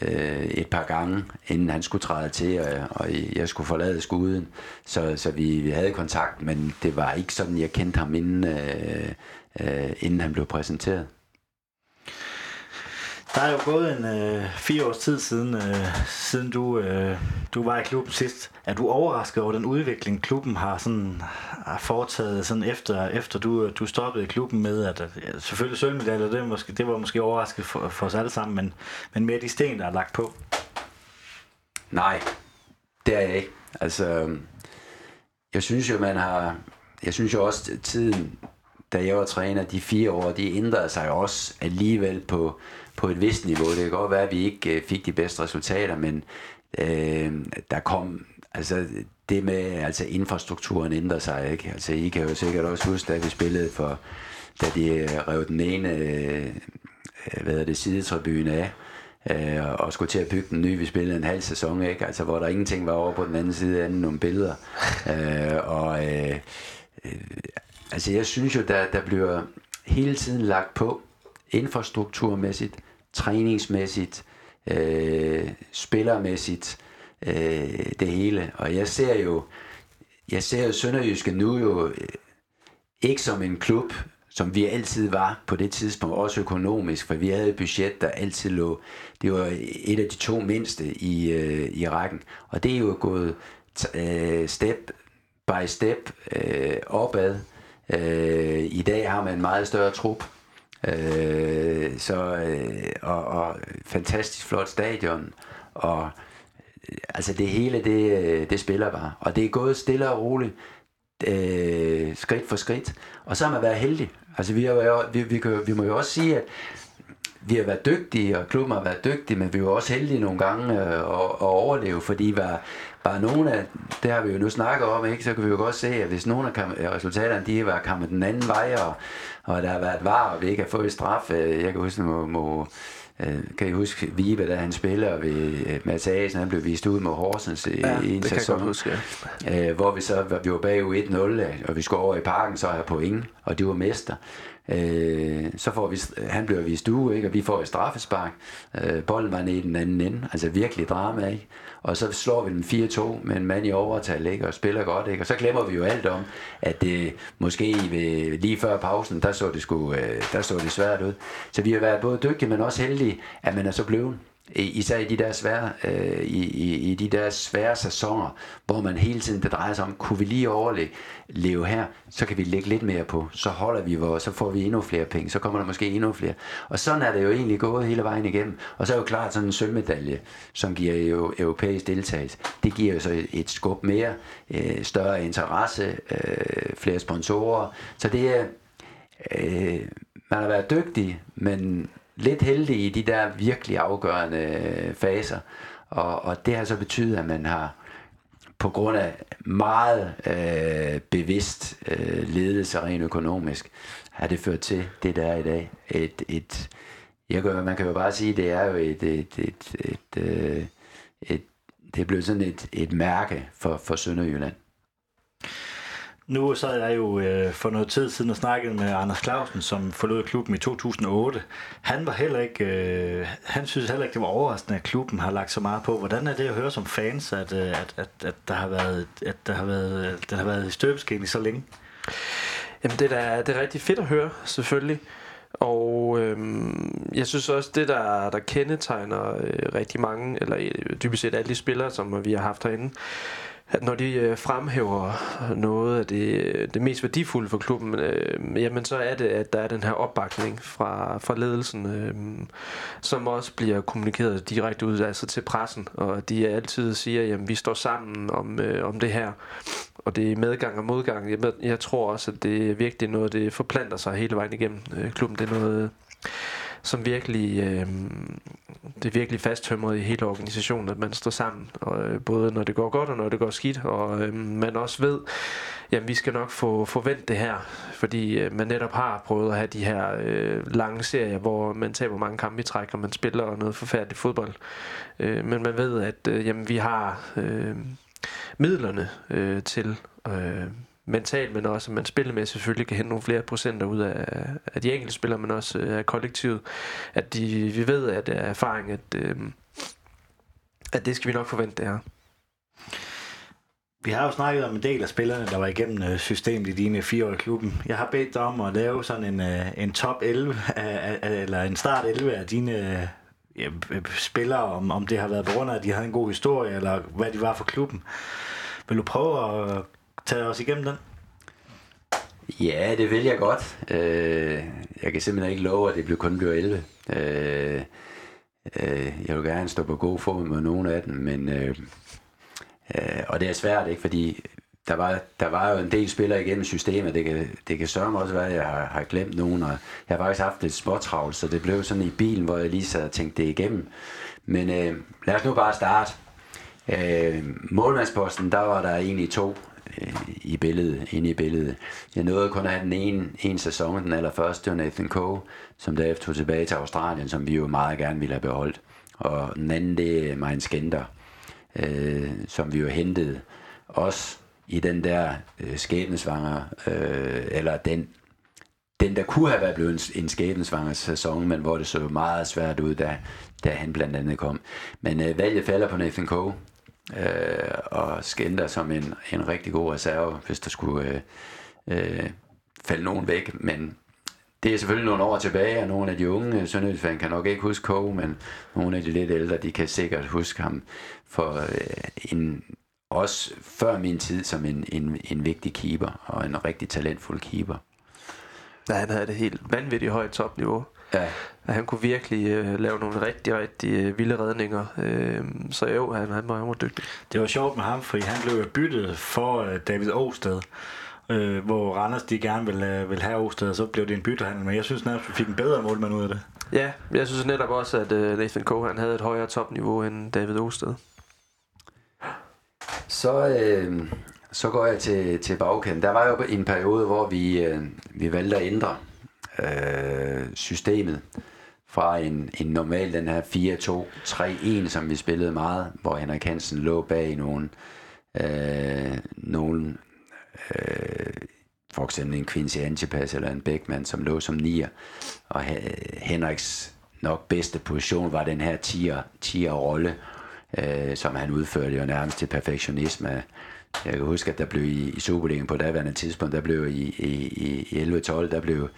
øh, et par gange, inden han skulle træde til, og, og jeg skulle forlade skuden, så, så vi, vi havde kontakt, men det var ikke sådan, jeg kendte ham inden, øh, øh, inden han blev præsenteret. Der er jo gået en øh, fire års tid siden, øh, siden du, øh, du var i klubben sidst. Er du overrasket over den udvikling, klubben har, sådan, har foretaget sådan efter, efter du, øh, du stoppede i klubben med, at, at ja, selvfølgelig sølvmedaljer, det, måske, det var måske overrasket for, for os alle sammen, men, men mere de sten, der er lagt på? Nej, det er jeg ikke. Altså, øhm, jeg synes jo, man har... Jeg synes jo også, tiden, da jeg var træner, de fire år, de ændrede sig også alligevel på, på et vist niveau. Det kan godt være, at vi ikke øh, fik de bedste resultater, men øh, der kom, altså det med, altså infrastrukturen ændrer sig, ikke? Altså I kan jo sikkert også huske, da vi spillede for, da de øh, rev den ene, øh, hvad er det, sidetribune af, øh, og skulle til at bygge den ny. Vi spillede en halv sæson, ikke? Altså, hvor der ingenting var over på den anden side, anden nogle billeder. øh, og øh, øh, altså, jeg synes jo, der, der bliver hele tiden lagt på, infrastrukturmæssigt, træningsmæssigt, øh, spillermæssigt, øh, det hele. Og jeg ser jo, jeg ser jo Sønderjyske nu jo øh, ikke som en klub, som vi altid var på det tidspunkt, også økonomisk, for vi havde et budget, der altid lå, det var et af de to mindste i, øh, i rækken, og det er jo gået øh, step by step øh, opad. Øh, I dag har man en meget større trup, Øh, så, øh, og, og fantastisk flot stadion, og øh, altså det hele, det, øh, det spiller bare. Og det er gået stille og roligt, øh, skridt for skridt. Og så har man været heldig. Altså vi, har, vi, vi, kan, vi må jo også sige, at vi har været dygtige, og klubben har været dygtige, men vi var også heldige nogle gange øh, at, at overleve, fordi var, var nogle af, det har vi jo nu snakket om, ikke, så kan vi jo godt se, at hvis nogle af resultaterne, de var kommet den anden vej, og, og der har været var, og vi ikke har fået straf, øh, jeg kan huske, må, må øh, kan I huske Vibe, da han spiller ved Mads Asen, han blev vist ud med Horsens i, ja, en det sæson, kan huske, ja. hvor vi så vi var bagud 1-0, og vi skulle over i parken, så har point, og de var mester. Øh, så får vi, han bliver vist uge, ikke? og vi får et straffespark. Øh, bolden var nede i den anden ende, altså virkelig drama, ikke? Og så slår vi den 4-2 med en mand i overtal, ikke? og spiller godt, ikke? Og så glemmer vi jo alt om, at det måske ved, lige før pausen, der så det, sgu, øh, der så det svært ud. Så vi har været både dygtige, men også heldige, at man er så blevet især i de der svære, øh, i, i, i de der svære sæsoner, hvor man hele tiden, det drejer sig om, kunne vi lige overleve leve her, så kan vi lægge lidt mere på, så holder vi vores, så får vi endnu flere penge, så kommer der måske endnu flere. Og sådan er det jo egentlig gået hele vejen igennem. Og så er jo klart sådan en sølvmedalje, som giver jo europæisk deltagelse, det giver jo så et skub mere, øh, større interesse, øh, flere sponsorer, så det er, øh, man har været dygtig, men lidt heldig i de der virkelig afgørende øh, faser. Og, og det har så betydet, at man har på grund af meget øh, bevidst øh, ledelse rent økonomisk, har det ført til det, der er i dag. Et, et, jeg kan, man kan jo bare sige, det er jo et, et, et, et, et, øh, et det er blevet sådan et, et mærke for, for Sønderjylland. Nu så er jeg jo øh, for noget tid siden og snakkede med Anders Clausen, som forlod klubben i 2008. Han var heller ikke, øh, han synes heller ikke, det var overraskende, at klubben har lagt så meget på. Hvordan er det at høre som fans, at, øh, at, at, at der har været, at der har været, der har været støbeskeen i så længe? Jamen det er, det er rigtig fedt at høre, selvfølgelig. Og øhm, jeg synes også, det der, der kendetegner øh, rigtig mange, eller øh, dybest set alle de spillere, som vi har haft herinde, at når de øh, fremhæver noget af det, øh, det mest værdifulde for klubben, øh, jamen så er det, at der er den her opbakning fra, fra ledelsen, øh, som også bliver kommunikeret direkte ud altså til pressen, og de altid siger, at vi står sammen om, øh, om det her, og det er medgang og modgang. Jeg, jeg tror også, at det er virkelig noget, det forplanter sig hele vejen igennem øh, klubben. Det er noget som virkelig øh, det er virkelig fasttømret i hele organisationen, at man står sammen, og, øh, både når det går godt og når det går skidt, og øh, man også ved, jamen vi skal nok få forvent det her, fordi øh, man netop har prøvet at have de her øh, lange serier, hvor man taber mange kampe i træk, og man spiller noget forfærdeligt fodbold. Øh, men man ved, at øh, jamen, vi har... Øh, midlerne øh, til øh, mentalt, men også at man spillemæssigt selvfølgelig kan hente nogle flere procenter ud af, af de enkelte spillere, men også øh, af kollektivet. At de, vi ved at er erfaring, at, øh, at det skal vi nok forvente det her. Vi har jo snakket om en del af spillerne, der var igennem øh, systemet i dine fire år i klubben. Jeg har bedt dig om at lave sådan en, øh, en top 11, af, eller en start 11 af dine øh, ja, spillere, om, om det har været på grund af, at de havde en god historie, eller hvad de var for klubben. Vil du prøve at tage os igennem den? Ja, det vil jeg godt. Øh, jeg kan simpelthen ikke love, at det kun bliver 11. Øh, øh, jeg vil gerne stå på god form med nogle af dem, men øh, øh, og det er svært, ikke, fordi der var, der var jo en del spillere igennem systemet. Det kan, det kan sørge også være, at jeg har, har glemt nogen, og jeg har faktisk haft lidt småtravl, så det blev sådan i bilen, hvor jeg lige sad og tænkte det igennem. Men øh, lad os nu bare starte. Øh, målmandsposten, der var der egentlig to øh, i billedet, inde i billedet. Jeg nåede kun at have den ene, en sæson, den allerførste, det var Nathan Coe, som derefter tog tilbage til Australien, som vi jo meget gerne ville have beholdt. Og den anden, det er Mein Skender, øh, som vi jo hentede også i den der øh, skæbnesvanger, øh, eller den, den der kunne have været blevet en, en skæbnesvanger sæson, men hvor det så meget svært ud, da, da han blandt andet kom. Men øh, valget falder på Nathan Coe, øh, og Skender som en, en rigtig god reserve, hvis der skulle øh, øh, falde nogen væk. Men det er selvfølgelig nogle år tilbage, og nogle af de unge sønderjydsfans kan nok ikke huske Kåre, men nogle af de lidt ældre, de kan sikkert huske ham for øh, en, også før min tid som en, en, en vigtig keeper, og en rigtig talentfuld keeper. Ja, han havde det helt vanvittigt højt topniveau. Ja. Han kunne virkelig øh, lave nogle rigtig, rigtig øh, vilde redninger. Øh, så jo, han, han, var, han var dygtig. Det var sjovt med ham, fordi han blev byttet for øh, David Osted, øh, hvor Randers de gerne ville, øh, ville have Osted, og så blev det en byttehandel. Men jeg synes nærmest, vi fik en bedre målmand ud af det. Ja, jeg synes netop også, at øh, Nathan Coe han havde et højere topniveau end David Osted. Så, øh, så går jeg til, til bagkæden. Der var jo en periode, hvor vi, øh, vi valgte at ændre øh, systemet fra en, en normal, den her 4-2-3-1, som vi spillede meget, hvor Henrik Hansen lå bag nogle, øh, nogle øh, for eksempel en Quincy Antipas eller en Beckmann, som lå som nier, og Henriks nok bedste position var den her 10'er, 10'er rolle, øh, som han udførte jo nærmest til perfektionisme. Jeg kan huske, at der blev i, i Superligaen på daværende tidspunkt, der blev i, i, i 11-12, der blev,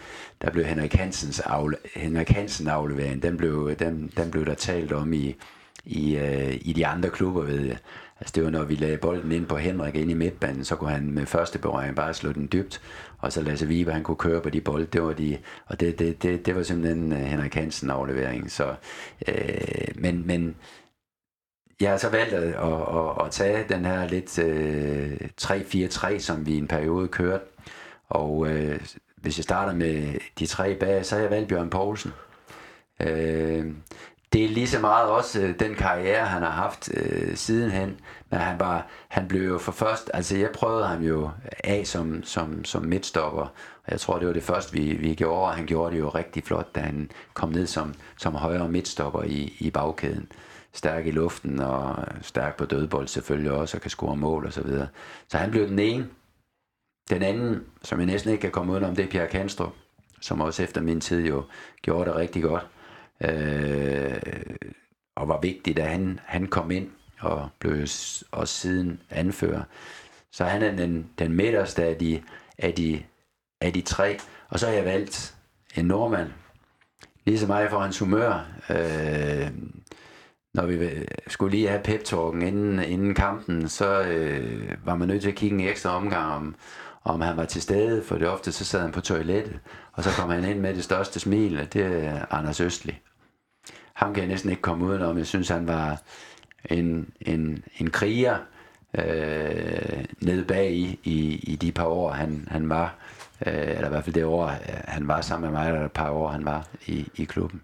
der blev Henrik Hansens afle, Henrik Hansen aflevering, den blev, den, den blev der talt om i, i, uh, i de andre klubber, ved jeg. Altså det var, når vi lagde bolden ind på Henrik ind i midtbanen, så kunne han med første berøring bare slå den dybt, og så Lasse Vibe, han kunne køre på de bolde, det var de, og det, det, det, det var simpelthen øh, Henrik Hansen aflevering. Så, øh, men, men jeg har så valgt at, at, at, at tage den her lidt øh, 3-4-3, som vi i en periode kørte. Og øh, hvis jeg starter med de tre bag, så har jeg valgt Bjørn Poulsen. Øh, det er lige så meget også øh, den karriere, han har haft øh, sidenhen. Men han, var, han blev jo for først, altså jeg prøvede ham jo af som, som, som midtstopper. Og jeg tror, det var det første, vi, vi gjorde, og han gjorde det jo rigtig flot, da han kom ned som, som højre midtstopper i, i bagkæden. Øh, stærk i luften og øh, stærk på dødbold selvfølgelig også, og kan score mål og så videre. Så han blev den ene. Den anden, som jeg næsten ikke kan komme udenom, det er Pierre Kanstrup, som også efter min tid jo gjorde det rigtig godt. Øh, og var vigtig, da han, han kom ind og blev også siden anfører. Så han er den, den midterste af de, af, de, af de tre. Og så har jeg valgt en nordmand, lige så meget for hans humør. Øh, når vi øh, skulle lige have pep-talken inden, inden kampen, så øh, var man nødt til at kigge en ekstra omgang om, om han var til stede, for det ofte så sad han på toilettet, og så kom han ind med det største smil, og det er Anders Østli. Ham kan jeg næsten ikke komme udenom. Jeg synes, han var en, en, en kriger øh, nede bag i, i, i de par år, han, han var, øh, eller i hvert fald det år, øh, han var sammen med mig, eller et par år, han var i, i klubben.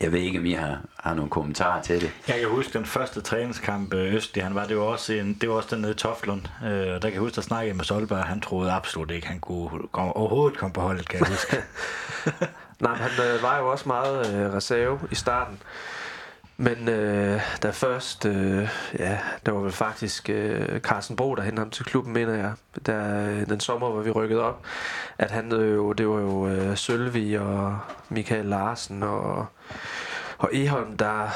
Jeg ved ikke, om I har, har nogle kommentarer til det. Jeg kan huske den første træningskamp øh, Østlig, han var, det var også, en, det var også den nede i Toftlund. Øh, der kan jeg huske, der snakkede med Solberg, han troede absolut ikke, han kunne komme, overhovedet komme på holdet, kan jeg huske. Nej, men han øh, var jo også meget øh, reserve i starten. Men øh, der først, øh, ja, der var vel faktisk øh, Carsten Bro, der hentede ham til klubben, mener jeg, der, øh, den sommer, hvor vi rykkede op, at han øh, jo, det var jo øh, Sølvi og Michael Larsen og, og Eholm, der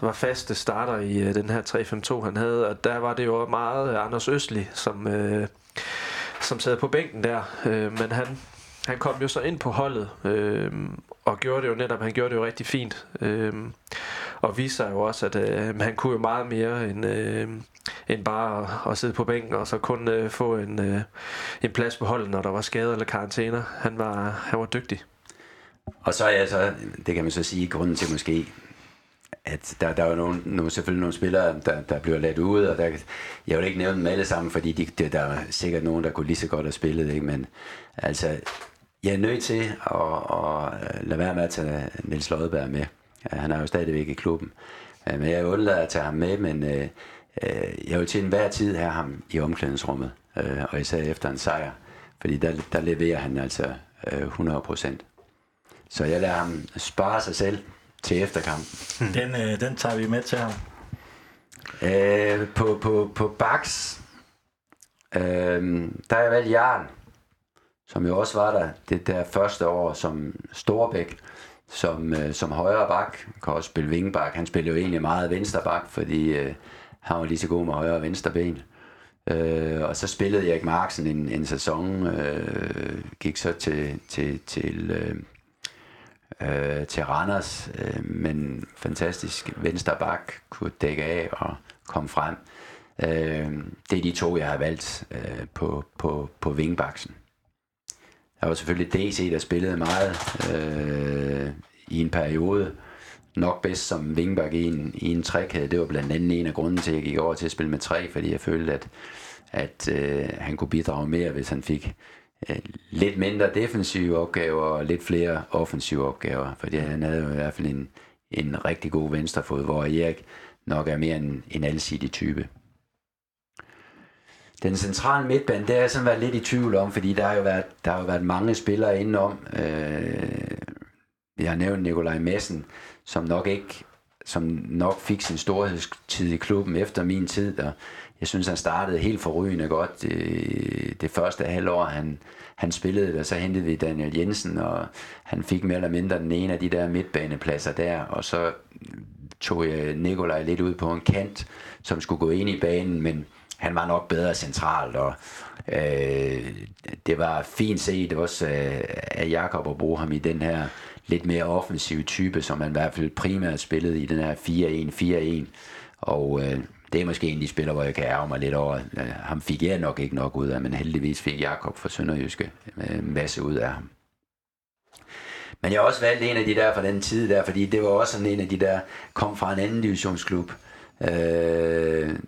var faste starter i øh, den her 3-5-2, han havde, og der var det jo meget Anders Østlig, som, øh, som sad på bænken der, øh, men han, han kom jo så ind på holdet, øh, og gjorde det jo netop, han gjorde det jo rigtig fint. Øh, og viste sig jo også, at øh, han kunne jo meget mere end, øh, end bare at, at sidde på bænken og så kun øh, få en, øh, en plads på holdet, når der var skader eller karantæner. Han var, han var dygtig. Og så er jeg så, det kan man så sige, grunden til måske, at der, der er jo nogle, nogle, selvfølgelig nogle spillere, der, der bliver ladt ud, og der, jeg vil ikke nævne dem alle sammen, fordi de, der, der er sikkert nogen, der kunne lige så godt have spillet, ikke? men altså, jeg er nødt til at, at lade være med at tage Niels Lodberg med. Han er jo stadigvæk i klubben. Øh, men jeg undlader at tage ham med, men øh, øh, jeg vil til enhver tid have ham i omklædningsrummet, og især efter en sejr, fordi der, der leverer han altså 100%. Så jeg lader ham spare sig selv til efterkampen. Den, øh, den tager vi med til ham. Øh, på, på, på Bax, øh, der er jeg valgt Jarl, som jo også var der det der første år som Storbæk som, øh, som højre bak. Kan også spille vingbak. Han spiller jo egentlig meget venstre bak, fordi øh, han var lige så god med højre og venstre ben. Øh, og så spillede Erik Marksen en, en sæson, øh, gik så til, til, til, øh, øh, til Randers, øh, men fantastisk venstre bak, kunne dække af og komme frem. Øh, det er de to, jeg har valgt øh, på, på, på vingbaksen. Der var selvfølgelig DC, der spillede meget øh, i en periode. Nok bedst som wingback i en, i en trækæde. Det var blandt andet en af grunden til, at jeg gik over til at spille med tre, fordi jeg følte, at, at øh, han kunne bidrage mere, hvis han fik øh, lidt mindre defensive opgaver og lidt flere offensive opgaver. Fordi han havde jo i hvert fald en, en rigtig god venstrefod, hvor Erik nok er mere en, en alsidig type. Den centrale midtbane, det er jeg sådan været lidt i tvivl om, fordi der har jo været, der har jo været mange spillere indenom. Øh, jeg har nævnt Nikolaj Messen, som nok ikke som nok fik sin storhedstid i klubben efter min tid, og jeg synes, han startede helt forrygende godt det, det første halvår, han, han spillede, og så hentede vi Daniel Jensen, og han fik mere eller mindre den ene af de der midtbanepladser der, og så tog jeg Nikolaj lidt ud på en kant, som skulle gå ind i banen, men han var nok bedre centralt, og øh, det var fint set også øh, af Jakob at bruge ham i den her lidt mere offensive type, som han i hvert fald primært spillede i den her 4-1-4-1, og øh, det er måske en af de spillere, hvor jeg kan ærge mig lidt over. Øh, ham fik jeg nok ikke nok ud af, men heldigvis fik Jakob fra Sønderjyske øh, en masse ud af ham. Men jeg har også valgt en af de der fra den tid der, fordi det var også sådan en af de der, kom fra en anden divisionsklub. Øh,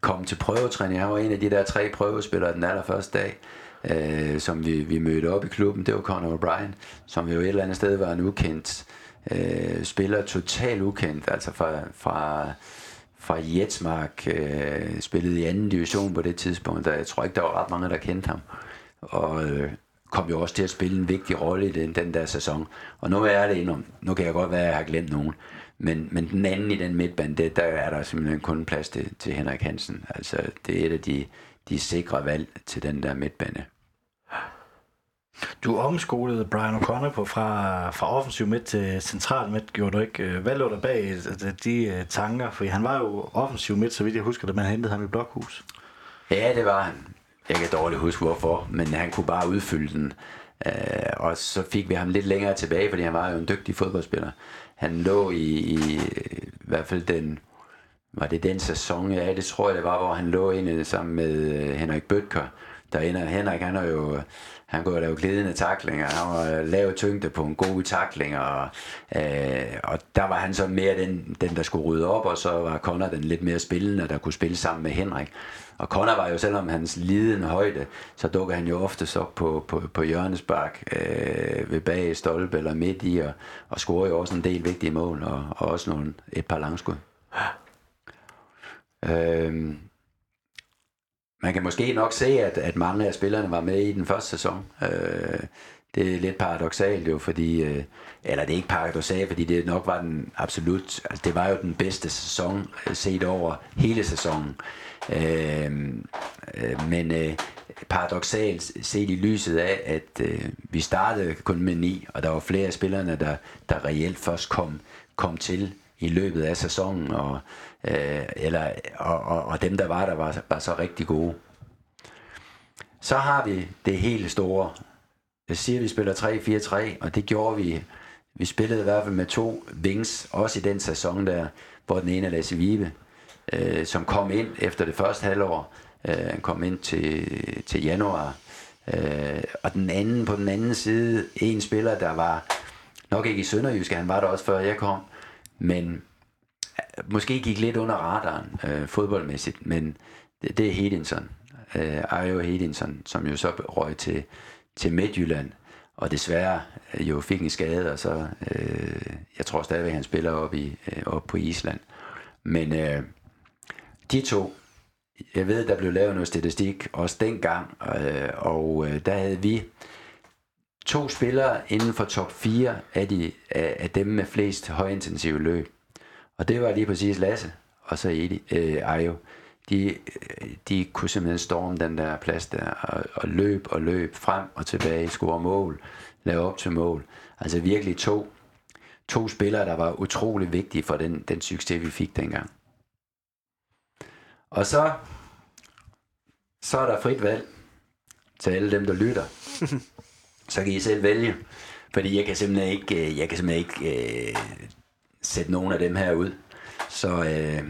kom til prøvetræning. Han var en af de der tre prøvespillere den allerførste dag, øh, som vi, vi mødte op i klubben. Det var Conor O'Brien, som jo et eller andet sted var en ukendt øh, spiller, totalt ukendt, altså fra, fra, fra Jetsmark, øh, spillede i anden division på det tidspunkt, og jeg tror ikke, der var ret mange, der kendte ham. Og øh, kom jo også til at spille en vigtig rolle i den, den der sæson. Og nu er det endnu, nu kan jeg godt være, at jeg har glemt nogen. Men, men den anden i den midtbane, det, der er der simpelthen kun plads til, til Henrik Hansen. Altså, det er et af de, de sikre valg til den der midtbane. Du omskolede Brian O'Connor på fra, fra offensiv midt til central midt, gjorde du ikke? Hvad lå der bag de uh, tanker? For han var jo offensiv midt, så vidt jeg husker, da man hentede ham i blokhus. Ja, det var han. Jeg kan dårligt huske hvorfor, men han kunne bare udfylde den. Øh, og så fik vi ham lidt længere tilbage, fordi han var jo en dygtig fodboldspiller han lå i, i, i hvert fald den, var det den sæson, ja, det tror jeg det var, hvor han lå inde sammen med øh, Henrik Bøtker, der ender, Henrik, han er jo, han går lave glidende taklinger, han var lavet tyngde på en god takling, og, øh, og der var han så mere den, den, der skulle rydde op, og så var Connor den lidt mere spillende, der kunne spille sammen med Henrik. Og Connor var jo, selvom hans lidende højde, så dukker han jo ofte op på, på, på hjørnespark øh, ved bag stolpe eller midt i, og, og scorer jo også en del vigtige mål, og, og også nogle, et par langskud. Øhm, man kan måske nok se, at, at mange af spillerne var med i den første sæson. Øh, det er lidt paradoxalt jo, fordi, øh, eller det er ikke paradoxalt, fordi det nok var den absolut, altså det var jo den bedste sæson øh, set over hele sæsonen. Øh, øh, men øh, paradoxalt set i lyset af, at øh, vi startede kun med ni, og der var flere af spillerne, der, der reelt først kom, kom til i løbet af sæsonen, og, øh, eller, og, og, og dem, der var der, var, var så rigtig gode. Så har vi det helt store. Jeg siger, at vi spiller 3-4-3, og det gjorde vi. Vi spillede i hvert fald med to wings, også i den sæson der, hvor den ene er Lasse Vibe, øh, som kom ind efter det første halvår. Øh, han kom ind til, til januar. Øh, og den anden, på den anden side, en spiller, der var nok ikke i Sønderjyske, han var der også før jeg kom, men øh, måske gik lidt under radaren øh, fodboldmæssigt, men det, det er Hedinson øh, Ajo Hedinson, som jo så røg til, til Midtjylland, og desværre øh, jo fik en skade, og så, øh, jeg tror stadigvæk, han spiller op, i, øh, op på Island. Men øh, de to, jeg ved, der blev lavet noget statistik også dengang, øh, og øh, der havde vi to spillere inden for top 4 af, de, af, af dem med flest højintensive løb. Og det var lige præcis Lasse, og så Edi, øh, Ajo de, øh, de kunne simpelthen storme den der plads der, og, og løb og løb frem og tilbage, score mål, lave op til mål. Altså virkelig to, to spillere, der var utrolig vigtige for den, den succes, vi fik dengang. Og så, så er der frit valg til alle dem, der lytter. så kan I selv vælge. Fordi jeg kan simpelthen ikke, øh, jeg kan simpelthen ikke øh, sætte nogen af dem her ud. Så øh,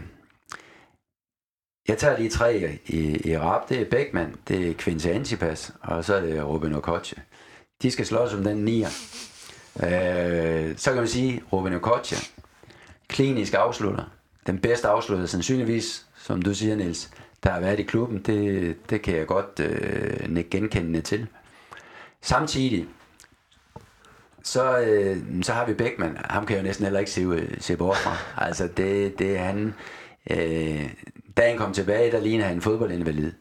jeg tager lige tre i, i rap. Det er Beckmann, det er Quincy Antipas, og så er det Ruben Okoche. De skal slås om den nier. Øh, så kan man sige, Ruben Okoche, klinisk afslutter. Den bedste afslutter sandsynligvis, som du siger, Niels, der har været i klubben. Det, det kan jeg godt øh, genkendende til. Samtidig, så, øh, så har vi Beckmann. Ham kan jeg jo næsten heller ikke se, øh, se bort fra. Altså, det, det er han... Øh, da han kom tilbage, der ligner han en fodboldinvalid.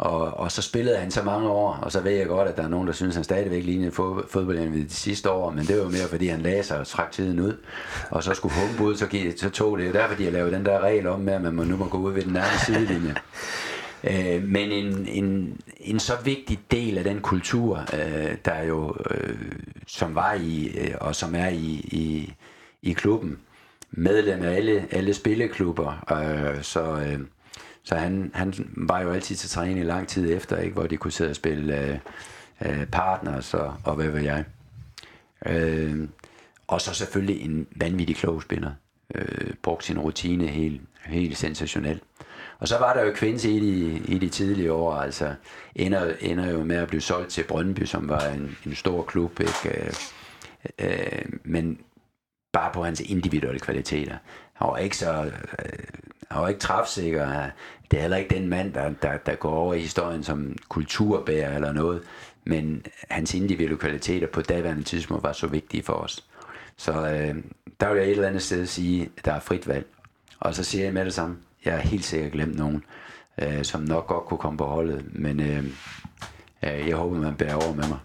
Og, og så spillede han så mange år, og så ved jeg godt, at der er nogen, der synes, at han stadigvæk lignede en fodboldinvalid de sidste år, men det var mere, fordi han lagde sig og trak tiden ud, og så skulle humpe ud, så, så tog det. Derfor de har lavet den der regel om med, at man må, nu må gå ud ved den nærmeste sidelinje. Øh, men en, en, en så vigtig del af den kultur, øh, der jo, øh, som var i, øh, og som er i, i, i klubben, medlem af alle, alle spilleklubber, øh, så, øh, så han, han var jo altid til træning i lang tid efter, ikke, hvor de kunne sidde og spille øh, øh partners og, og hvad ved jeg. Øh, og så selvfølgelig en vanvittig klog spiller. Øh, brugte sin rutine helt, helt sensationelt. Og så var der jo Quincy i de, i de tidlige år, altså ender, ender jo med at blive solgt til Brøndby, som var en, en stor klub, ikke? Øh, øh, men bare på hans individuelle kvaliteter. Han var ikke så... Øh, han var ikke træfsikker. Det er heller ikke den mand, der, der, der går over i historien som kulturbærer eller noget. Men hans individuelle kvaliteter på daværende tidspunkt var så vigtige for os. Så øh, der vil jeg et eller andet sted sige, at der er frit valg. Og så siger jeg med det samme, jeg har helt sikkert glemt nogen, øh, som nok godt kunne komme på holdet. Men øh, øh jeg håber, man bærer over med mig.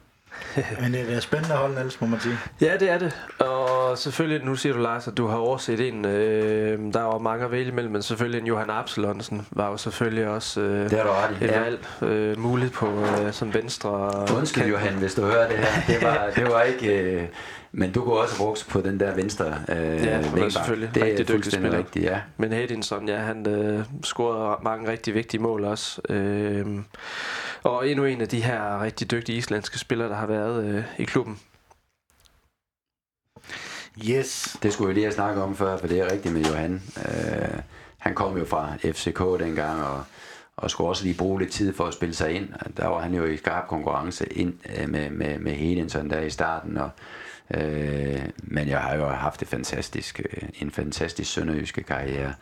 Men det er spændende hold, Niels, må man sige. Ja, det er det. Og selvfølgelig, nu siger du, Lars, at du har overset en. Øh, der var mange at vælge imellem, men selvfølgelig en Johan Absalonsen var jo selvfølgelig også øh, det er du ret et ja. valg øh, muligt på øh, som venstre. Undskyld, kant. Johan, hvis du hører det her. Det var, det var ikke... Øh, men du kunne også bruge på den der venstre øh, Ja, det er selvfølgelig det rigtig dygtig spiller. Rigtigt, ja. Men Hedinson, ja, han øh, scorede mange rigtig vigtige mål også. Øh, og endnu en af de her rigtig dygtige islandske spillere, der har været øh, i klubben. Yes. Det skulle vi lige have snakket om før, for det er rigtigt med Johan. Øh, han kom jo fra FCK dengang, og, og skulle også lige bruge lidt tid for at spille sig ind. Der var han jo i skarp konkurrence ind øh, med, med, med Hedinson der i starten, og Øh, men jeg har jo haft et fantastisk, øh, en fantastisk sønderjyske karriere.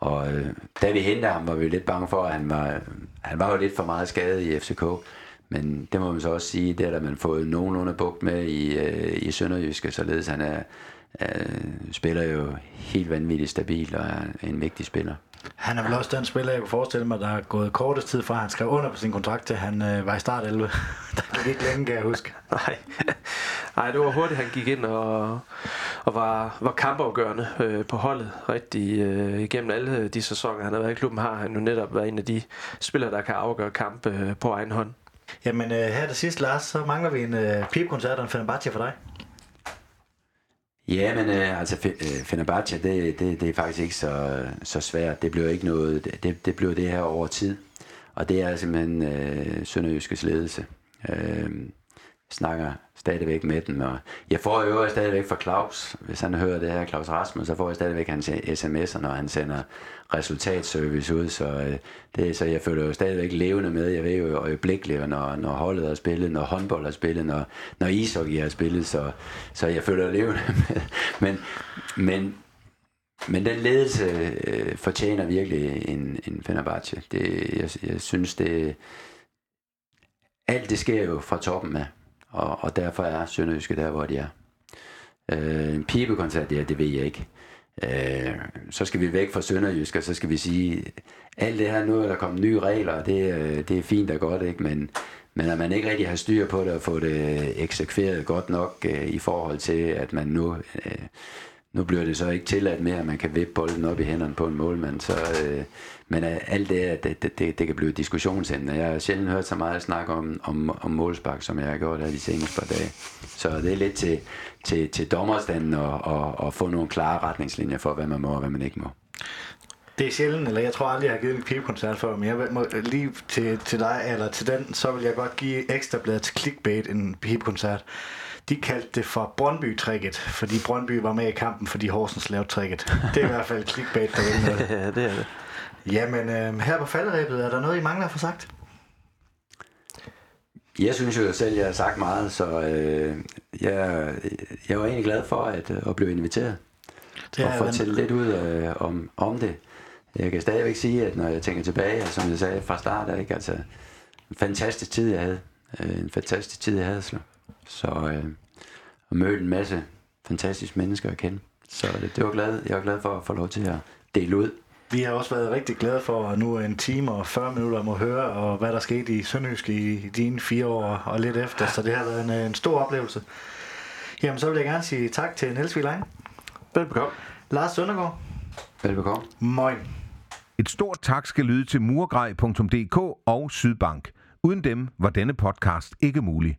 Og øh, da vi hentede ham, var vi lidt bange for, at han var, han var jo lidt for meget skadet i FCK. Men det må man så også sige, det er man fået nogenlunde bugt med i, øh, i Sønderjyske, således han er, øh, spiller jo helt vanvittigt stabil og er en vigtig spiller. Han er vel også den spiller, jeg kunne forestille mig, der er gået kortest tid fra, han skrev under på sin kontrakt, til han øh, var i start 11. gik ikke længe, kan jeg huske. Nej. Nej, det var hurtigt, han gik ind og, og var, var kampafgørende øh, på holdet. Rigtig øh, igennem alle de sæsoner, han har været i klubben, har han jo netop været en af de spillere, der kan afgøre kampe øh, på egen hånd. Jamen øh, her det sidste, Lars, så mangler vi en øh, pipkoncert og en Fenerbahce for dig. Ja, men øh, altså øh, Fenerbahce, det, det, det er faktisk ikke så, så svært. Det bliver ikke noget, det, det bliver det her over tid. Og det er simpelthen øh, Sønderjyskes ledelse. Øh, snakker stadigvæk med den, og jeg får jo stadigvæk fra Claus, hvis han hører det her, Claus Rasmus, så får jeg stadigvæk hans sms'er, når han sender resultatservice ud, så, øh, det, så jeg føler jo stadigvæk levende med, jeg ved jo øjeblikkeligt, når, når holdet er spillet, når håndbold er spillet, når, når ishockey er spillet, så, så jeg føler levende med, men, men men den ledelse øh, fortjener virkelig en, en Fenerbahce. Det, jeg, jeg synes, det alt det sker jo fra toppen af og, og derfor er Sønderjyske der, hvor de er. Øh, en pibekoncert, ja, det ved jeg ikke. Øh, så skal vi væk fra Sønderjysk, og så skal vi sige, alt det her nu er der kommet nye regler, det, øh, det er fint og godt, ikke? Men, men at man ikke rigtig har styr på det og få det eksekveret godt nok øh, i forhold til, at man nu, øh, nu bliver det så ikke tilladt mere, at man kan vippe bolden op i hænderne på en målmand, så, øh, men øh, alt det, det, det, det, det kan blive et diskussionsemne. Jeg har sjældent hørt så meget snak om, om, om målspark, som jeg har gjort her de seneste par dage. Så det er lidt til, til, til dommerstanden at, at, at få nogle klare retningslinjer for, hvad man må og hvad man ikke må. Det er sjældent, eller jeg tror aldrig, jeg har givet en pibekoncert før, men jeg må, lige til, til dig, eller til den, så vil jeg godt give ekstra blad til Clickbait en pibekoncert. De kaldte det for Brøndby-tricket, fordi Brøndby var med i kampen, fordi Horsens lavede tricket. Det er i hvert fald Clickbait, der vil noget. ja, det er det. Jamen, øh, her på falderæbet, er der noget, I mangler at få sagt? Jeg synes jo selv, jeg har sagt meget, så øh, jeg, jeg var egentlig glad for at, at blive inviteret. Det og fortælle lidt ud øh, om, om det. Jeg kan stadigvæk sige, at når jeg tænker tilbage, som jeg sagde fra start, ikke, altså, en fantastisk tid, jeg havde. Øh, en fantastisk tid, jeg havde. Så, så øh, og mødte en masse fantastiske mennesker at kende. Så det, det var glad, jeg var glad for at få lov til at dele ud. Vi har også været rigtig glade for at nu en time og 40 minutter må høre, og hvad der skete i Sønderjysk i dine fire år og lidt efter, så det har været en, en stor oplevelse. Jamen, så vil jeg gerne sige tak til Niels Vilein. Velbekomme. Lars Søndergaard. Velbekomme. Moin. Et stort tak skal lyde til murgrej.dk og Sydbank. Uden dem var denne podcast ikke mulig.